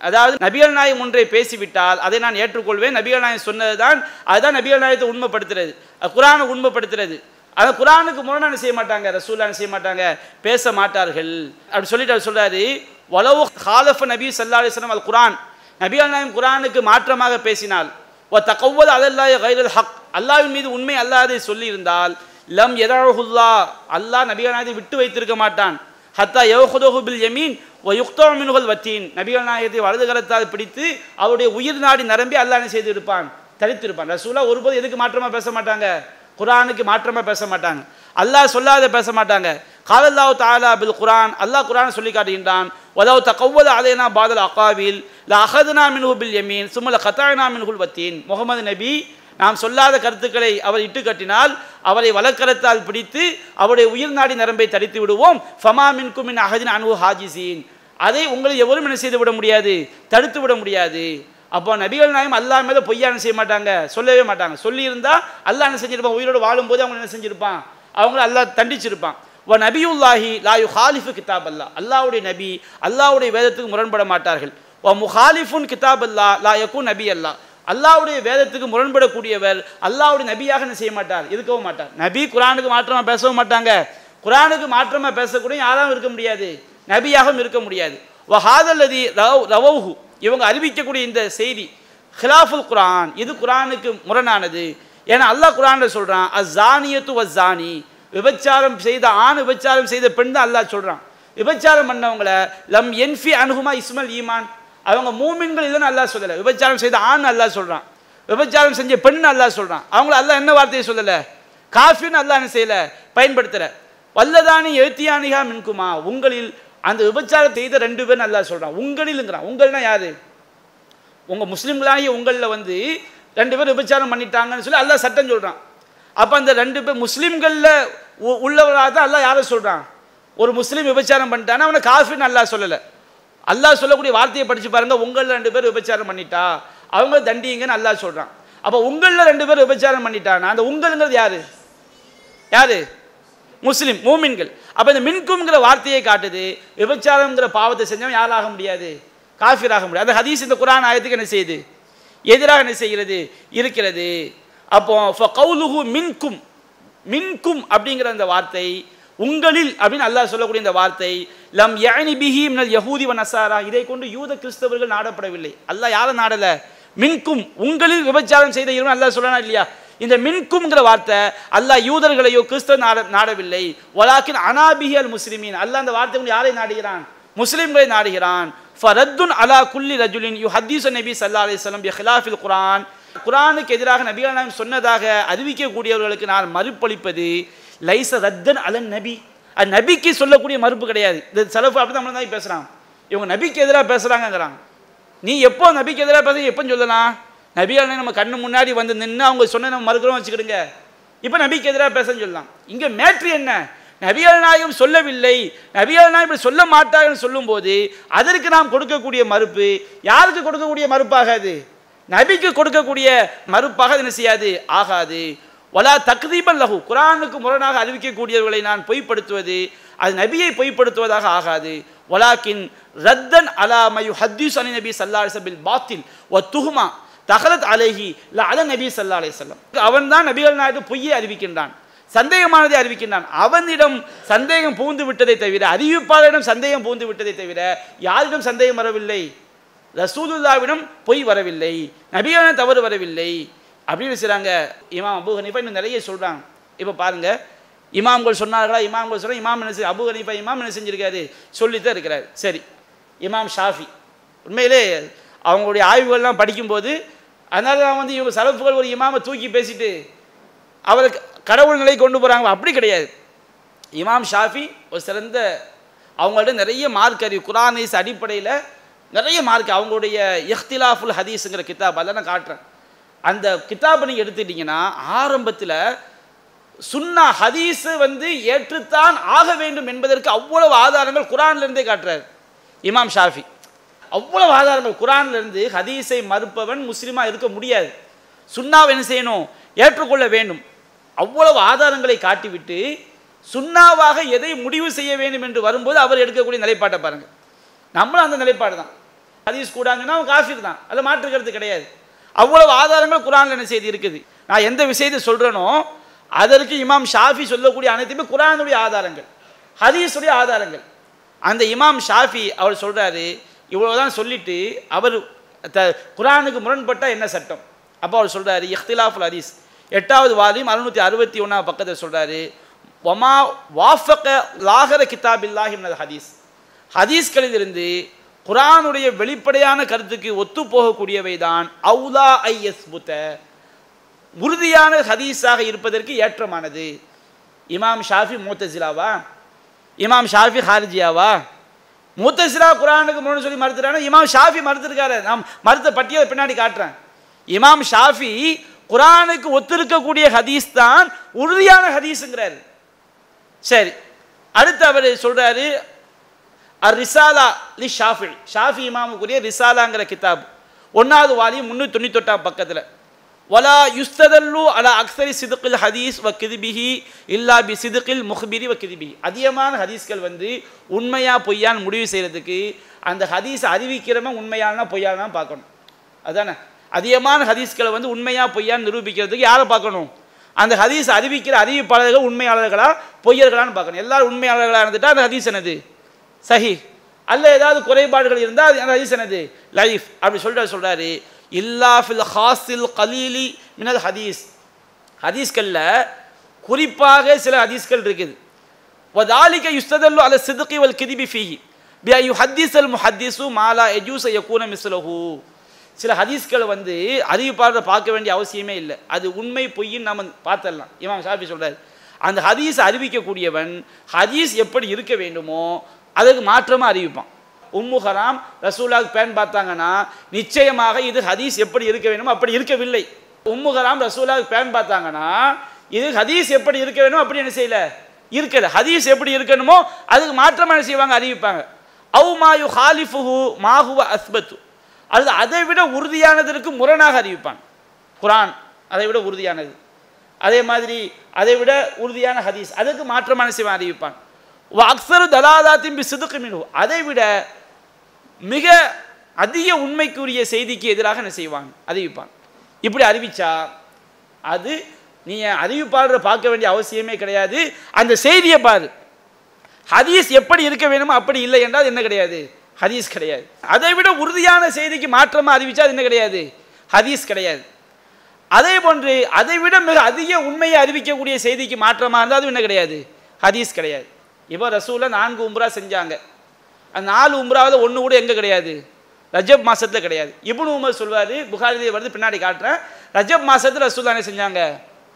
அதாவது நபிகள் நாயகம் ஒன்றை பேசிவிட்டால் அதை நான் ஏற்றுக்கொள்வேன். நபிகள் நாயகம் சொன்னது தான் அதுதான் நபிகள் நாயகத்தை உண்மைப்படுத்துறது. குரானை உண்மைப்படுத்துறது. அதை குரானுக்கு முரணான செய்ய மாட்டாங்க ரசூலான செய்ய மாட்டாங்க பேச மாட்டார்கள். அப்படி சொல்லிட்டு அவர் சொல்கிறாரு வலவு ஹாலஃப நபி சல்லா அலிஸ்லாம் அல் குரான் நபிகள் நாயகம் குரானுக்கு மாற்றமாக பேசினால் ஓ தகவல் அதல்லாய கைரல் ஹக். அல்லாவின் மீது உண்மை அல்லாது சொல்லியிருந்தால் லம் எதாஹுல்லா அல்லாஹ் நபிகள் நாயகத்தை விட்டு வைத்திருக்க மாட்டான். ஹத்தா யோஹுதோஹு பில் யமீன் ஓ யுக்தா வத்தீன். நபிகள் நாயகத்தை வலது கரத்தால் பிடித்து அவருடைய உயிர் நாடி நிரம்பி அல்லாஹ் என்ன செய்து இருப்பான் தடுத்திருப்பான் ரசூலா ஒருபோது எதுக்கு மாற்றமாக பேச மாட்டாங்க? குரானுக்கு மாற்றமாக பேச மாட்டாங்க. அல்லாஹ் சொல்லாத பேச மாட்டாங்க. காதல்லாவு தாலா பில் குரான் அல்லாஹ் குரான் சொல்லி காட்டுகின்றான். வலவு தகவல் அலைனா பாதல் அகாவில் ல அஹதுனா மின்ஹு பில் யமீன் சும்மல கத்தாயினா மின்ஹுல் வத்தீன். முகமது நபி நாம் சொல்லாத கருத்துக்களை அவர் இட்டு கட்டினால் அவரை வலக்கரத்தால் பிடித்து அவருடைய உயிர் நாடி நரம்பை தடித்து விடுவோம். ஃபமா மின்கும் மின் அஹதின் அனு ஹாஜிசீன். அதை உங்களை எவரும் என்ன செய்து விட முடியாது? தடுத்து விட முடியாது. அப்போ நபிகள் நாயம் அல்லாஹ் மேலே பொய்யான செய்ய மாட்டாங்க. சொல்லவே மாட்டாங்க. சொல்லியிருந்தா அல்லாஹ் என்ன செஞ்சிருப்பான்? உயிரோடு வாழும்போது அவங்க என்ன செஞ்சிருப்பான்? அவங்கள அல்லாஹ் தண்டிச்சிருப்பான். வ நபியுல்லாஹி லாயு ஹாலிஃபு கிதாப் அல்லா அல்லாவுடைய நபி அல்லாவுடைய வேதத்துக்கு முரண்பட மாட்டார்கள். வ முஹாலிஃபுன் கிதாப் அல்லா லா நபி அல்லா அல்லாவுடைய வேதத்துக்கு முரண்படக்கூடியவர் அல்லாவுடைய நபியாக என்ன செய்ய மாட்டார்? இருக்கவும் மாட்டார். நபி குரானுக்கு மாற்றமாக பேசவும் மாட்டாங்க. குரானுக்கு மாற்றமாக பேசக்கூடிய யாராவும் இருக்க முடியாது. நபியாகவும் இருக்க முடியாது. வஹாதல்லதி ரவ் ரவௌஹு இவங்க அறிவிக்கக்கூடிய இந்த செய்தி ஹிலாஃபுல் குரான் இது குரானுக்கு முரணானது. ஏன்னா அல்லாஹ் குரானில் சொல்கிறான் அஸ்ஸானியத்து வஸ்ஸானி விபச்சாரம் செய்த ஆண் விபச்சாரம் செய்த பெண் தான் அல்லாஹ் சொல்கிறான் விபச்சாரம் பண்ணவங்கள லம் என்ஃபி அனுகுமா இஸ்மல் ஈமான். அவங்க மூமின்கள் இதை அல்லா சொல்லலை. விபச்சாரம் செய்த ஆண் அல்லா சொல்கிறான் விபச்சாரம் செஞ்ச பெண் அல்லா சொல்கிறான் அவங்கள அல்லா என்ன வார்த்தையை சொல்லலை? காஃபின்னு அல்லா என்ன செய்யலை? பயன்படுத்துற வல்லதானி எழுத்தியானிகா மின்குமா? உங்களில் அந்த விபச்சாரம் செய்த ரெண்டு பேர் நல்லா சொல்கிறான் உங்களிலுங்கிறான். உங்கள்னா யார்? உங்கள் முஸ்லீம்களாகிய உங்களில் வந்து ரெண்டு பேர் விபச்சாரம் பண்ணிட்டாங்கன்னு சொல்லி அல்லா சட்டம் சொல்கிறான் அப்போ அந்த ரெண்டு பேர் முஸ்லீம்களில் உள்ளவராக தான் அல்லா யாரை சொல்கிறான் ஒரு முஸ்லீம் விபச்சாரம் பண்ணிட்டான்னா அவனை காஃபின்னு நல்லா சொல்லலை. அல்லாஹ் சொல்லக்கூடிய வார்த்தையை படித்து பாருங்க உங்களில் ரெண்டு பேர் விபச்சாரம் பண்ணிட்டா. அவங்க தண்டிங்கன்னு அல்லாஹ் சொல்கிறான் அப்போ உங்களில் ரெண்டு பேர் விபச்சாரம் பண்ணிட்டானா? அந்த உங்களுங்கிறது யார்? யார்? முஸ்லீம் மூமின்கள். அப்போ இந்த மின்கும்ங்கிற வார்த்தையை காட்டுது விபச்சாரங்கிற பாவத்தை செஞ்சவன் யாராக முடியாது? காஃபிராக முடியாது. அந்த ஹதீஸ் இந்த குரான் ஆயத்துக்கு என்ன செய்யுது? எதிராக என்ன செய்கிறது? இருக்கிறது. அப்போ கவுலுஹு மின்கும் மின்கும் அப்படிங்கிற அந்த வார்த்தை உங்களில் அப்படின்னு அல்லாஹ் சொல்லக்கூடிய இந்த வார்த்தை லம் யானி பிஹி மினல் யஹூதி வ நசாரா. இதை கொண்டு யூத கிறிஸ்தவர்கள் நாடப்படவில்லை. அல்லாஹ் யாரை நாடல? மின்கும் உங்களில் விபச்சாரம் செய்த இருவன் அல்லாஹ் சொல்லனா இல்லையா? இந்த மின்கும்ங்கிற வார்த்தை அல்லாஹ் யூதர்களையோ கிறிஸ்தவ நாட நாடவில்லை. ஒலாக்கின் அனாபிஹி அல் முஸ்லிமீன். அல்லாஹ் அந்த வார்த்தை கொண்டு யாரை நாடுகிறான்? முஸ்லிம்களை நாடுகிறான். ஃபரத்துன் அலா குல்லி ரஜுலின் யூ ஹத்தீஸ் நபி சல்லா அலிஸ்லம் பி ஹிலாஃபில் குரான் குரானுக்கு எதிராக நபிகள் சொன்னதாக அறிவிக்கக்கூடியவர்களுக்கு நான் மறுப்பளிப்பது லைச ரத்தன் அலன் நபி. அது நபிக்கு சொல்லக்கூடிய மறுப்பு கிடையாது. இந்த செலவு அப்படி தான் தான் பேசுகிறான் இவங்க நபிக்கு எதிராக பேசுகிறாங்கங்கிறாங்க நீ எப்போ நபிக்கு எதிராக பேச எப்போ சொல்லலாம்? நபிகள் நம்ம கண்ணு முன்னாடி வந்து நின்று அவங்க சொன்ன நம்ம மறுக்கிறோம் வச்சுக்கிடுங்க. இப்போ நபிக்கு எதிராக பேசன்னு சொல்லலாம். இங்கே மேட்ரு என்ன? நபிகள் நாயகம் சொல்லவில்லை. நபிகள் நாயகம் இப்படி சொல்ல மாட்டாங்கன்னு சொல்லும்போது அதற்கு நாம் கொடுக்கக்கூடிய மறுப்பு யாருக்கு கொடுக்கக்கூடிய மறுப்பாகாது நபிக்கு கொடுக்கக்கூடிய மறுப்பாக என்ன செய்யாது? ஆகாது. வலா தக்தீபன் லஹு. குரானுக்கு முரணாக அறிவிக்கக்கூடியவர்களை நான் பொய்ப்படுத்துவது அது நபியை பொய்ப்படுத்துவதாக ஆகாது. வலாக்கின் ரத்தன் அலா ஹத்யூஸ் ஹத்தீஸ் அலி நபி சல்லா அலிசபில் பாத்தில் ஒ துஹுமா தகலத் அலேஹி ல அல நபி சல்லா அலிசல்லம் அவன் தான் நபிகள் நாயகம் பொய்யை அறிவிக்கின்றான் சந்தேகமானதை அறிவிக்கின்றான். அவனிடம் சந்தேகம் பூந்து விட்டதை தவிர அறிவிப்பாளரிடம் சந்தேகம் பூந்து விட்டதை தவிர யாரிடம் சந்தேகம் வரவில்லை? ரசூலுல்லாவிடம் பொய் வரவில்லை. நபியான தவறு வரவில்லை. அப்படின்னு செய்கிறாங்க இமாம் அபு ஹனீஃபா இன்னும் நிறைய சொல்கிறாங்க இப்போ பாருங்கள் இமாம்கள் சொன்னார்களா? இமாம்கள் சொன்னால் இமாம் என்ன செஞ்சு அபு ஹனீஃபா இமாம் என்ன செஞ்சுருக்காரு? சொல்லித்தான் இருக்கிறார். சரி. இமாம் ஷாஃபி. உண்மையிலே அவங்களுடைய ஆய்வுகள்லாம் படிக்கும்போது அதனால தான் வந்து இவங்க சலப்புகள் ஒரு இமாமை தூக்கி பேசிட்டு அவரை கடவுள் நிலை கொண்டு போகிறாங்க அப்படி கிடையாது. இமாம் ஷாஃபி ஒரு சிறந்த அவங்கள்ட்ட நிறைய மார்க் அறிவு குரானீஸ் அடிப்படையில் நிறைய மார்க் அவங்களுடைய இஹ்திலாஃபுல் ஹதீஸுங்கிற கிதாப். அதில் நான் காட்டுறேன். அந்த கிதாபை நீங்கள் எடுத்துட்டிங்கன்னா ஆரம்பத்தில் சுன்னா ஹதீஸு வந்து ஏற்றுத்தான் ஆக வேண்டும் என்பதற்கு அவ்வளவு ஆதாரங்கள் குரான்லேருந்தே காட்டுறாரு. இமாம் ஷாஃபி. அவ்வளவு ஆதாரங்கள் குரான்லேருந்து ஹதீஸை மறுப்பவன் முஸ்லீமாக இருக்க முடியாது. சுன்னாவை என்ன செய்யணும்? ஏற்றுக்கொள்ள வேண்டும். அவ்வளவு ஆதாரங்களை காட்டிவிட்டு சுண்ணாவாக எதை முடிவு செய்ய வேண்டும் என்று வரும்போது அவர் எடுக்கக்கூடிய நிலைப்பாட்டை பாருங்கள் நம்மளும் அந்த நிலைப்பாடு தான். ஹதீஸ் கூடாங்கன்னா அவன் காஃபிர் தான். அதில் மாற்றுக்கிறது கிடையாது. அவ்வளவு ஆதாரங்கள் குரானில் என்ன செய்தி இருக்குது? நான் எந்த விஷயத்தை சொல்றேனோ அதற்கு இமாம் ஷாஃபி சொல்லக்கூடிய அனைத்துமே குரானுடைய ஆதாரங்கள் ஹதீஸுடைய ஆதாரங்கள். அந்த இமாம் ஷாஃபி அவர் சொல்றாரு இவ்வளவுதான் சொல்லிட்டு அவர் த குரானுக்கு முரண்பட்டா என்ன சட்டம்? அப்போ அவர் சொல்றாரு இஃப்திலாஃபுல் ஹதீஸ். எட்டாவது வாரியம் அறுநூத்தி அறுபத்தி ஒன்றாம் பக்கத்தில் சொல்றாரு ஒமா வாஃபக்க லாகர கிதாபில்லாஹி மினல் ஹதீஸ். ஹதீஸ்களிலிருந்து குரானுடைய வெளிப்படையான கருத்துக்கு ஒத்து போகக்கூடியவை தான் அவுலா ஐ எஸ்புத்த உறுதியான ஹதீஸாக இருப்பதற்கு ஏற்றமானது. இமாம் ஷாஃபி மூத்தசிலாவா? இமாம் ஷாஃபி ஹாரிஜியாவா? மூத்தசிலா குரானுக்கு முன்னு சொல்லி மறுத்துறாங்க இமாம் ஷாஃபி மறுத்துருக்காரு. நான் மறுத்த பட்டியலை பின்னாடி காட்டுறேன். இமாம் ஷாஃபி குரானுக்கு ஒத்திருக்கக்கூடிய ஹதீஸ் தான் உறுதியான ஹதீஸுங்கிறார். சரி அடுத்து அவர் சொல்கிறாரு அர் ரிசாலா லி ஷாஃபி. ஷாஃபி இமாமுக்குரிய ரிசாலாங்கிற கிதாப். ஒன்றாவது வாலியும் முந்நூற்றி தொண்ணூத்தொட்டாம் பக்கத்தில். வலா யுஸ்ததல்லு அலா அக்ஸரி சிதுக்கில் ஹதீஸ் வ கிதிபிஹி இல்லா பி சிதுக்கில் முஹ்பிரி வ கிதிபிஹி. அதிகமான ஹதீஸ்கள் வந்து உண்மையா பொய்யான்னு முடிவு செய்கிறதுக்கு அந்த ஹதீஸ் அறிவிக்கிறவன் உண்மையானா பொய்யானா பார்க்கணும். அதானே? அதிகமான ஹதீஸ்களை வந்து உண்மையா பொய்யான்னு நிரூபிக்கிறதுக்கு யாரை பார்க்கணும்? அந்த ஹதீஸ் அறிவிக்கிற அறிவிப்பாளர்கள் உண்மையாளர்களா பொய்யர்களான்னு பார்க்கணும். எல்லாரும் உண்மையாளர்களாக இருந்துட்டால் அந்த ஹதீஸ் என்னது? சஹி. அல்ல ஏதாவது குறைபாடுகள் இருந்தால் அது ஹதீஸ் எனது லைஃப். அப்படி சொல்கிறார் சொல்கிறாரு இல்லா ஃபில் ஹாசில் கலீலி மினல் ஹதீஸ். ஹதீஸ்களில் குறிப்பாக சில ஹதீஸ்கள் இருக்குது. வதாலிக யுஸ்ததல்லு அல சிதுக்கி வல் கிதிபி ஃபீஹி. பி ஐ ஹத்தீஸ் அல் முஹத்தீஸு மாலா எஜூஸ் யக்கூன மிஸ்லஹு. சில ஹதீஸ்களை வந்து அறிவிப்பாளரை பார்க்க வேண்டிய அவசியமே இல்லை. அது உண்மை பொய்ன்னு நம்ம பார்த்துடலாம். இமாம் ஷாஃபி சொல்கிறார் அந்த ஹதீஸ் அறிவிக்கக்கூடியவன் ஹதீஸ் எப்படி இருக்க வேண்டுமோ அதுக்கு மாற்றமாக அறிவிப்பான். உம்மு ஹராம் ரசூலாவுக்கு பேன் பார்த்தாங்கன்னா நிச்சயமாக இது ஹதீஸ் எப்படி இருக்க வேணுமோ அப்படி இருக்கவில்லை. உம்மு ஹராம் ரசூலாவுக்கு பேன் பார்த்தாங்கன்னா இது ஹதீஸ் எப்படி இருக்க வேணுமோ அப்படி என்ன செய்யல? இருக்குது ஹதீஸ் எப்படி இருக்கணுமோ அதுக்கு மாற்றமாக என்ன செய்வாங்க? அறிவிப்பாங்க. அவு மாயு ஹாலிஃபுஹு மாஹுவ அஸ்பத்து. அது அதை விட உறுதியானதற்கு முரணாக அறிவிப்பான் குரான் அதை விட உறுதியானது. அதே மாதிரி அதை விட உறுதியான ஹதீஸ். அதுக்கு மாற்றமான செய்வான் அறிவிப்பான் அக்சரு தலாதா திம்பி சிதுக்கு மினு அதை விட மிக அதிக உண்மைக்குரிய செய்திக்கு எதிராக என்ன செய்வாங்க? அறிவிப்பான் இப்படி அறிவிச்சா அது நீ அறிவிப்பாளரை பார்க்க வேண்டிய அவசியமே கிடையாது. அந்த செய்தியை பாரு. ஹதீஸ் எப்படி இருக்க வேணுமோ அப்படி இல்லை என்றால் என்ன கிடையாது? ஹதீஸ் கிடையாது. அதை விட உறுதியான செய்திக்கு மாற்றமாக அறிவிச்சா அது என்ன கிடையாது? ஹதீஸ் கிடையாது. அதே போன்று அதை விட மிக அதிக உண்மையை அறிவிக்கக்கூடிய செய்திக்கு மாற்றமாக இருந்தால் அது என்ன கிடையாது? ஹதீஸ் கிடையாது. இப்போ ரசூலை நான்கு உம்ரா செஞ்சாங்க. அந்த நாலு உம்ராவில் ஒன்று கூட எங்கே கிடையாது? ரஜப் மாதத்தில் கிடையாது. இப்னு உமர் சொல்வார் புகாரிலே வருது பின்னாடி காட்டுறேன். ரஜப் மாதத்தில் ரசூல் தானே செஞ்சாங்க?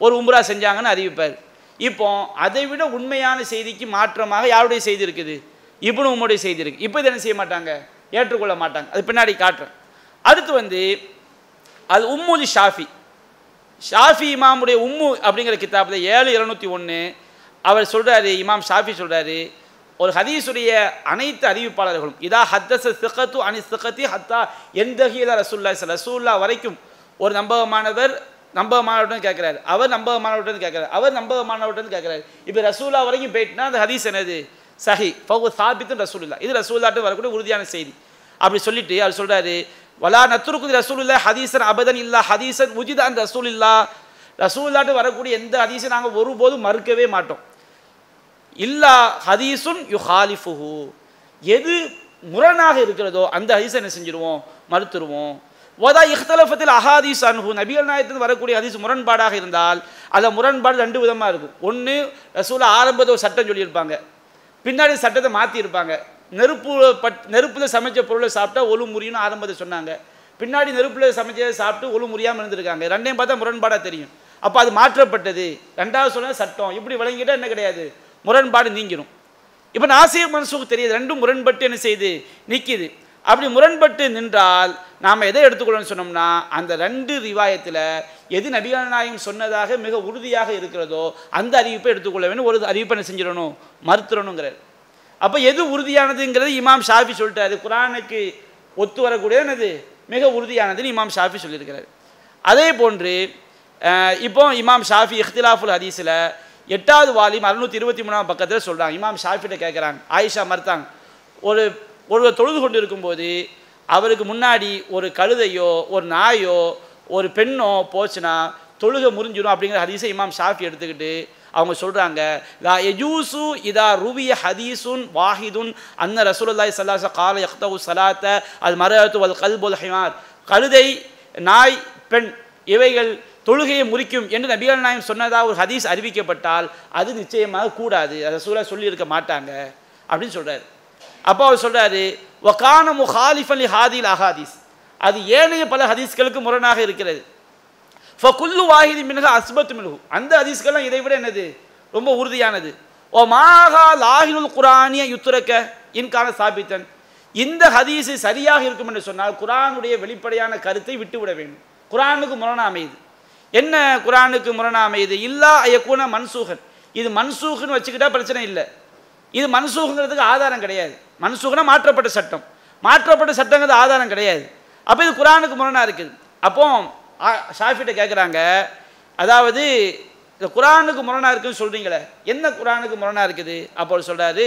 ஒரு உம்ரா செஞ்சாங்கன்னு அறிவிப்பார். இப்போ அதை விட உண்மையான செய்திக்கு மாற்றமாக யாருடைய செய்தி இருக்குது? இப்னு உமருடைய செய்தி இருக்குது இப்போ இதை என்ன செய்ய மாட்டாங்க? ஏற்றுக்கொள்ள மாட்டாங்க. அது பின்னாடி காட்டுறேன். அடுத்து வந்து அது உம்முலி ஷாஃபி. ஷாஃபி இமாமுடைய உம்மு அப்படிங்கிற கித்தாப்பில் ஏழு இருநூத்தி ஒன்று அவர் சொல்கிறாரு இமாம் ஷாஃபி சொல்கிறாரு ஒரு ஹதீஸுடைய அனைத்து அறிவிப்பாளர்களும் இதா ஹத்தச சிகத்து அனி சிகத்தி ஹத்தா எந்தகில ரசூல்லா ரசூல்லா வரைக்கும் ஒரு நம்பகமானவர் நம்பகமானவர்கிட்ட கேட்குறாரு அவர் நம்பகமானவர்கிட்ட கேட்குறாரு அவர் நம்பகமானவர்கிட்ட கேட்குறாரு இப்போ ரசூல்லா வரைக்கும் போயிட்டுனா அந்த ஹதீஸ் என்னது? சஹி ஃபவு சாபித்தும் ரசூல்லா இது ரசூல்லாட்டு வரக்கூடிய உறுதியான செய்தி. அப்படி சொல்லிட்டு அவர் சொல்கிறாரு வலா நத்துருக்கு இல்லை ஹதீசன் அபதன் இல்லா ஹதீசன் உஜிதான் ரசூல் இல்லா ரசூல்லாட்டு வரக்கூடிய எந்த ஹதீஸை நாங்கள் ஒருபோதும் மறுக்கவே மாட்டோம். இல்லா ஹதீசுன் யு ஹாலிஃபுஹு எது முரணாக இருக்கிறதோ அந்த ஹதீஸை என்ன செஞ்சிருவோம்? மறுத்துருவோம். ஓதா இஹ்தலஃபத்தில் அஹாதீஸ் அனுகு நபிகள் நாயத்தில் வரக்கூடிய ஹதீஸ் முரண்பாடாக இருந்தால் அதில் முரண்பாடு ரெண்டு விதமாக இருக்கும். ஒன்று ரசூலா ஆரம்பத்தில் ஒரு சட்டம் சொல்லியிருப்பாங்க. பின்னாடி சட்டத்தை மாற்றியிருப்பாங்க நெருப்பு பட் நெருப்பில் சமைச்ச பொருளை சாப்பிட்டா ஒழு முறியும்னு ஆரம்பத்தை சொன்னாங்க. பின்னாடி நெருப்பில் சமைச்சதை சாப்பிட்டு ஒழு முறியாமல் இருந்திருக்காங்க. ரெண்டையும் பார்த்தா முரண்பாடாக தெரியும். அப்போ அது மாற்றப்பட்டது. ரெண்டாவது சொன்ன சட்டம். இப்படி விளங்கிட்டால் என்ன கிடையாது? முரண்பாடு நீங்கிடும் இப்போ நாசிர் மன்சூக் தெரியுது ரெண்டும் முரண்பட்டு என்ன செய்யுது? நிற்கிது அப்படி முரண்பட்டு நின்றால் நாம் எதை எடுத்துக்கொள்ளணும்னு சொன்னோம்னா அந்த ரெண்டு ரிவாயத்தில் எது நபிகள் நாயகம் சொன்னதாக மிக உறுதியாக இருக்கிறதோ அந்த அறிவிப்பை எடுத்துக்கொள்ள வேண்டும் ஒரு அறிவிப்பை என்ன செஞ்சிடணும்? மறுத்துடணுங்கிறார். அப்போ எது உறுதியானதுங்கிறது இமாம் ஷாஃபி சொல்லிட்டாரு. குரானுக்கு ஒத்து வரக்கூடியது என்னது? மிக உறுதியானதுன்னு இமாம் ஷாஃபி சொல்லியிருக்கிறார். அதே போன்று இப்போ இமாம் ஷாஃபி இஹ்திலாஃபுல் ஹதீஸில் எட்டாவது வாலியும் அறுநூத்தி இருபத்தி மூணாம் பக்கத்தில் சொல்கிறாங்க இமாம் ஷாஃபிட்ட கேட்குறாங்க ஆயிஷா மறுத்தாங்க. ஒரு ஒருவர் தொழுது கொண்டு இருக்கும்போது அவருக்கு முன்னாடி ஒரு கழுதையோ ஒரு நாயோ ஒரு பெண்ணோ போச்சுன்னா தொழுகை முறிஞ்சிடும் அப்படிங்கிற ஹதீஸை இமாம் ஷாஃபி எடுத்துக்கிட்டு அவங்க சொல்கிறாங்க லா எஜூசு இதா ருவிய ஹதீசுன் வாஹிதுன் அன்ன ரசூலுல்லாஹி சல்லா கால யக்தவு சலாத்த அது மரத்து வல் கல்புல் ஹிமார். கழுதை நாய் பெண் இவைகள் தொழுகையை முறிக்கும் என்று நபிகள் நாயம் சொன்னதாக ஒரு ஹதீஸ் அறிவிக்கப்பட்டால் அது நிச்சயமாக கூடாது. அதை சூழ சொல்லியிருக்க மாட்டாங்க அப்படின்னு சொல்கிறார் அப்போ அவர் சொல்கிறாரு வகான முஹாலிஃபலி ஹாதில் அஹாதீஸ் அது ஏனைய பல ஹதீஸ்களுக்கு முரணாக இருக்கிறது. ஃபகுல்லு வாஹிதி மின்ஹா அஸ்பத் மின்ஹு. அந்த ஹதீஸ்கள்லாம் இதை விட என்னது? ரொம்ப உறுதியானது. ஓ மாஹா லாஹினுல் குரானிய யுத்துரக்க இன்கான சாபித்தன். இந்த ஹதீஸு சரியாக இருக்கும் என்று சொன்னால் குரானுடைய வெளிப்படையான கருத்தை விட்டுவிட வேண்டும். குரானுக்கு முரணா அமையுது என்ன குரானுக்கு முரணா அமையுது இல்லா ஐயக்கூன மன்சூகன். இது மன்சூகன்னு வச்சுக்கிட்டா பிரச்சனை இல்லை. இது மன்சூகுங்கிறதுக்கு ஆதாரம் கிடையாது. மன்சூகனா மாற்றப்பட்ட சட்டம். மாற்றப்பட்ட சட்டங்கிறது ஆதாரம் கிடையாது. அப்போ இது குரானுக்கு முரணாக இருக்குது. அப்போ ஷாஃபிட்ட கேட்குறாங்க அதாவது இந்த குரானுக்கு முரணாக இருக்குன்னு சொல்கிறீங்களே என்ன குரானுக்கு முரணாக இருக்குது? அப்போ சொல்கிறாரு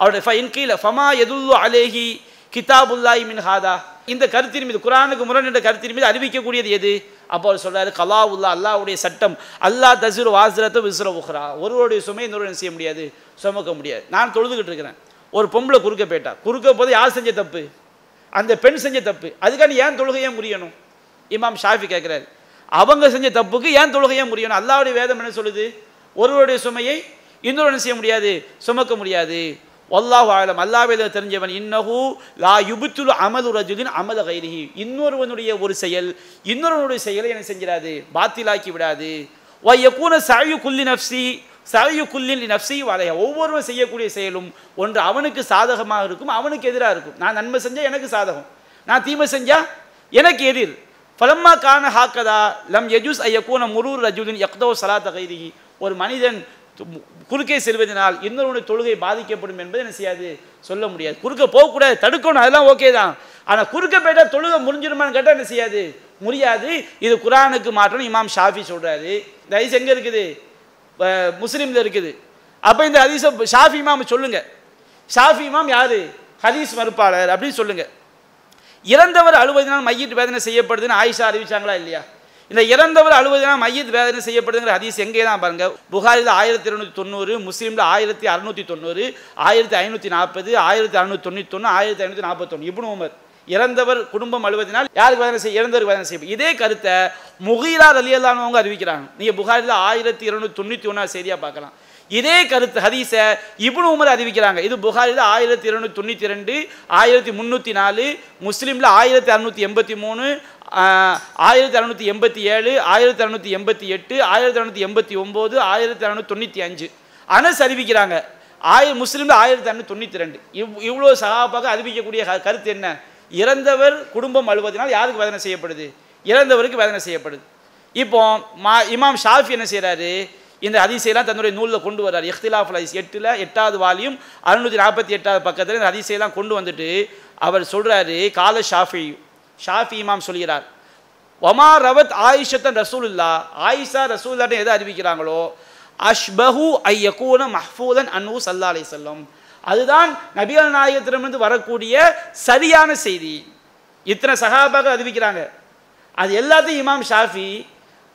அவருடைய ஃபைன் கீழே ஃபமா எதுல்லோ அலேஹி கிதாபுல்லாய் மின் ஹாதா. இந்த கருத்தின் மீது குரானுக்கு முரண் என்ற கருத்தின் மீது அறிவிக்கக்கூடியது எது? அப்போ அவர் சொல்றாரு கலாவுல்லா அல்லாஹ்வுடைய சட்டம். அல்லாஹ் தசுர் வாசிரத்தை விசுர உஹ்ரா ஒருவருடைய சுமை இன்னொரு செய்ய முடியாது சுமக்க முடியாது. நான் தொழுதுகிட்டு இருக்கிறேன். ஒரு பொம்பளை குறுக்க போயிட்டா. குறுக்க போது யார் செஞ்ச தப்பு? அந்த பெண் செஞ்ச தப்பு. அதுக்கான ஏன் தொழுகையே முறியணும்? இமாம் ஷாஃபி கேட்குறாரு. அவங்க செஞ்ச தப்புக்கு ஏன் தொழுகையே முறியணும்? அல்லாவுடைய வேதம் என்ன சொல்லுது? ஒருவருடைய சுமையை இன்னொரு செய்ய முடியாது சுமக்க முடியாது. ஒல்லாஹு ஆலம் அல்லாஹ்வே தெரிஞ்சவன். இன்னஹு லா யுபுத்துல் அமது ரஜுலின் அமத கைரிஹி. இன்னொருவனுடைய ஒரு செயல் இன்னொருவனுடைய செயலை என்ன செஞ்சிடாது? பாத்திலாக்கி விடாது. வ யகூன சஅயு குல்லி நப்சி சாயு குல்லின் நப்சி வலைய ஒவ்வொருவன் செய்யக்கூடிய செயலும் ஒன்று அவனுக்கு சாதகமாக இருக்கும் அவனுக்கு எதிராக இருக்கும். நான் நன்மை செஞ்சால் எனக்கு சாதகம். நான் தீமை செஞ்சால் எனக்கு எதிர். ஃபலம்மா கான ஹாக்கதா லம் யஜூஸ் ஐயக்கூன முரூர் ரஜுலின் யக்தோ சலாத்த கைதிகி ஒரு மனிதன் குறுக்கே செல்வதனால் இன்னொருடைய தொழுகை பாதிக்கப்படும் என்பது என்ன செய்யாது? சொல்ல முடியாது. குறுக்க போகக்கூடாது தடுக்கணும் அதெல்லாம் ஓகே தான். ஆனால் குறுக்க போயிட்டால் தொழுகை முடிஞ்சிருமான்னு கேட்டால் என்ன செய்யாது? முடியாது. இது குரானுக்கு மாற்றணும் இமாம் ஷாஃபி சொல்றாரு. இந்த ஹதீஸ் எங்கே இருக்குது? முஸ்லீமில் இருக்குது. அப்போ இந்த ஹதீஸை ஷாஃபி இமாம் சொல்லுங்க. ஷாஃபி இமாம் யாரு? ஹதீஸ் மறுப்பாளர் அப்படின்னு சொல்லுங்க. இறந்தவர் அழுவதனால் மையிட்டு வேதனை செய்யப்படுதுன்னு ஆயிஷா அறிவிச்சாங்களா இல்லையா? இந்த இறந்தவர் அழுவதனால் மையத் வேதனை செய்யப்படுதுங்கிற ஹதீஸ் எங்கே தான் பாருங்க? புகாரில் ஆயிரத்தி இருநூத்தி தொண்ணூறு முஸ்லீமில் ஆயிரத்தி அறுநூத்தி தொண்ணூறு ஆயிரத்தி ஐநூற்றி நாற்பது ஆயிரத்தி அறுநூத்தி தொண்ணூற்றி ஒன்று ஆயிரத்தி ஐநூற்றி நாற்பத்தொன்று இப்னு உமர். இறந்தவர் குடும்பம் அழுவதினால் யாருக்கு வேதனை செய்ய இறந்தவருக்கு வேதனை செய்யும் இதே கருத்தை முகீரா ரலியல்லானவங்க அறிவிக்கிறாங்க. நீங்கள் புகாரில் ஆயிரத்தி இருநூத்தி தொண்ணூற்றி ஒன்றா செய்தியாக பார்க்கலாம். இதே கருத்து ஹதீஸை இப்னு உமர் அறிவிக்கிறாங்க. இது புகாரில் ஆயிரத்தி இருநூத்தி தொண்ணூற்றி ரெண்டு ஆயிரத்தி முந்நூற்றி நாலு முஸ்லீமில் ஆயிரத்தி அறுநூற்றி எண்பத்தி மூணு ஆயிரத்தி அறநூற்றி எண்பத்தி ஏழு ஆயிரத்தி அறநூற்றி எண்பத்தி எட்டு ஆயிரத்தி அறுநூற்றி எண்பத்தி ஒம்பது ஆயிரத்தி அறநூற்றி தொண்ணூற்றி அஞ்சு. அனஸ் அறிவிக்கிறாங்க. ஆயிரம் முஸ்லீமில் ஆயிரத்தி அறுநூத்தி தொண்ணூற்றி ரெண்டு. இவ் இவ்வளோ சகாபாக அறிவிக்கக்கூடிய க- கருத்து என்ன? இறந்தவர் குடும்பம் அழுவதனால் யாருக்கு வேதனை செய்யப்படுது? இறந்தவருக்கு வேதனை செய்யப்படுது. இப்போ மா இமாம் ஷாஃபி என்ன செய்கிறாரு இந்த அதிசயெல்லாம் தன்னுடைய நூலில் கொண்டு வர்றார். இஃப்திலாஃப் ஹதீஸ் எட்டில் எட்டாவது வாலியும் அறுநூற்றி நாற்பத்தி எட்டாவது பக்கத்தில் இந்த அதிசயெல்லாம் கொண்டு வந்துட்டு அவர் சொல்கிறாரு கால ஷாஃபி ஷாஃபி இமாம் சொல்கிறார் ஒமா ரவத் ஆயிஷத்தன் ரசூலுல்லா ஆயிஷா ரசூல்லாட்ட எதை அறிவிக்கிறாங்களோ? அஷ்பஹு ஐ மஹ்பூதன் மஹ்ஃபூதன் சல்லா அலைஹி செல்லம் அதுதான் நபிகள் நாயகத்திடமிருந்து வரக்கூடிய சரியான செய்தி. இத்தனை சகாபாக அறிவிக்கிறாங்க. அது எல்லாத்தையும் இமாம் ஷாஃபி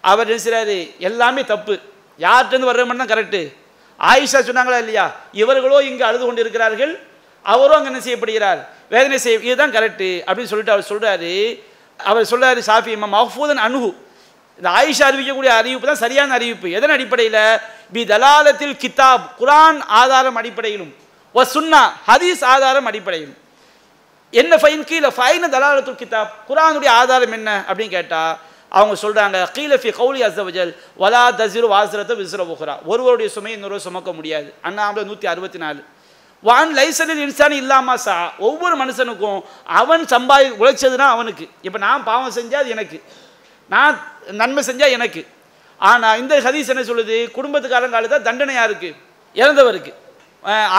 அவர் என்ன செய்கிறாரு எல்லாமே தப்பு. யார்கிட்டருந்து வர்ற மட்டும் தான் கரெக்டு ஆயிஷா சொன்னாங்களா இல்லையா? இவர்களோ இங்கு அழுது கொண்டு இருக்கிறார்கள் அவரோ அங்கே என்ன செய்யப்படுகிறார்? வேதனை செய்ய இதுதான் கரெக்டு அப்படின்னு சொல்லிட்டு அவர் சொல்கிறாரு அவர் சொல்கிறாரு ஷாஃபி இமாம் மஹூதன் அனுகு இந்த ஆயிஷா அறிவிக்கக்கூடிய அறிவிப்பு தான் சரியான அறிவிப்பு. எதன் அடிப்படையில்? பி தலாலத்தில் கிதாப் குரான் ஆதாரம் அடிப்படையிலும் ஒ சுன்னா ஹதீஸ் ஆதாரம் அடிப்படையிலும். என்ன ஃபைன் கீழே? ஃபைன் தலாலத்துல் கிதாப் குரானுடைய ஆதாரம் என்ன அப்படின்னு கேட்டால் அவங்க சொல்கிறாங்க கீழஃபி கௌலி வலா தசிரு வாசரத்தை விசிற புகரா ஒருவருடைய சுமையை இன்னொரு சுமக்க முடியாது. அண்ணாமலை நூற்றி அறுபத்தி நாலு வான் லைசனில் இன்சான் இல்லாமா சா? ஒவ்வொரு மனுஷனுக்கும் அவன் சம்பாதி உழைச்சதுன்னா அவனுக்கு. இப்போ நான் பாவம் செஞ்சால் அது எனக்கு. நான் நன்மை செஞ்சால் எனக்கு. ஆனால் இந்த ஹதீஸ் என்ன சொல்லுது? குடும்பத்துக்காரங்க அழுதா தண்டனையாக இருக்குது இறந்தவருக்கு.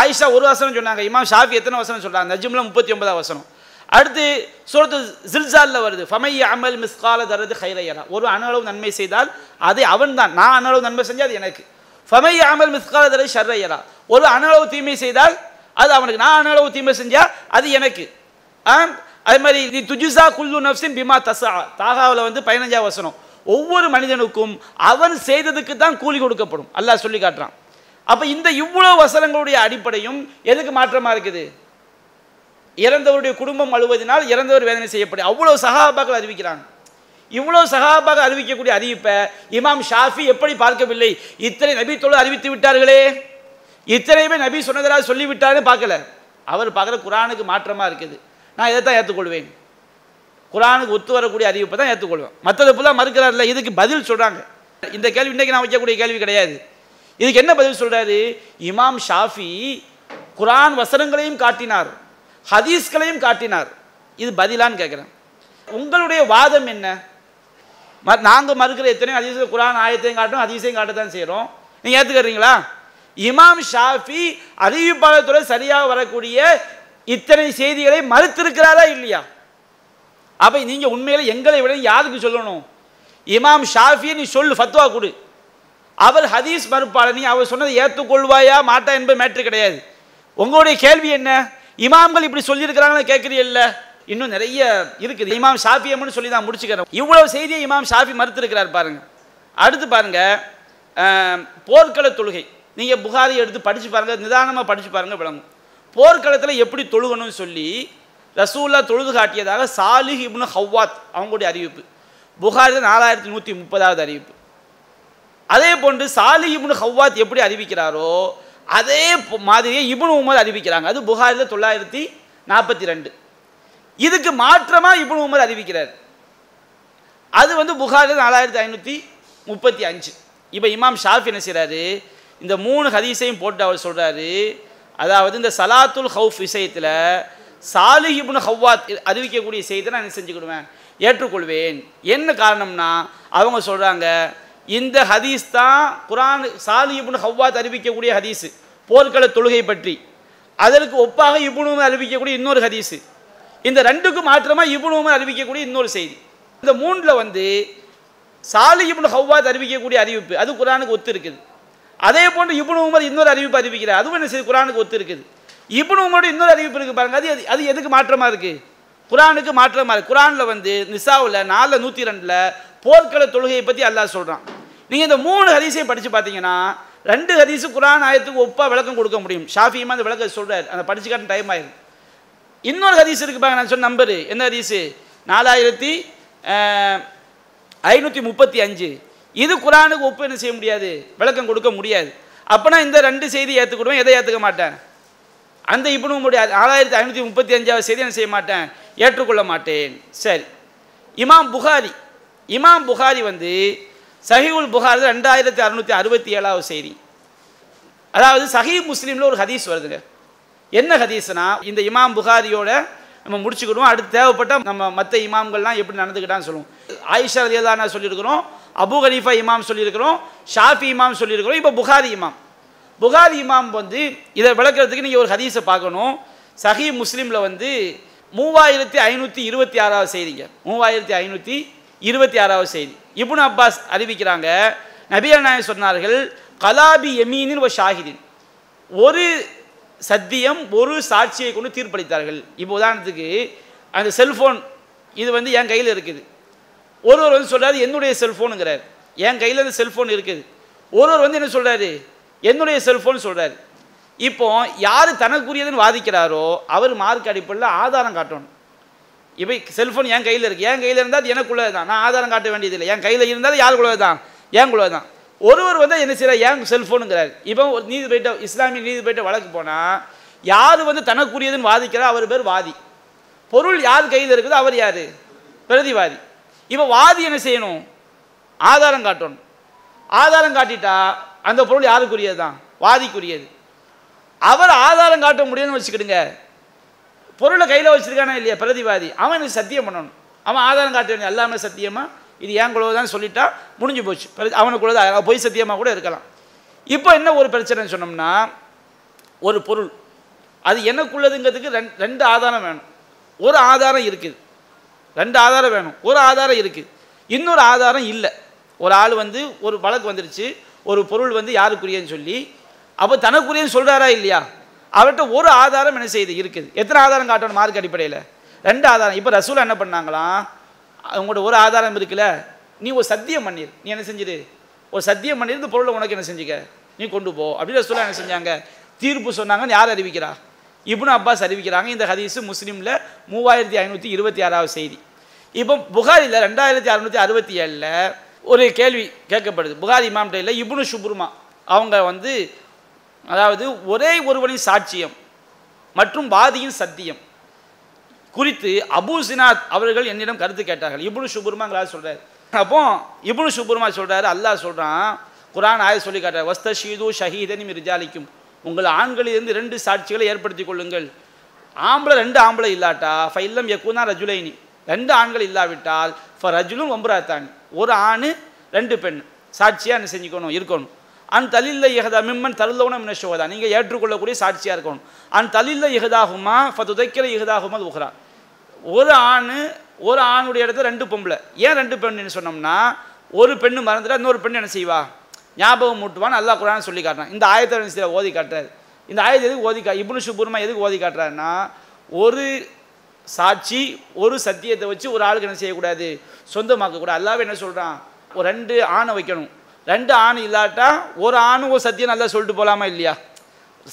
ஆயிஷா ஒரு வசனம் சொன்னாங்க இமாம் ஷாஃபி எத்தனை வசனம் சொல்கிறாங்க நஜிமில் முப்பத்தி ஒன்பதாம் வசனம். அடுத்து சூரத்து ஜில்சாலில் வருது. ஃபமைய அமல் மிஸ்கால தரது ஹைரையரா ஒரு அணு அளவு நன்மை செய்தால் அது அவன் தான் நான் அணு நன்மை செஞ்சால் அது எனக்கு. ஃபமைய அமல் மிஸ்காலதரை ஷர்ரையரா ஒரு அணு தீமை செய்தால் அது அவனுக்கு. நான் அணு தீமை செஞ்சால் அது எனக்கு. அதே மாதிரி நீ துஜிசா குல்லு நப்சின் பிமா தசா தாகாவில் வந்து பதினஞ்சா வசனம். ஒவ்வொரு மனிதனுக்கும் அவன் செய்ததுக்கு தான் கூலி கொடுக்கப்படும். அல்லாஹ் சொல்லி காட்டுறான். அப்போ இந்த இவ்வளோ வசனங்களுடைய அடிப்படையும் எதுக்கு மாற்றமாக இருக்குது? இறந்தவருடைய குடும்பம் அழுவதினால் இறந்தவர் வேதனை செய்யப்படும் அவ்வளோ சகாபாக்கள் அறிவிக்கிறாங்க. இவ்வளோ சகாபாக அறிவிக்கக்கூடிய அறிவிப்பை இமாம் ஷாஃபி எப்படி பார்க்கவில்லை? இத்தனை நபி தொழில் அறிவித்து விட்டார்களே? இத்தனையுமே நபி சொன்னதா சொல்லிவிட்டாருன்னு பார்க்கல. அவர் பார்க்குற குரானுக்கு மாற்றமாக இருக்குது. நான் இதை தான் ஏற்றுக்கொள்வேன். குரானுக்கு ஒத்து வரக்கூடிய அறிவிப்பை தான் ஏற்றுக்கொள்வேன். மற்றது ஃபுல்லாக மறுக்கிறார்ல இதுக்கு பதில் சொல்கிறாங்க இந்த கேள்வி இன்றைக்கி நான் வைக்கக்கூடிய கேள்வி கிடையாது. இதுக்கு என்ன பதில் சொல்கிறாரு இமாம் ஷாஃபி குரான் வசனங்களையும் காட்டினார். ஹதீஸ்களையும் காட்டினார். இது பதிலான்னு கேட்குறேன் உங்களுடைய வாதம் என்ன? ம- நாங்கள் மறுக்கிற எத்தனையும் ஹதீஸ் குரான் ஆயத்தையும் காட்டும் ஹதீஸையும் காட்டத்தான் செய்கிறோம் நீங்கள் ஏற்றுக்கிறீங்களா இமாம் ஷாஃபி அறிவிப்பாளத்துறை சரியாக வரக்கூடிய இத்தனை செய்திகளை மறுத்திருக்கிறாரா இல்லையா? அப்போ நீங்கள் உண்மையில் எங்களை விட யாருக்கு சொல்லணும்? இமாம் ஷாஃபியை நீ சொல்லு ஃபத்வா கொடு. அவர் ஹதீஸ் மறுப்பாளர் நீ அவர் சொன்னதை ஏற்றுக்கொள்வாயா மாட்டா என்பது மேட்ரு கிடையாது. உங்களுடைய கேள்வி என்ன? இமாம்கள் இப்படி சொல்லியிருக்கிறாங்கன்னு கேட்குறீல்ல? இன்னும் நிறைய இருக்குது. இமாம் ஷாஃபியம்னு சொல்லி நான் முடிச்சுக்கிறேன். இவ்வளவு செய்தியை இமாம் ஷாஃபி மறுத்திருக்கிறார் பாருங்க. அடுத்து பாருங்க போர்க்கள தொழுகை. நீங்கள் புகாரி எடுத்து படித்து பாருங்கள் நிதானமாக படித்து பாருங்கள் விளங்கும். போர்க்களத்தில் எப்படி தொழுகணும்னு சொல்லி ரசூல்லா தொழுது காட்டியதாக சாலிஹ் இப்னு ஹவ்வாத் அவங்களுடைய அறிவிப்பு. புகாரி நாலாயிரத்தி நூற்றி முப்பதாவது அறிவிப்பு. அதே போன்று சாலிஹ் இப்னு ஹவ்வாத் எப்படி அறிவிக்கிறாரோ அதே மாதிரியே இப்னு உமர் அறிவிக்கிறாங்க. அது புகாரில் தொள்ளாயிரத்தி நாற்பத்தி ரெண்டு. இதுக்கு மாற்றமாக இப்னு உமர் அறிவிக்கிறார். அது வந்து புகாரில் நாலாயிரத்தி ஐநூற்றி முப்பத்தி அஞ்சு. இப்போ இமாம் ஷாஃப் என்ன செய்கிறாரு இந்த மூணு ஹதீஸையும் போட்டு அவர் சொல்கிறாரு அதாவது இந்த சலாத்துல் ஹவுஃப் விஷயத்தில் சாலிஹ் இப்னு ஹவ்வாத் அறிவிக்கக்கூடிய செய்தியை நான் என்ன செஞ்சுக்கிடுவேன்? ஏற்றுக்கொள்வேன். என்ன காரணம்னா அவங்க சொல்கிறாங்க இந்த ஹதீஸ் தான் குரான் சாலி இபுன் ஹவ்வாத் அறிவிக்கக்கூடிய ஹதீஸ். போர்க்கள தொழுகை பற்றி. அதற்கு ஒப்பாக இப்னு அறிவிக்கக்கூடிய இன்னொரு ஹதீஸ். இந்த ரெண்டுக்கும் மாற்றமாக இப்னு அறிவிக்கக்கூடிய இன்னொரு செய்தி. இந்த மூணில் வந்து சாலி இபுன் ஹவ்வாத் அறிவிக்கக்கூடிய அறிவிப்பு அது குரானுக்கு ஒத்து இருக்குது அதே போன்று இப்னு உமர் இன்னொரு அறிவிப்பு அறிவிக்கிறார். அதுவும் என்ன செய்யுது? குரானுக்கு ஒத்து இருக்குது இப்னு உமரோட இன்னொரு அறிவிப்பு இருக்குது பாருங்க. அது அது எதுக்கு மாற்றமாக இருக்குது குரானுக்கு மாற்றமாக இருக்குது குரானில் வந்து நிசாவில் நாலில் நூற்றி ரெண்டில் போர்க்கள தொழுகையை பற்றி அல்லாஹ் சொல்கிறான் நீங்கள் இந்த மூணு ஹதீஸையும் படித்து பார்த்தீங்கன்னா ரெண்டு ஹதீஸு குரான் ஆயத்துக்கு ஒப்பாக விளக்கம் கொடுக்க முடியும். ஷாஃபியமாக அந்த விளக்கம் சொல்கிறார் அந்த படிச்சு டைம் ஆயிடும் இன்னொரு ஹதீஸ் இருக்கு பாருங்க நான் சொன்ன நம்பரு. என்ன ஹதீஸு? நாலாயிரத்தி ஐநூற்றி முப்பத்தி அஞ்சு. இது குரானுக்கு ஒப்பு என்ன செய்ய முடியாது? விளக்கம் கொடுக்க முடியாது. அப்போனா இந்த ரெண்டு செய்தி ஏற்றுக்கிடுவேன் எதை ஏற்றுக்க மாட்டேன்? அந்த இப்னு முடியாது நாலாயிரத்தி ஐநூற்றி முப்பத்தி அஞ்சாவது செய்தி என்ன செய்ய மாட்டேன்? ஏற்றுக்கொள்ள மாட்டேன் சரி. இமாம் புகாரி இமாம் புகாரி வந்து சஹிவுல் புகாரி ரெண்டாயிரத்தி அறுநூற்றி அறுபத்தி ஏழாவது செய்தி. அதாவது சஹி முஸ்லீமில் ஒரு ஹதீஸ் வருதுங்க. என்ன ஹதீஸ்னா இந்த இமாம் புகாரியோட நம்ம முடிச்சுக்கிடுவோம். அடுத்து தேவைப்பட்ட நம்ம மற்ற இமாம்கள்லாம் எப்படி நடந்துக்கிட்டான்னு சொல்லுவோம். ஆயிஷா ரலியல்லாஹு சொல்லியிருக்கிறோம் அபு ஹனீஃபா இமாம் சொல்லியிருக்கிறோம் ஷாஃபி இமாம் சொல்லியிருக்கிறோம். இப்போ புகாரி இமாம். புகாரி இமாம் வந்து இதை விளக்கிறதுக்கு நீங்கள் ஒரு ஹதீஸை பார்க்கணும். சஹி முஸ்லீமில் வந்து மூவாயிரத்தி ஐநூற்றி இருபத்தி ஆறாவது செய்திங்க. மூவாயிரத்தி ஐநூற்றி இருபத்தி ஆறாவது செய்தி. இபுன் அப்பாஸ் அறிவிக்கிறாங்க. நபியா நாயகம் சொன்னார்கள் கலாபி எமீனின் ஒரு ஷாஹிதின். ஒரு சத்தியம் ஒரு சாட்சியை கொண்டு தீர்ப்பளித்தார்கள். இப்போ உதாரணத்துக்கு அந்த செல்ஃபோன் இது வந்து என் கையில் இருக்குது. ஒருவர் வந்து சொல்கிறாரு என்னுடைய செல்ஃபோனுங்கிறார் என் கையில் அந்த செல்ஃபோன் இருக்குது. ஒருவர் வந்து என்ன சொல்கிறாரு என்னுடைய செல்ஃபோன் சொல்கிறார் இப்போ யார் தனக்குரியதுன்னு வாதிக்கிறாரோ அவர் மார்க் அடிப்படையில் ஆதாரம் காட்டணும். இப்போ செல்ஃபோன் என் கையில் இருக்குது என் கையில் இருந்தால் அது எனக்குள்ளது தான் நான் ஆதாரம் காட்ட வேண்டியதில்லை. என் கையில் இருந்தால் யாருக்குள்ளது தான் எனக்குள்ளது தான் ஒருவர் வந்து என்ன செய்கிறார் ஏன் செல்ஃபோனுங்கிறார் இப்போ ஒரு நீதி போயிட்ட இஸ்லாமிய நீதி போயிட்ட வழக்கு போனால் யார் வந்து தனக்குரியதுன்னு வாதிக்கிறார் அவர் பேர் வாதி. பொருள் யார் கையில் இருக்குதோ அவர் யார்? பிரதிவாதி. இப்போ வாதி என்ன செய்யணும்? ஆதாரம் காட்டணும். ஆதாரம் காட்டிட்டா அந்த பொருள் யாருக்குரியது தான் வாதிக்குரியது. அவர் ஆதாரம் காட்ட முடியும்னு வச்சுக்கிடுங்க. பொருளை கையில் வச்சுருக்கானா இல்லையா பிரதிவாதி? அவன் எனக்கு சத்தியம் பண்ணணும். அவன் ஆதாரம் காட்ட வேண்டிய எல்லாமே சத்தியமாக இது ஏன் குழுவதான் சொல்லிட்டா முடிஞ்சு போச்சு. பிரதி- அவனுக்குள்ளது பொய் சத்தியமாக கூட இருக்கலாம். இப்போ என்ன ஒரு பிரச்சனைன்னு சொன்னோம்னா ஒரு பொருள். அது எனக்குள்ளதுங்கிறதுக்கு ரெண்டு ரெண்டு ஆதாரம் வேணும். ஒரு ஆதாரம் இருக்குது. ரெண்டு ஆதாரம் வேணும். ஒரு ஆதாரம் இருக்குது. இன்னொரு ஆதாரம் இல்லை. ஒரு ஆள் வந்து ஒரு வழக்கு வந்துருச்சு. ஒரு பொருள் வந்து யாருக்குரியன்னு சொல்லி அப்போ தனக்குரியன்னு சொல்கிறாரா இல்லையா? அவர்கிட்ட ஒரு ஆதாரம் என்ன செய்யுது இருக்குது. எத்தனை ஆதாரம் காட்டணும் மார்க் அடிப்படையில்? ரெண்டு ஆதாரம். இப்போ ரசூலா என்ன பண்ணாங்களாம் அவங்களோட ஒரு ஆதாரம் இருக்குல்ல? நீ ஒரு சத்தியம் பண்ணிரு. நீ என்ன செஞ்சிரு? ஒரு சத்தியம் பண்ணிருந்த பொருளை உனக்கு என்ன செஞ்சுக்க? நீ கொண்டு போ. அப்படின்னு ரசூலா என்ன செஞ்சாங்க? தீர்ப்பு சொன்னாங்கன்னு யார் அறிவிக்கிறா? இப்னு அப்பாஸ் அறிவிக்கிறாங்க. இந்த ஹதீஸு முஸ்லீமில் மூவாயிரத்தி ஐநூற்றி இருபத்தி ஆறாவது செய்தி. இப்போ புகாரியில் ரெண்டாயிரத்தி அறுநூற்றி அறுபத்தி ஏழில் ஒரு கேள்வி கேட்கப்படுது. புகாரி இமாம்கிட்ட இல்லை இப்னு சுப்ருமா அவங்க வந்து அதாவது ஒரே ஒருவனின் சாட்சியம் மற்றும் வாதியின் சத்தியம். குறித்து அபு சினாத் அவர்கள் என்னிடம் கருத்து கேட்டார்கள். இப்னு சுபுர்மாங்கிறார் சொல்கிறார் அப்போ இப்னு சுபுர்மா சொல்கிறாரு அல்லாஹ் சொல்கிறான் குரான் ஆய சொல்லி காட்டுறார் வஸ்தஷீது ஷஹீதன் ரிஜாலிக்கும். உங்கள் ஆண்களிலிருந்து ரெண்டு சாட்சிகளை ஏற்படுத்தி கொள்ளுங்கள். ஆம்பளை ரெண்டு ஆம்பளை இல்லாட்டா ஃபைல்லம் எக்குனா ரஜுலைனி. ரெண்டு ஆண்கள் இல்லாவிட்டால் ஃப ரஜுலும் ஒம்பராத்தானி ஒரு ஆண் ரெண்டு பெண். சாட்சியாக என்ன செஞ்சுக்கணும்? இருக்கணும். அன் தலில்ல இஹதா மிம்மன் தருளவுன மினஷோதா நீங்கள் ஏற்றுக்கொள்ளக்கூடிய சாட்சியாக இருக்கணும். அன் தலில்ல இஹதாகுமா ஃபதுதைக்கிற இஹதாகுமா உஹ்ரா ஒரு ஆண் ஒரு ஆணுடைய இடத்துல ரெண்டு பொம்பளை. ஏன் ரெண்டு பெண்ணுன்னு சொன்னோம்னா ஒரு பெண்ணு மறந்துட்டா இன்னொரு பெண்ணு என்ன செய்வா? ஞாபகம் மூட்டுவான்னு அல்லாஹ் குரான் சொல்லி காட்டுறான். இந்த ஆயத்தை ஓதி காட்டுறாரு. இந்த ஆயத்தை எதுக்கு ஓதி கா இப்னு சுபூர்மா எதுக்கு ஓதி காட்டுறாருன்னா ஒரு சாட்சி ஒரு சத்தியத்தை வச்சு ஒரு ஆளுக்கு என்ன செய்யக்கூடாது? சொந்தமாக்கக்கூடாது. அல்லாவே என்ன சொல்கிறான் ஒரு ரெண்டு ஆணை வைக்கணும். ரெண்டு ஆண் இல்லாட்டா ஒரு ஆணும் ஒரு சத்தியம் நல்லா சொல்லிட்டு போகலாமா இல்லையா?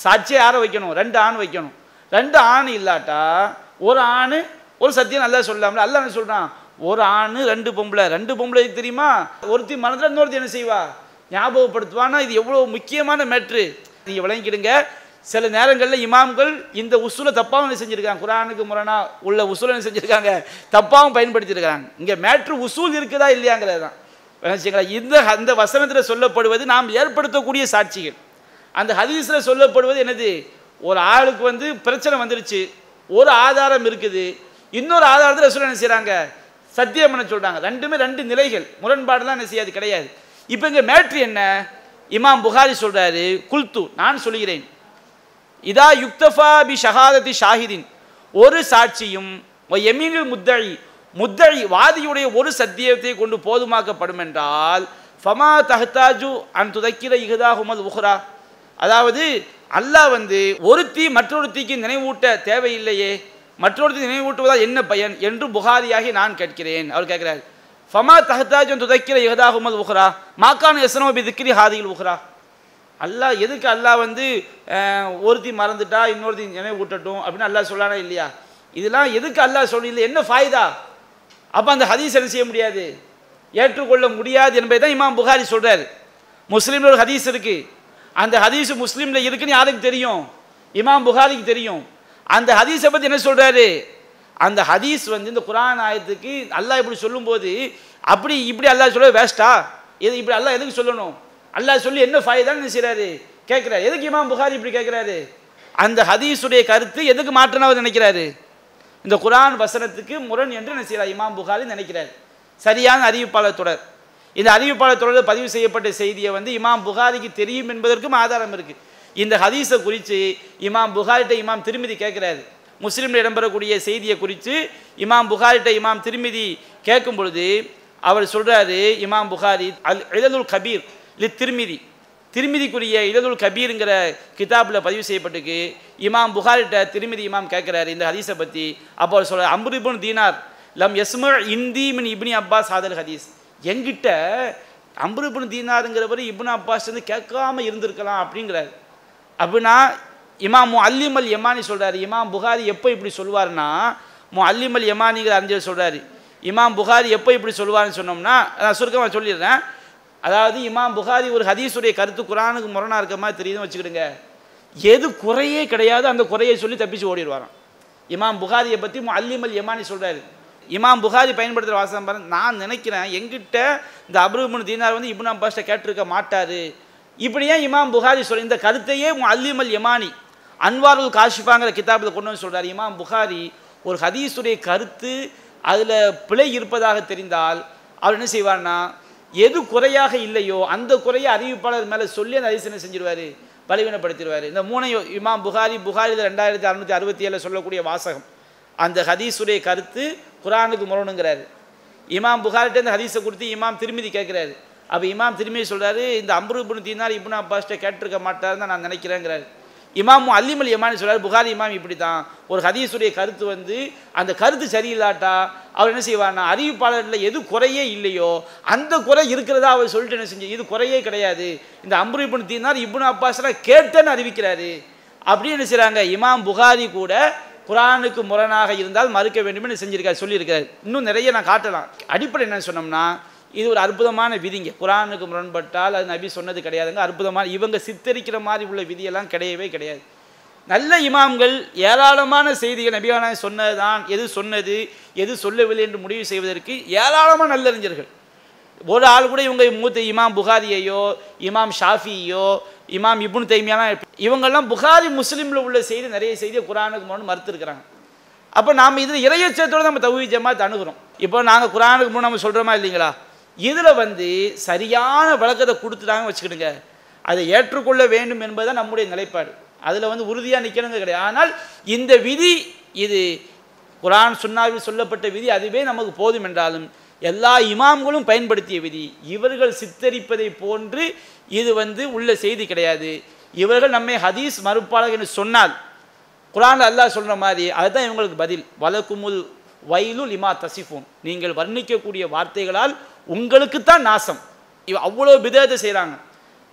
சாட்சியை யாரை வைக்கணும்? ரெண்டு ஆண் வைக்கணும். ரெண்டு ஆண் இல்லாட்டா ஒரு ஆண் ஒரு சத்தியம் நல்லா சொல்லலாம்ல அல்ல என்ன சொல்கிறான் ஒரு ஆண் ரெண்டு பொம்பளை. ரெண்டு பொம்பளை தெரியுமா? ஒருத்தி மனதில் இன்னொருத்தி என்ன செய்வா? ஞாபகப்படுத்துவானா? இது எவ்வளோ முக்கியமான மேட்ரு நீங்கள் விளங்கிக்கிடுங்க. சில நேரங்களில் இமாம்கள் இந்த உசூலை தப்பாகவும் என்ன செஞ்சுருக்காங்க? குரானுக்கு முரணா உள்ள உசூலை என்ன செஞ்சுருக்காங்க? தப்பாகவும் பயன்படுத்தியிருக்காங்க. இங்கே மேட்ரு உசூல் இருக்குதா இல்லையாங்கிறது தான் வச்சுக்கலாம் இந்த அந்த வசனத்தில் சொல்லப்படுவது நாம் ஏற்படுத்தக்கூடிய சாட்சிகள். அந்த ஹதீஸில் சொல்லப்படுவது என்னது? ஒரு ஆளுக்கு வந்து பிரச்சனை வந்துருச்சு ஒரு ஆதாரம் இருக்குது இன்னொரு ஆதாரத்தில் ரசூல் என்ன செய்கிறாங்க சத்தியம் பண்ண சொல்கிறாங்க ரெண்டுமே ரெண்டு நிலைகள். முரண்பாடுலாம் என்ன செய்யாது கிடையாது. இப்போ இங்கே மேட்ரு என்ன? இமாம் புகாரி சொல்கிறாரு குல்து நான் சொல்கிறேன் இதா யுக்தஃபா பி ஷஹாதத்தி ஷாஹிதின். ஒரு சாட்சியும் எமீனில் முத்தழி முத்தழி வாதியுடைய ஒரு சத்தியத்தை கொண்டு போதுமாக்கப்படும் என்றால் ஃபமா தஹ்தாஜு அன் துதக்கிற இஹதாஹுமல் உஹ்ரா அதாவது அல்லாஹ் வந்து ஒருத்தி மற்றொருத்திக்கு நினைவூட்ட தேவையில்லையே மற்றொருத்தி நினைவூட்டுவதால் என்ன பயன் என்று புகாரியாகி நான் கேட்கிறேன். அவர் கேட்கிறார் ஃபமா தஹ்தாஜ் துதைக்கிற இஹதாஹுமல் உஹ்ரா மாக்கான் எஸ்னோ பி திக்ரி ஹாதியில் உஹ்ரா அல்லாஹ் எதுக்கு அல்லாஹ் வந்து ஒருத்தி மறந்துட்டா இன்னொருத்தி நினைவூட்டட்டும் அப்படின்னு அல்லாஹ் சொல்லானா இல்லையா? இதெல்லாம் எதுக்கு அல்லாஹ் சொல்லல என்ன ஃபாய்தா? அப்போ அந்த ஹதீஸ் என்ன செய்ய முடியாது? ஏற்றுக்கொள்ள முடியாது என்பதை தான் இமாம் புகாரி சொல்கிறார் முஸ்லீமில் ஒரு ஹதீஸ் இருக்குது அந்த ஹதீஸ் முஸ்லீமில் இருக்குன்னு யாருக்கு தெரியும்? இமாம் புகாரிக்கு தெரியும். அந்த ஹதீஸை பற்றி என்ன சொல்கிறாரு அந்த ஹதீஸ் வந்து இந்த குரான் ஆயத்துக்கு அல்லாஹ் இப்படி சொல்லும்போது அப்படி இப்படி அல்லாஹ் சொல்ல வேஸ்ட்டா எது இப்படி அல்லாஹ் எதுக்கு சொல்லணும்? அல்லாஹ் சொல்லி என்ன ஃபாய்தான்னு என்ன கேட்குறாரு எதுக்கு இமாம் புகாரி இப்படி கேட்குறாரு அந்த ஹதீஸுடைய கருத்து எதுக்கு மாற்றினவர் நினைக்கிறாரு? இந்த குரான் வசனத்துக்கு முரண் என்று என்ன செய்கிறார் இமாம் புகாரி நினைக்கிறார். சரியான அறிவிப்பாளர் தொடர் இந்த அறிவிப்பாளர் தொடரில் பதிவு செய்யப்பட்ட செய்தியை வந்து இமாம் புகாரிக்கு தெரியும் என்பதற்கும் ஆதாரம் இருக்கு. இந்த ஹதீஸை குறித்து இமாம் புகாரிட்ட இமாம் திருமதி கேட்கிறாரு. முஸ்லீமில் இடம்பெறக்கூடிய செய்தியை குறித்து இமாம் புகாரிட்ட இமாம் திருமதி கேட்கும் பொழுது அவர் சொல்றாரு இமாம் புகாரி அல் இழலுல் கபீர் லி திருமிதி. திருமிதிக்குரிய இலதுல் கபீருங்கிற கிதாபில் பதிவு செய்யப்பட்டுக்கு இமாம் புகாரிட்ட திருமிதி இமாம் கேட்குறாரு இந்த ஹதீஸை பற்றி அப்போ அவர் சொல்ற அம்ருபுன் தீனார் லம் எஸ்மு இந்தி மின் இப்னி அப்பாஸ் சாதல் ஹதீஸ். எங்கிட்ட அம்ருபுன் தீனாருங்கிறவர் இப்னு அப்பாஸ் வந்து கேட்காம இருந்திருக்கலாம் அப்படிங்கிறார். அப்படின்னா இமாம் மு அல்லிமல் யமானி சொல்கிறார் இமாம் புகாரி எப்போ இப்படி சொல்லுவார்னா மு அல்லிமல் யமானிங்கிற அறிஞர் சொல்கிறார் இமாம் புகாரி எப்போ இப்படி சொல்லுவார்னு சொன்னோம்னா நான் சுருக்கமாக சொல்லிடுறேன். அதாவது இமாம் புகாரி ஒரு ஹதீஸுடைய கருத்து குரானுக்கு முரணாக இருக்க மாதிரி தெரியுதுன்னு வச்சுக்கிடுங்க. எது குறையே கிடையாது அந்த குறையை சொல்லி தப்பிச்சு ஓடிடுவாராம். இமாம் புகாரியை பற்றி அல்லிமல் யமானி சொல்கிறாரு இமாம் புகாரி பயன்படுத்துகிற வாசகம் பாருங்க நான் நினைக்கிறேன் எங்கிட்ட இந்த அப்ருபுன் தீனார் வந்து இப்னு அப்பாஸ்ட்ட கேட்டிருக்க மாட்டார். இப்படியே இமாம் புகாரி சொல் இந்த கருத்தையே அல்லிமல் யமானி அன்வாருல் காஷிஃபாங்கிற கிதாபில் கொண்டு வந்து சொல்கிறார் இமாம் புகாரி ஒரு ஹதீஸுடைய கருத்து அதில் பிழை இருப்பதாக தெரிந்தால் அவர் என்ன செய்வார்னா எது குறையாக இல்லையோ அந்த குறையை அறிவிப்பாளர் மேலே சொல்லி அந்த ஹதீஸ் செஞ்சிருவார் பலவீனப்படுத்திடுவார் இந்த மூணையும் இமாம் புகாரி புகாரி ரெண்டாயிரத்தி அறுநூற்றி அறுபத்தி ஏழில் சொல்லக்கூடிய வாசகம். அந்த ஹதீஸுடைய கருத்து குரானுக்கு முரணுங்கிறாரு. இமாம் புகாரிட்ட இந்த ஹதீஸை கொடுத்து இமாம் திருமிதி கேட்குறாரு. அப்போ இமாம் திரும்பி சொல்கிறாரு இந்த அம்ரு இப்னு தீனார் நான் அப்பாஸ்ட்ட கேட்டிருக்க மாட்டாருன்னு நான் நினைக்கிறேங்கிறாரு. இமாம் அல்லிமல் யமானி சொல்கிறார் புகாரி இமாம் இப்படி தான் ஒரு ஹதீஸுடைய கருத்து வந்து அந்த கருத்து சரியில்லாட்டா அவர் என்ன செய்வார்னா அறிவிப்பாளரில் எது குறையே இல்லையோ அந்த குறை இருக்கிறதா அவர் சொல்லிட்டு என்ன செஞ்சு இது குறையே கிடையாது. இந்த அம்ரு இப்னு தீனார் இப்னு அப்பாஸ்லாம் கேட்டேன்னு அறிவிக்கிறாரு. அப்படின்னு என்ன செய்கிறாங்க இமாம் புகாரி கூட குரானுக்கு முரணாக இருந்தால் மறுக்க வேண்டும்னு செஞ்சிருக்காரு சொல்லியிருக்காரு. இன்னும் நிறைய நான் காட்டலாம். அடிப்படை என்ன சொன்னோம்னா இது ஒரு அற்புதமான விதிங்க. குரானுக்கு முரண்பட்டால் அது நபி சொன்னது கிடையாதுங்க. அற்புதமான இவங்க சித்தரிக்கிற மாதிரி உள்ள விதியெல்லாம் கிடையவே கிடையாது. நல்ல இமாம்கள் ஏராளமான செய்திகள் நபியான சொன்னது தான் எது சொன்னது எது சொல்லவில்லை என்று முடிவு செய்வதற்கு ஏராளமான நல்லறிஞர்கள் ஒரு ஆள் கூட இவங்க மூத்த இமாம் புகாரியையோ இமாம் ஷாஃபியோ இமாம் இபுன் தைமியாலாம் இவங்கெல்லாம் புகாரி முஸ்லீமில் உள்ள செய்தி நிறைய செய்தியை குரானுக்கு முன்னு மறுத்துருக்குறாங்க. அப்போ நாம் இதில் இறையச்சத்தோடு நம்ம தகுதி ஜமாத் அணுகிறோம். இப்போ நாங்கள் குரானுக்கு முன் நம்ம சொல்கிறோமா இல்லைங்களா? இதில் வந்து சரியான விளக்கத்தை கொடுத்துட்டாங்க வச்சுக்கிடுங்க. அதை ஏற்றுக்கொள்ள வேண்டும் என்பதுதான் நம்முடைய நிலைப்பாடு. அதில் வந்து உறுதியாக நிற்கணுங்க கிடையாது. ஆனால் இந்த விதி இது குரான் சுன்னாவில் சொல்லப்பட்ட விதி அதுவே நமக்கு போதும் என்றாலும் எல்லா இமாம்களும் பயன்படுத்திய விதி. இவர்கள் சித்தரிப்பதை போன்று இது வந்து உள்ள செய்தி கிடையாது. இவர்கள் நம்மை ஹதீஸ் மறுப்பாளர் என்று சொன்னால் குரான் அல்லாஹ் சொல்கிற மாதிரி அதுதான் இவங்களுக்கு பதில். வலக்குமுல் வயலு லிமா தசிஃபூன். நீங்கள் வர்ணிக்கக்கூடிய வார்த்தைகளால் உங்களுக்குத்தான் நாசம். இவ அவ்வளோ விதத்தை செய்கிறாங்க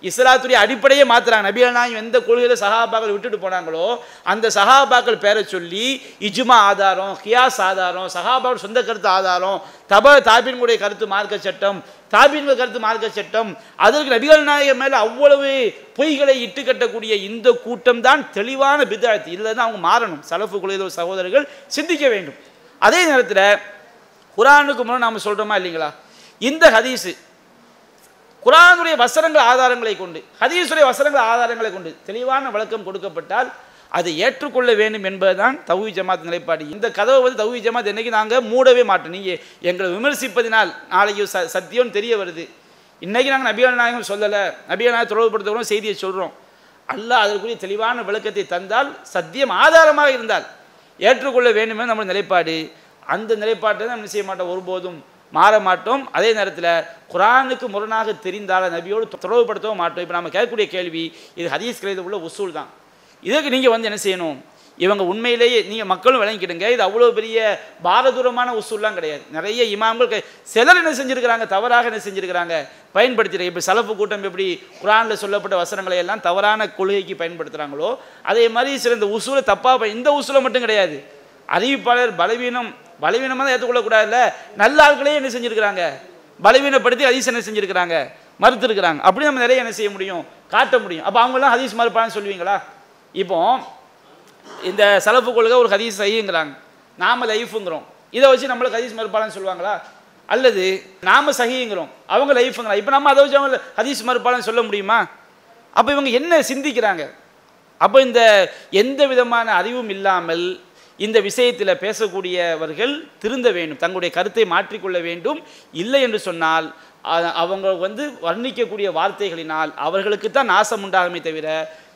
இஸ்லாத்துடைய அடிப்படையே மாத்துறாங்க. நபிகள் நாயகம் எந்த கொள்கையில் சஹாபாக்கள் விட்டுட்டு போனாங்களோ அந்த சஹாபாக்கள் பேரை சொல்லி இஜ்மா ஆதாரம் கியாஸ் ஆதாரம் சஹாபாக்கள் சொந்த கருத்து ஆதாரம் தப தாபின்களுடைய கருத்து மார்க்க சட்டம் தாபின்கள் கருத்து மார்க்க சட்டம் அதற்கு நபிகள் நாயகம் மேலே அவ்வளவு பொய்களை இட்டு கட்டக்கூடிய இந்த கூட்டம் தான் தெளிவான பிதாயத்து. இதில் தான் அவங்க மாறணும். சலஃபு குலையில் சகோதரர்கள் சிந்திக்க வேண்டும். அதே நேரத்தில் குரானுக்கு முன்னே நாம் சொல்கிறோமா இல்லைங்களா? இந்த ஹதீஸு குரானுடைய வசனங்கள் ஆதாரங்களை கொண்டு ஹதீஸுடைய வசனங்கள் ஆதாரங்களை கொண்டு தெளிவான விளக்கம் கொடுக்கப்பட்டால் அதை ஏற்றுக்கொள்ள வேண்டும் என்பதுதான் தௌஹி ஜமாத் நிலைப்பாடு. இந்த கதவை வந்து தௌஹி ஜமாத் என்றைக்கு நாங்கள் மூடவே மாட்டோம். நீங்கள் எங்களை விமர்சிப்பதினால் நாளைக்கு ச சத்தியம்னு தெரிய வருது. இன்றைக்கி நாங்கள் நபிகள் நாயகம் சொல்லலை. நபிகள் நாயகம் தொடர்புபடுத்துகிறோம் செய்தியை சொல்கிறோம் அல்லாஹ் அதற்குரிய தெளிவான விளக்கத்தை தந்தால் சத்தியம் ஆதாரமாக இருந்தால் ஏற்றுக்கொள்ள வேண்டுமே நம்ம நிலைப்பாடு. அந்த நிலைப்பாட்டை நம்ம என்ன செய்ய மாட்டோம்? ஒருபோதும் மாற மாட்டோம். அதே நேரத்தில் குரானுக்கு முரணாக தெரிந்தால நபியோடு தொடர்புப்படுத்தவும் மாட்டோம். இப்போ நம்ம கேட்கக்கூடிய கேள்வி இது ஹதீஸ் கிளையில் உள்ள உசூல் தான். இதுக்கு நீங்கள் வந்து என்ன செய்யணும்? இவங்க உண்மையிலேயே நீங்கள் மக்களும் விளங்கிக்கிடுங்க. இது அவ்வளோ பெரிய பாரதூரமான உசூல்லாம் கிடையாது. நிறைய இமாம்கள் சிலர் என்ன செஞ்சுருக்கிறாங்க? தவறாக என்ன செஞ்சுருக்கிறாங்க? பயன்படுத்திடுறாங்க இப்போ சலப்பு கூட்டம் எப்படி குரானில் சொல்லப்பட்ட வசனங்களை எல்லாம் தவறான கொள்கைக்கு பயன்படுத்துகிறாங்களோ அதே மாதிரி சில இந்த உசூலை தப்பாக இந்த உசூலை மட்டும் கிடையாது. அறிவிப்பாளர் பலவீனம் பலவீனமாக தான் ஏற்றுக்கொள்ளக்கூடாதுல்ல? நல்ல ஆட்களே என்ன செஞ்சுருக்கிறாங்க? பலவீனப்படுத்தி ஹதீஸ் என்ன செஞ்சுருக்கிறாங்க? மறுத்துருக்குறாங்க. அப்படி நம்ம நிறைய என்ன செய்ய முடியும்? காட்ட முடியும். அப்போ அவங்களாம் ஹதீஸ் மறுப்பான்னு சொல்லுவீங்களா? இப்போ இந்த சலப்பு கொள்கை ஒரு ஹதீஸ் சஹிங்கிறாங்க நாம லைஃபுங்கிறோம். இதை வச்சு நம்மளுக்கு ஹதீஸ் மறுப்பாளன்னு சொல்லுவாங்களா? அல்லது நாம சஹிங்கிறோம் அவங்க லைஃபுங்களா இப்போ நம்ம அதை வச்சு அவங்க ஹதீஸ் மறுப்பாளன்னு சொல்ல முடியுமா? அப்போ இவங்க என்ன சிந்திக்கிறாங்க? அப்போ இந்த எந்த விதமான அறிவும் இல்லாமல் இந்த விஷயத்தில் பேசக்கூடியவர்கள் திருந்த வேண்டும். தங்களுடைய கருத்தை மாற்றிக்கொள்ள வேண்டும். இல்லை என்று சொன்னால் அவங்க வந்து வர்ணிக்கக்கூடிய வார்த்தைகளினால் அவர்களுக்கு தான் நாசம் உண்டாகுமே தவிர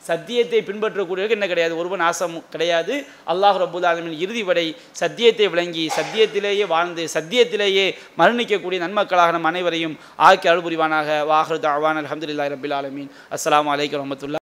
சத்தியத்தை பின்பற்றக்கூடியவர்கள் என்ன கிடையாது? ஒருவன் நாசம் கிடையாது. அல்லாஹ் ரபுல் ஆலமின் இறுதி வரை சத்தியத்தை விளங்கி சத்தியத்திலேயே வாழ்ந்து சத்தியத்திலேயே மரணிக்கக்கூடிய நன்மக்களாக நம் அனைவரையும் ஆக்கி அழுபுரிவானாக புரிவானாக வாஹர் தாவான் அலமதுல்லாஹி ரபில் ஆலமீன். அஸ்ஸலாமு அலைக்கும் வரமத்துல்லா